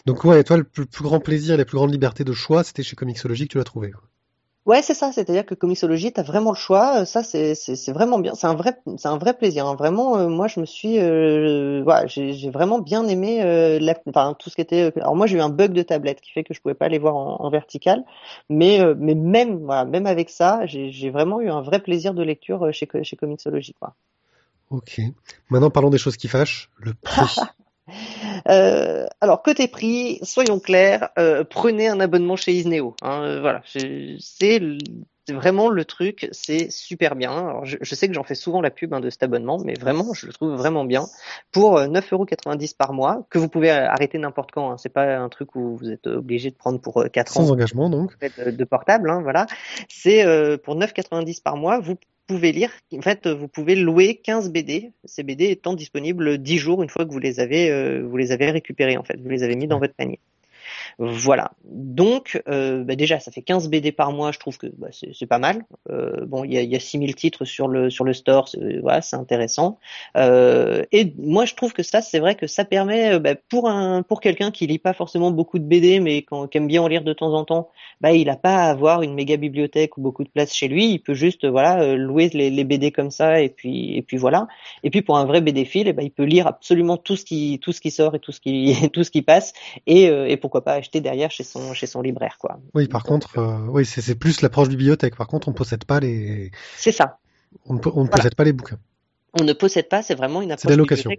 Donc ouais, toi, le plus, plus grand plaisir, la plus grande liberté de choix, c'était chez Comixology que tu l'as trouvé. quoi. Ouais, c'est ça. C'est-à-dire que Comixology, t'as vraiment le choix. Euh, Ça, c'est vraiment bien. C'est un vrai c'est un vrai plaisir. hein. Vraiment, euh, moi, je me suis, euh, j'ai vraiment bien aimé euh, la, enfin tout ce qui était. Alors moi, j'ai eu un bug de tablette qui fait que je pouvais pas les voir en, en vertical, mais mais même voilà, même avec ça, j'ai vraiment eu un vrai plaisir de lecture chez chez Comixology, quoi. Ok. Maintenant, parlons des choses qui fâchent. Le prix. Euh, alors côté prix, soyons clairs, euh, prenez un abonnement chez Isneo. Hein, euh, voilà, c'est vraiment le truc, c'est super bien. Alors je, je sais que j'en fais souvent la pub hein, de cet abonnement, mais vraiment, je le trouve vraiment bien pour euh, 9,90€ par mois que vous pouvez arrêter n'importe quand. Hein. C'est pas un truc où vous êtes obligé de prendre pour euh, 4 ans Sans engagement, donc. euh, de portable, voilà. C'est pour 9,90 par mois, vous pouvez lire, en fait, vous pouvez louer 15 BD, ces BD étant disponibles 10 jours une fois que vous les avez, euh, vous les avez récupérés, en fait, vous les avez mis dans votre panier. Voilà. Donc, euh, bah déjà, ça fait 15 BD par mois. Je trouve que bah, c'est pas mal. Euh, bon, il y a, y a 6000 titres sur le sur le store. C'est voilà, c'est intéressant. Euh, et moi, je trouve que ça, c'est vrai que ça permet euh, bah, pour un pour quelqu'un qui lit pas forcément beaucoup de BD, mais quand, qui aime bien en lire de temps en temps, bah, il a pas à avoir une méga bibliothèque ou beaucoup de place chez lui. Il peut juste voilà euh, louer les, les BD comme ça et puis et puis voilà. Et puis pour un vrai BD fil, eh ben, il peut lire absolument tout ce qui tout ce qui sort et tout ce qui tout ce qui passe et, euh, et pourquoi pas acheter derrière chez son chez son libraire quoi. Oui, par contre, euh, oui, c'est c'est plus l'approche bibliothèque. Par contre, on possède pas les, C'est ça. on ne, po- on ne Voilà. possède pas les bouquins. On ne possède pas, c'est vraiment une approche de la location.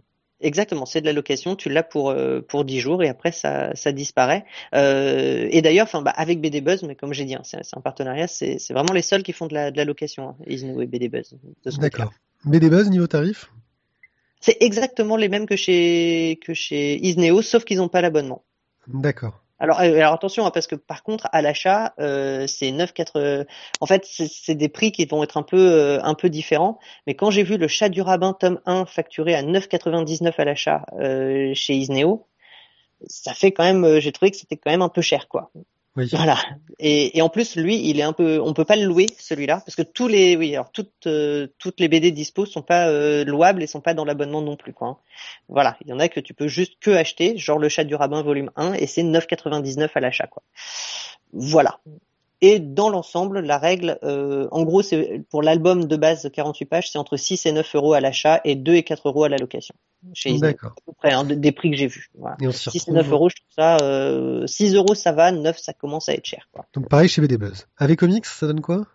Exactement, c'est de la location. Tu l'as pour euh, pour 10 jours et après ça ça disparaît. Euh, et d'ailleurs, enfin bah, avec BD Buzz, mais comme j'ai dit, hein, c'est c'est un partenariat. C'est c'est vraiment les seuls qui font de la de la location. Hein, Isneo et BD Buzz. D'accord. BD Buzz niveau tarif? C'est exactement les mêmes que chez que chez Isneo, sauf qu'ils n'ont pas l'abonnement. D'accord. Alors, euh, attention, hein, parce que par contre, à l'achat, euh, c'est 9,4. En fait, c'est des prix qui vont être un peu euh, un peu différents. Mais quand j'ai vu le Chat du rabbin tome 1 facturé à 9,99 à l'achat euh, chez Isneo, ça fait quand même. euh, j'ai trouvé que c'était quand même un peu cher, quoi. Voilà. Et, et en plus, lui, il est un peu. On peut pas le louer celui-là parce que tous les. Oui, alors toutes euh, toutes les BD dispo sont pas euh, louables et sont pas dans l'abonnement non plus, quoi. hein. Voilà, il y en a que tu peux juste que acheter, genre le chat du rabbin volume 1 et c'est 9,99 à l'achat quoi. Voilà. Et dans l'ensemble, la règle, euh, en gros, c'est pour l'album de base de 48 pages, c'est entre 6 et 9 euros à l'achat et 2 et 4 euros à la location. Chez. D'accord. À peu près, hein, de- des prix que j'ai vus. Voilà. Et on s'y 6 et retrouve. 9 euros, je trouve ça, euh, 6 euros ça va, 9 ça commence à être cher. Quoi. Donc pareil chez BD Buzz. Avec Comics, ça donne quoi?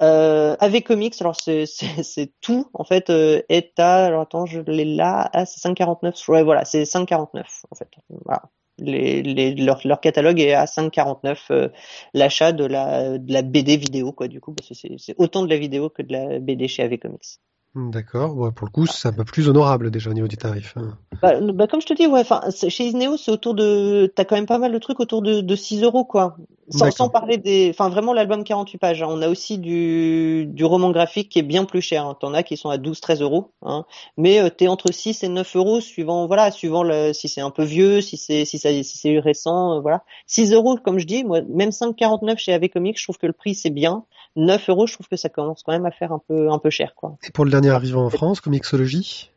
Euh, avec comics, alors c'est c'est c'est tout en fait euh, est à alors attends je l'ai là ah c'est 5,49 ouais voilà c'est 5,49 en fait voilà les, les leur, leur catalogue est à 5,49 euh, l'achat de la de la BD vidéo quoi du coup parce que c'est autant de la vidéo que de la BD chez AV Comics. D'accord. Ouais, pour le coup, c'est un peu plus honorable déjà au niveau du tarif. hein. Bah, bah, comme je te dis ouais chez Isneo c'est autour de t'as quand même pas mal de trucs autour de, de 6 euros quoi sans, sans parler des enfin vraiment l'album 48 pages hein. on a aussi du du roman graphique qui est bien plus cher hein. t'en as qui sont à 12 13 euros hein. mais euh, t'es entre 6 et 9 euros suivant voilà suivant le si c'est un peu vieux si c'est si ça si c'est récent euh, voilà 6 euros comme je dis moi même 5,49 chez AV Comics je trouve que le prix c'est bien 9 euros je trouve que ça commence quand même à faire un peu un peu cher quoi Et pour le dernier arrivant en France, Comixology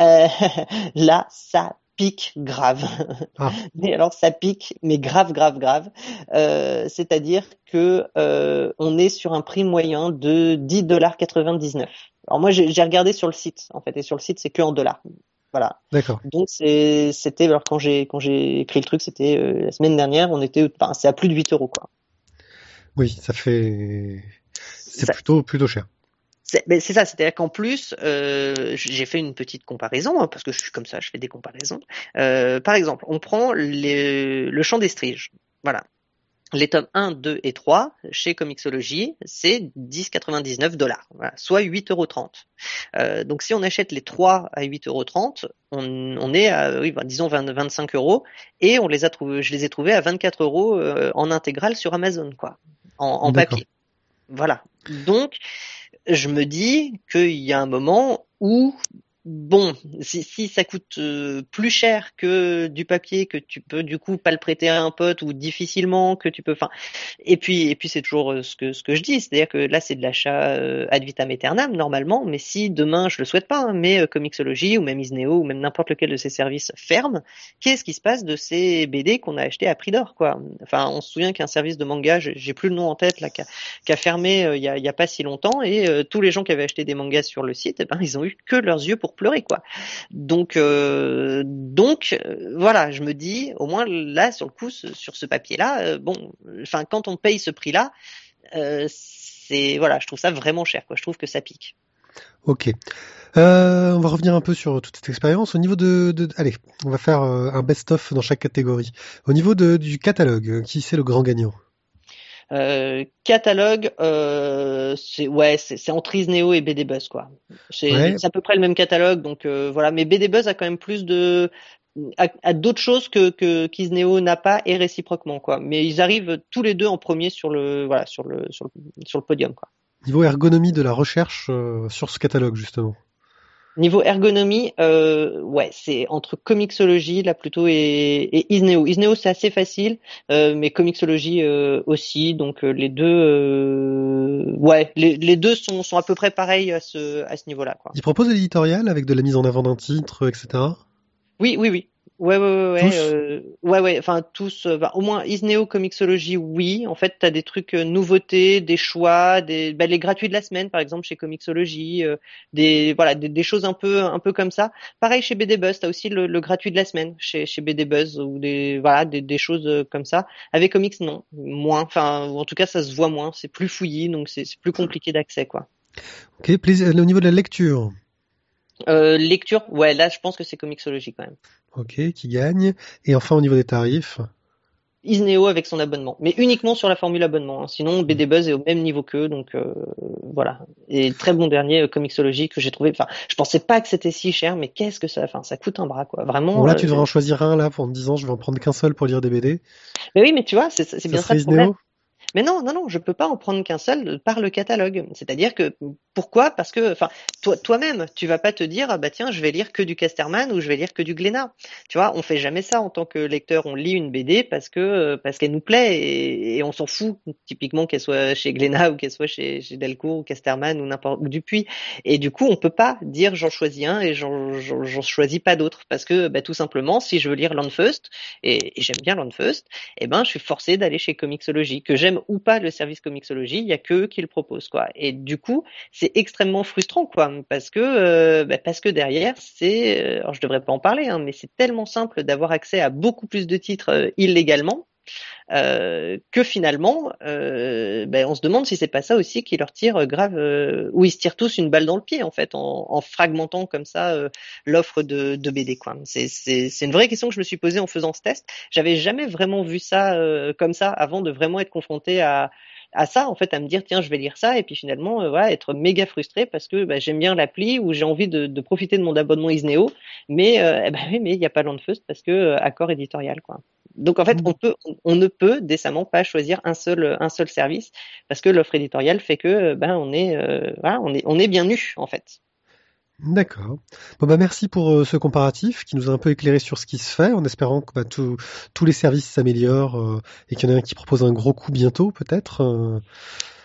euh, là, ça pique grave. Ah. Mais alors ça pique, mais grave, grave, grave. Euh, C'est-à-dire que euh, on est sur un prix moyen de 10 dollars 99. Alors moi j'ai regardé sur le site en fait, et sur le site c'est que en dollars. Voilà. D'accord. Donc c'était alors quand j'ai quand j'ai écrit le truc c'était euh, la semaine dernière, on était enfin c'est à plus de 8 euros quoi. Oui, ça fait. C'est plutôt plutôt cher. C'est ça, c'est-à-dire qu'en plus, euh, j'ai fait une petite comparaison, hein, parce que je suis comme ça, je fais des comparaisons. Euh, par exemple, on prend les- le champ d'Estrige. Voilà. Les tomes 1, 2 et 3 chez Comixology, c'est 10,99 dollars, voilà, soit 8,30 euros. Euh, donc si on achète les 3 à 8,30 euros, on, on est à, oui, ben, disons 20 25 euros, et on les a trouvés, je les ai trouvés à 24 euros euh, en intégrale sur Amazon, quoi, en, en papier. Voilà. Donc, je me dis qu'il y a un moment où, bon, si, si ça coûte euh, plus cher que du papier, que tu peux du coup pas le prêter à un pote ou difficilement, que tu peux, enfin, et puis et puis c'est toujours euh, ce que ce que je dis, c'est-à-dire que là c'est de l'achat euh, ad vitam aeternam normalement, mais si demain je le souhaite pas, hein, mais euh, Comixology ou même Isneo ou même n'importe lequel de ces services ferme, qu'est-ce qui se passe de ces BD qu'on a achetés à prix d'or quoi? Enfin, on se souvient qu'un service de manga, j'ai plus le nom en tête là, qui a, a fermé euh, il y, a, y a pas si longtemps et tous les gens qui avaient acheté des mangas sur le site, eh ben ils ont eu que leurs yeux pour pleurer quoi. Donc euh, donc euh, voilà, je me dis au moins là sur le coup sur ce papier là, bon, enfin quand on paye ce prix là, c'est voilà, je trouve ça vraiment cher quoi. Je trouve que ça pique. Ok. Euh, on va revenir un peu sur toute cette expérience. Au niveau de, de- allez, on va faire euh, un best-of dans chaque catégorie. Au niveau de, du catalogue, euh, qui c'est le grand gagnant? Euh, catalogue, euh, c'est ouais, c'est entre Isneo et BD Buzz quoi. C'est Ouais. à peu près le même catalogue, donc euh, voilà. Mais BD Buzz a quand même plus de a, a d'autres choses que que qu'Isneo n'a pas et réciproquement quoi. Mais ils arrivent tous les deux en premier sur le voilà sur le sur le, sur le podium quoi. Niveau ergonomie de la recherche euh, sur ce catalogue justement. Niveau ergonomie, euh, ouais, c'est entre Comixology là plutôt et, et Isneo. Isneo c'est assez facile, euh, mais Comixology euh, aussi. Donc euh, les deux, euh, ouais, les, les deux sont, sont à peu près pareils à ce à ce niveau-là. Quoi. Il propose l'éditorial avec de la mise en avant d'un titre, etc. Oui, oui, oui. Ouais, ouais, ouais, ouais, euh, ouais, ouais, enfin tous, bah, au moins Isneo Comixology, oui. En fait, t'as des trucs euh, nouveautés, des choix, des, bah, les gratuits de la semaine, par exemple chez Comixology, euh, des, voilà, des, des choses un peu, un peu comme ça. Pareil chez BD Buzz, t'as aussi le, le gratuit de la semaine chez, chez BD Buzz ou des, voilà, des, des choses euh, comme ça. Avec Comics, non, moins. Enfin, en tout cas, ça se voit moins. C'est plus fouillis, donc c'est c'est plus compliqué d'accès, quoi. Ok, plaisir. Au niveau de la lecture, Euh, lecture, ouais, là, je pense que c'est Comixology quand même. ok, qui gagne. Et enfin, au niveau des tarifs, Isneo avec son abonnement, mais uniquement sur la formule abonnement. hein. Sinon, BD Buzz est au même niveau qu'eux, donc euh, voilà. Et très bon dernier euh, Comixology que j'ai trouvé. Enfin, je pensais pas que c'était si cher, mais qu'est-ce que ça, enfin, ça coûte un bras, quoi. Vraiment. bon là, euh, tu devrais en choisir un là pour me disant, je vais en prendre qu'un seul pour lire des BD. Mais oui, mais tu vois, c'est bien ça le problème. Mais non, non, non, je peux pas en prendre qu'un seul par le catalogue. C'est-à-dire que pourquoi? Parce que, enfin, toi, toi-même, tu vas pas te dire, ah bah tiens, je vais lire que du Casterman ou je vais lire que du Glénat. Tu vois, on fait jamais ça en tant que lecteur. On lit une BD parce que euh, parce qu'elle nous plaît et, on s'en fout. Typiquement qu'elle soit chez Glénat ou qu'elle soit chez, Delcourt ou Casterman ou n'importe ou Dupuis. Et du coup, on peut pas dire j'en choisis un et j'en choisis pas d'autres parce que bah, tout simplement, si je veux lire Landfust et, et j'aime bien Landfust, eh ben, je suis forcé d'aller chez Comixology. Que j'aime ou pas le service Comixology, il y a que eux qui le proposent, quoi. Et du coup, c'est extrêmement frustrant, quoi, parce que euh, bah, parce que derrière, c'est, euh, alors je devrais pas en parler, hein, mais c'est tellement simple d'avoir accès à beaucoup plus de titres euh, illégalement. Euh, que finalement, euh, ben, on se demande si c'est pas ça aussi qui leur tire euh, grave, ou ils se tirent tous une balle dans le pied en fait, en, en fragmentant comme ça l'offre de, de BD. C'est, c'est, une vraie question que je me suis posée en faisant ce test. J'avais jamais vraiment vu ça comme ça avant de vraiment être confronté à, à ça en fait à me dire tiens je vais lire ça et puis finalement euh, voilà être méga frustré parce que bah, j'aime bien l'appli ou j'ai envie de, de profiter de mon abonnement Isneo mais euh, eh ben oui mais il n'y a pas Landfust parce que euh, accord éditorial quoi. Donc en fait on peut on, on ne peut décemment pas choisir un seul un seul service parce que l'offre éditoriale fait que ben on est voilà on est on est bien nu en fait D'accord. Bon bah merci pour euh, ce comparatif qui nous a un peu éclairé sur ce qui se fait, en espérant que bah, tous les services s'améliorent euh, et qu'il y en a un qui propose un gros coup bientôt peut-être. euh.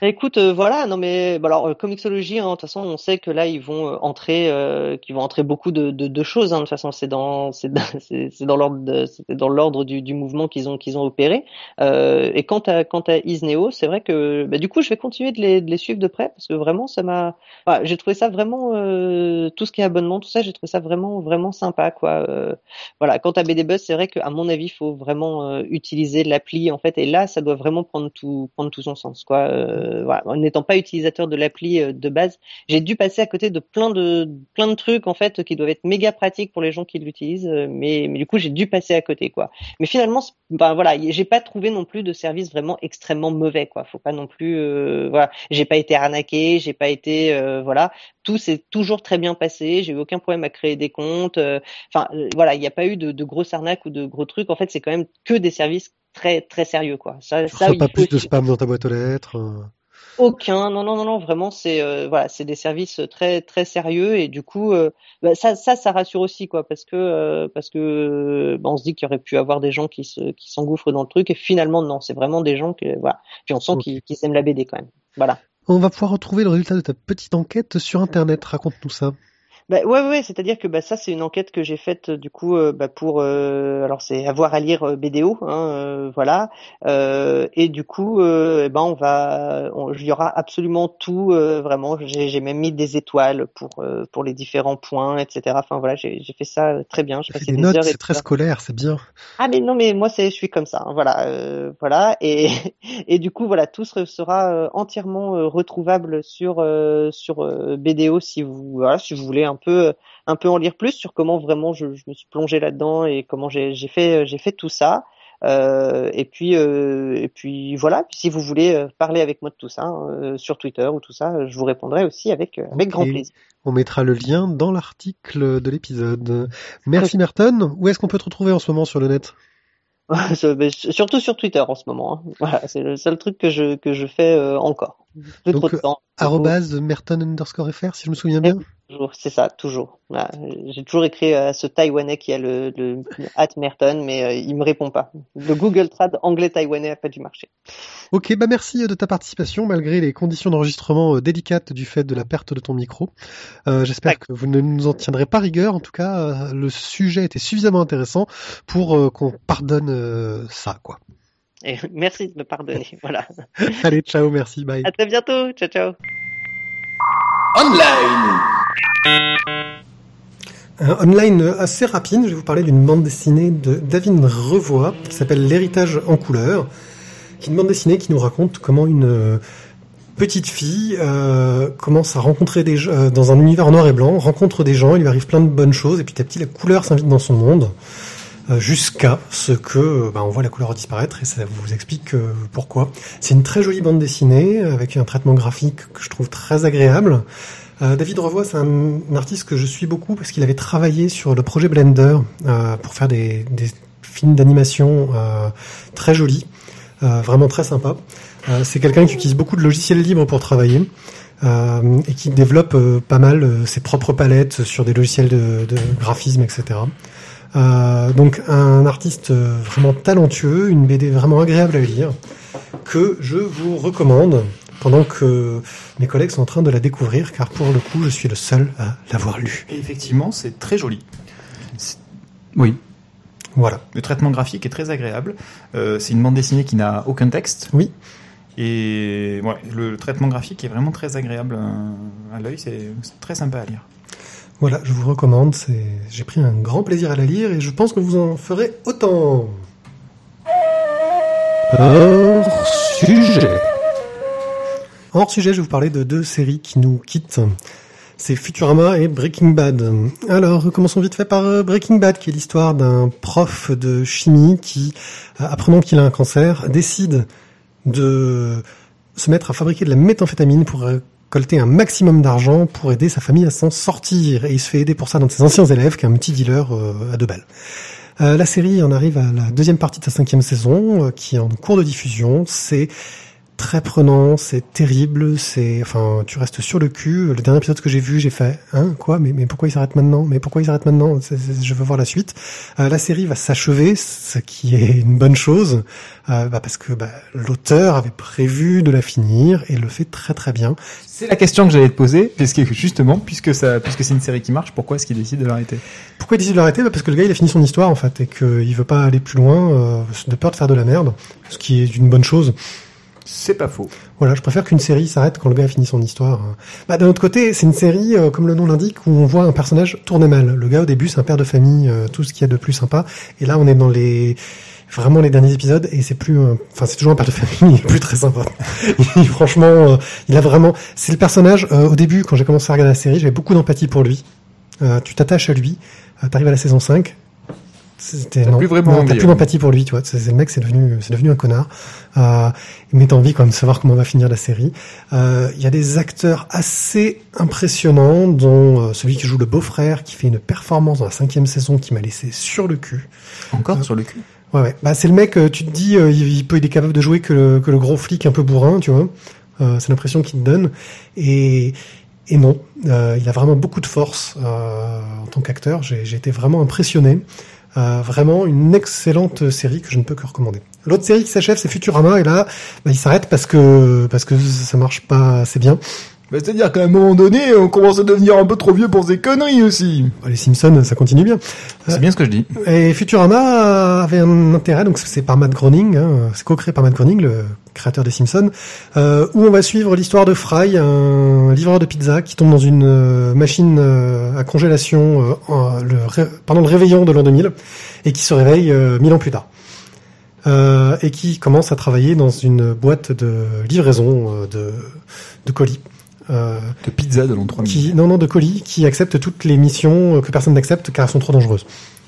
Écoute, euh, voilà, non mais bon, alors euh, Comixology, hein, de toute façon, on sait que là ils vont euh, entrer, euh, qu'ils vont entrer beaucoup de, de, de choses. Hein, de toute façon, c'est dans, c'est dans, l'ordre, c'est dans l'ordre du, du mouvement qu'ils ont qu'ils ont opéré. Euh, et quant à quant à Isneo, c'est vrai que bah, du coup, je vais continuer de les, de les suivre de près parce que vraiment, ça m'a, voilà, j'ai trouvé ça vraiment euh, tout ce qui est abonnement, tout ça, j'ai trouvé ça vraiment vraiment sympa, quoi. Voilà, quant à BD Buzz, c'est vrai qu'à mon avis, il faut vraiment utiliser l'appli en fait, et là, ça doit vraiment prendre tout prendre tout son sens, quoi. Euh, voilà, en n'étant pas utilisateur de l'appli euh, de base, j'ai dû passer à côté de plein de plein de trucs en fait qui doivent être méga pratiques pour les gens qui l'utilisent, euh, mais mais du coup, j'ai dû passer à côté, quoi. Mais finalement, ben voilà, j'ai pas trouvé non plus de service vraiment extrêmement mauvais, quoi. Faut pas non plus, euh, voilà, j'ai pas été arnaqué, j'ai pas été, euh, voilà, tout s'est toujours très bien passé, j'ai eu aucun problème à créer des comptes. Enfin, voilà, il n'y a pas eu de, de grosses arnaques ou de gros trucs. En fait, c'est quand même que des services très très sérieux, quoi. Ça, Tu ça, pas plus de spam dans ta boîte aux lettres. Aucun, non, non, non, non, vraiment, c'est euh, voilà, c'est des services très très sérieux et du coup, euh, bah, ça, ça, ça rassure aussi quoi, parce que euh, parce que euh, bah, on se dit qu'il y aurait pu avoir des gens qui se qui s'engouffrent dans le truc et finalement non, c'est vraiment des gens que voilà, puis on sent qu'ils aiment la BD quand même, voilà. On va pouvoir retrouver le résultat de ta petite enquête sur Internet. Raconte-nous ça. Bah, ouais, ouais, c'est-à-dire que bah, ça, c'est une enquête que j'ai faite euh, du coup euh, bah, pour, euh, alors c'est avoir à lire euh, BDO, hein, euh, voilà, euh, et du coup, euh, eh ben on va, il y aura absolument tout, euh, vraiment. J'ai j'ai même mis des étoiles pour euh, pour les différents points, etc. Enfin voilà, j'ai j'ai fait ça très bien. J'ai passé des des notes, c'est très scolaire, c'est bien. Ah mais non mais moi c'est je suis comme ça hein, voilà euh, voilà et et du coup voilà tout sera entièrement retrouvable sur euh, sur BDO si vous voilà si vous voulez un peu un peu en lire plus sur comment vraiment je, je me suis plongé là-dedans et comment j'ai j'ai fait j'ai fait tout ça euh, et puis euh, et puis voilà puis si vous voulez euh, parler avec moi de tout ça hein, euh, sur Twitter ou tout ça je vous répondrai aussi avec euh, avec grand plaisir On mettra le lien dans l'article de l'épisode. Merci Merton. Où est-ce qu'on peut te retrouver en ce moment sur le net? Mais surtout sur Twitter en ce moment hein. voilà c'est le seul truc que je que je fais euh, encore plus Donc, trop de temps Arrobase Merton underscore fr, si je me souviens bien. Toujours, c'est ça, toujours. Voilà. J'ai toujours écrit à ce Taïwanais qui a le, le at Merton, mais euh, il me répond pas. Le Google Trad anglais taïwanais a pas du marché. Ok, bah merci de ta participation malgré les conditions d'enregistrement euh, délicates du fait de la perte de ton micro. Euh, J'espère que vous ne nous en tiendrez pas rigueur. En tout cas, euh, le sujet était suffisamment intéressant pour euh, qu'on pardonne euh, ça, quoi. Et merci de me pardonner. Voilà. Allez, ciao, merci, bye. À très bientôt. Ciao, ciao. Online. Un online assez rapide, je vais vous parler d'une bande dessinée de David Revoy qui s'appelle L'héritage en couleur, qui est une bande dessinée qui nous raconte comment une euh, petite fille euh, commence à rencontrer des gens euh, dans un univers noir et blanc, rencontre des gens, il lui arrive plein de bonnes choses, et petit à petit la couleur s'invite dans son monde, euh, jusqu'à ce que euh, bah, on voit la couleur disparaître, et ça vous explique euh, pourquoi. C'est une très jolie bande dessinée, avec un traitement graphique que je trouve très agréable. Euh, David Revoy, c'est un, artiste que je suis beaucoup parce qu'il avait travaillé sur le projet Blender euh, pour faire des, films d'animation euh, très jolis, vraiment très sympa. C'est quelqu'un qui utilise beaucoup de logiciels libres pour travailler et qui développe pas mal ses propres palettes sur des logiciels de, de graphisme, etc. Donc un artiste vraiment talentueux, une BD vraiment agréable à lire, que je vous recommande pendant que mes collègues sont en train de la découvrir, car pour le coup, je suis le seul à l'avoir lu. Et effectivement, c'est très joli. Oui. Voilà. Le traitement graphique est très agréable. Euh, c'est une bande dessinée qui n'a aucun texte. Oui. Et ouais, le, le traitement graphique est vraiment très agréable euh, à l'œil. C'est très sympa à lire. Voilà, je vous recommande. C'est, j'ai pris un grand plaisir à la lire et je pense que vous en ferez autant. Hors sujet. Hors sujet, je vais vous parler de deux séries qui nous quittent. C'est Futurama et Breaking Bad. Alors, commençons vite fait par euh, Breaking Bad, qui est l'histoire d'un prof de chimie qui, euh, apprenant qu'il a un cancer, décide de se mettre à fabriquer de la méthamphétamine pour récolter un maximum d'argent pour aider sa famille à s'en sortir. Et il se fait aider pour ça d'un de ses anciens élèves, qui est un petit dealer euh, à deux balles. Euh, la série en arrive à la deuxième partie de sa cinquième saison, euh, qui est en cours de diffusion. C'est très prenant, c'est terrible, c'est, enfin, tu restes sur le cul. Le dernier épisode que j'ai vu, j'ai fait, hein, quoi, mais, mais pourquoi il s'arrête maintenant? Mais pourquoi il s'arrête maintenant? Je veux voir la suite. Euh, la série va s'achever, ce qui est une bonne chose, euh, bah, parce que bah, l'auteur avait prévu de la finir et le fait très très bien. C'est la question que j'allais te poser, puisque justement, puisque ça, puisque c'est une série qui marche, pourquoi est-ce qu'il décide de l'arrêter? Pourquoi il décide de l'arrêter? Bah Parce que le gars il a fini son histoire en fait et qu'il veut pas aller plus loin euh, de peur de faire de la merde, ce qui est une bonne chose. C'est pas faux. Voilà, je préfère qu'une série s'arrête quand le gars a fini son histoire. Bah, d'un autre côté, c'est une série, euh, comme le nom l'indique, où on voit un personnage tourner mal. Le gars, au début, c'est un père de famille, euh, tout ce qu'il y a de plus sympa. Et là, on est dans les vraiment les derniers épisodes et c'est plus enfin c'est toujours un père de famille il est plus très sympa franchement euh, il a vraiment c'est le personnage au début quand j'ai commencé à regarder la série j'avais beaucoup d'empathie pour lui tu t'attaches à lui t'arrives à la saison 5 c'était non, plus vraiment non, envie, t'as plus ouais. d'empathie pour lui tu vois c'est le mec c'est devenu c'est devenu un connard euh, mais t'as envie quand même de savoir comment va finir la série Euh, il y a des acteurs assez impressionnants dont euh, celui qui joue le beau-frère qui fait une performance dans la cinquième saison qui m'a laissé sur le cul Encore Euh, sur le cul? Ouais, ouais. Bah, c'est le mec, euh, tu te dis, euh, il, il peut, il est capable de jouer que le, que le gros flic un peu bourrin, tu vois. Euh, c'est l'impression qu'il te donne. Et, et non, euh, il a vraiment beaucoup de force euh, en tant qu'acteur. J'ai, j'ai été vraiment impressionné. Euh, vraiment une excellente série que je ne peux que recommander. L'autre série qui s'achève, c'est Futurama, et là, bah, il s'arrête parce que parce que ça marche pas assez bien. Bah, C'est-à-dire qu'à un moment donné, on commence à devenir un peu trop vieux pour ces conneries aussi. Bah, Les Simpsons, ça continue bien. C'est bien ce que je dis. Et Futurama avait un intérêt, donc c'est par Matt Groening, hein, c'est co-créé par Matt Groening, le créateur des Simpsons, euh, où on va suivre l'histoire de Fry, un livreur de pizza qui tombe dans une euh, machine euh, à congélation euh, en- le ré- pendant le réveillon de l'an 2000 et qui se réveille euh, mille ans plus tard. Euh, et qui commence à travailler dans une boîte de livraison euh, de, de colis. Euh, De pizza de l'an 3000. qui, non, non, de colis qui accepte toutes les missions euh, que personne n'accepte car elles sont trop dangereuses.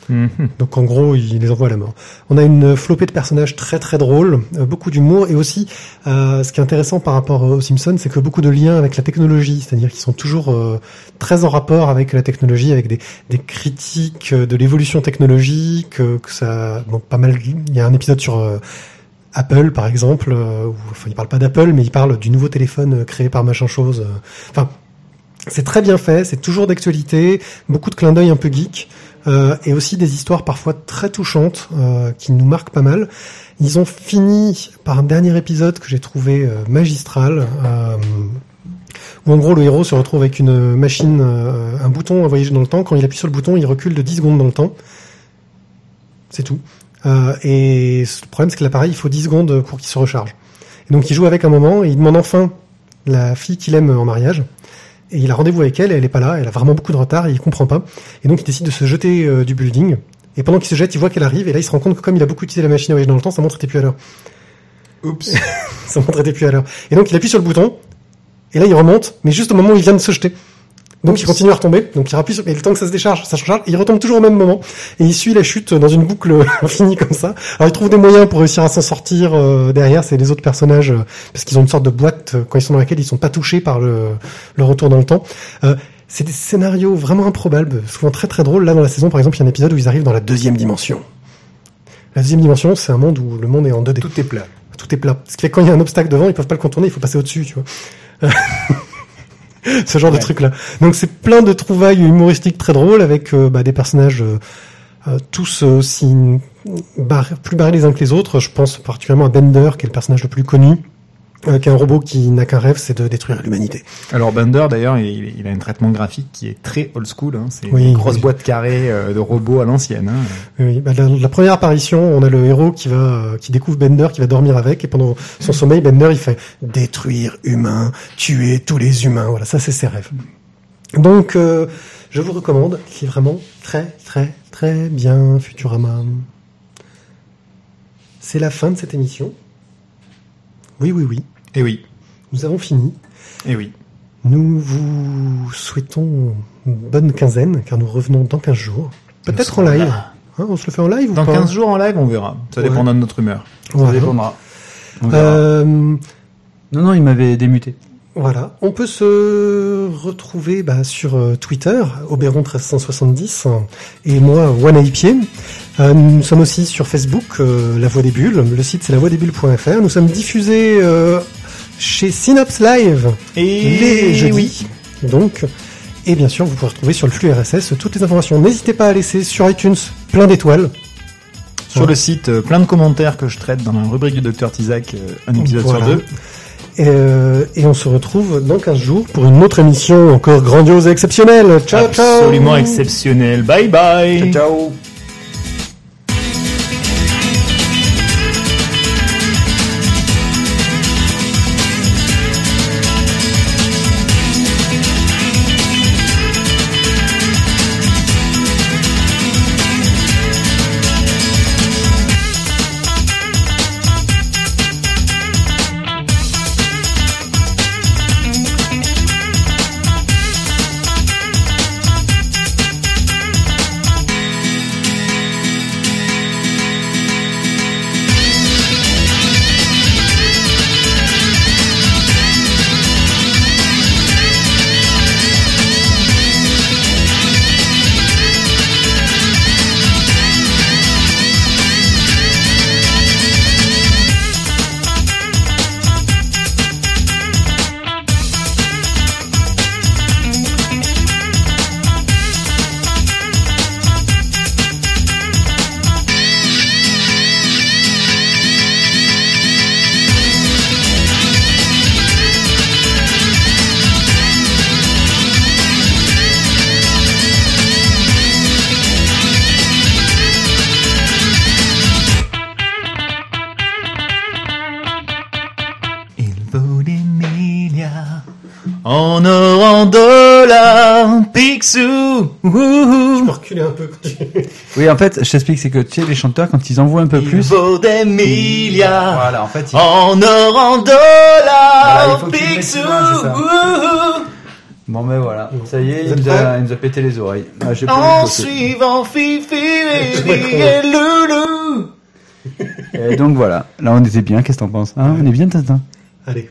Mhm. Donc en gros, il les envoie à la mort. On a une flopée de personnages très très drôles, euh, beaucoup d'humour et aussi, euh, ce qui est intéressant par rapport aux Simpsons, c'est que beaucoup de liens avec la technologie, c'est-à-dire qu'ils sont toujours euh, très en rapport avec la technologie, avec des, des critiques de l'évolution technologique, que ça, bon, pas mal. Il y a un épisode sur euh, Apple par exemple, euh, enfin il parle pas d'Apple, mais il parle du nouveau téléphone euh, créé par machin chose. euh. Enfin, C'est très bien fait, c'est toujours d'actualité, beaucoup de clins d'œil un peu geek, euh, et aussi des histoires parfois très touchantes euh, qui nous marquent pas mal. Ils ont fini par un dernier épisode que j'ai trouvé magistral, où en gros le héros se retrouve avec une machine, un bouton à voyager dans le temps. Quand il appuie sur le bouton, il recule de 10 secondes dans le temps. C'est tout. Euh, et le problème, c'est que l'appareil, il faut 10 secondes pour qu'il se recharge. Et donc il joue avec un moment, et il demande enfin la fille qu'il aime en mariage. Et il a rendez-vous avec elle, et elle est pas là, elle a vraiment beaucoup de retard, et il comprend pas. Et donc il décide de se jeter euh, du building. Et pendant qu'il se jette, il voit qu'elle arrive, et là il se rend compte que comme il a beaucoup utilisé la machine à voyager dans le temps, sa montre était plus à l'heure. Oups. Sa montre était plus à l'heure. Et donc il appuie sur le bouton, et là il remonte, mais juste au moment où il vient de se jeter. Donc il continue à retomber, donc il appuie sur, et le temps que ça se décharge, ça se recharge, et il retombe toujours au même moment, et il suit la chute dans une boucle infinie comme ça. Alors il trouve des moyens pour réussir à s'en sortir euh, derrière, c'est les autres personnages, euh, parce qu'ils ont une sorte de boîte euh, quand ils sont dans laquelle ils sont pas touchés par le, le retour dans le temps. Euh, c'est des scénarios vraiment improbables, souvent très très drôles. Là dans la saison par exemple, il y a un épisode où ils arrivent dans la deuxième dimension. La deuxième dimension, c'est un monde où le monde est en 2D. Tout est plat. Tout est plat. Ce qui fait que quand il y a un obstacle devant, ils peuvent pas le contourner, il faut passer au-dessus, tu vois. Ce genre de truc là. Donc c'est plein de trouvailles humoristiques très drôles avec euh, bah, des personnages euh, euh, tous aussi barrés- plus barrés les uns que les autres. Je pense particulièrement à Bender, qui est le personnage le plus connu, euh, qui est un robot qui n'a qu'un rêve, c'est de détruire l'humanité. Alors Bender d'ailleurs, il, il a un traitement graphique qui est très old school. Hein. C'est Oui, une grosse oui. boîte carrée euh, de robots à l'ancienne. Hein. Oui, bah, la, la première apparition, on a le héros qui va, euh, qui découvre Bender, qui va dormir avec, et pendant son sommeil, Bender, il fait détruire humain, tuer tous les humains. Voilà, ça c'est ses rêves. Donc, euh, je vous recommande, qui est vraiment très, très, très bien, Futurama. C'est la fin de cette émission. Oui, oui, oui. Et Eh oui, Nous avons fini. et oui. Nous vous souhaitons une bonne quinzaine, car nous revenons dans 15 jours. Peut-être en live. Hein, on se le fait en live ou Dans pas 15 jours en live, on verra. Ça Ouais. dépendra de notre humeur. Voilà. Ça dépendra. On verra. Euh, Non, non, il m'avait démuté. Voilà, on peut se retrouver bah, sur euh, Twitter, Oberon 1370, hein, et moi, OneIpied. Euh, nous sommes aussi sur Facebook, euh, La Voix des Bulles. Le site, c'est lavoixdesbulles.fr. Nous sommes diffusés euh, chez Synops Live Et les jeudis. Donc, et bien sûr, vous pouvez retrouver sur le flux RSS toutes les informations. N'hésitez pas à laisser sur iTunes plein d'étoiles. Sur le site, euh, plein de commentaires que je traite dans la rubrique du Docteur Tizak, euh, un épisode Voilà. sur deux. Et, euh, et on se retrouve dans 15 jours pour une autre émission encore grandiose et exceptionnelle. Ciao, ciao Absolument exceptionnel. Bye bye. Ciao. Il peu. Oui, en fait, je t'explique, c'est que tu sais, les chanteurs, quand ils envoient un peu Il plus. vaut des milliards Voilà, en fait, ils- en or, en il dollars, Picsou. Bon, ben voilà. Ça y est, il nous, a, prêts il nous a pété les oreilles. Ah, En suivant Fifi, vais et Loulou. Et donc voilà. Là, on était bien. Qu'est-ce que t'en penses hein? On est bien, Tintin? Allez.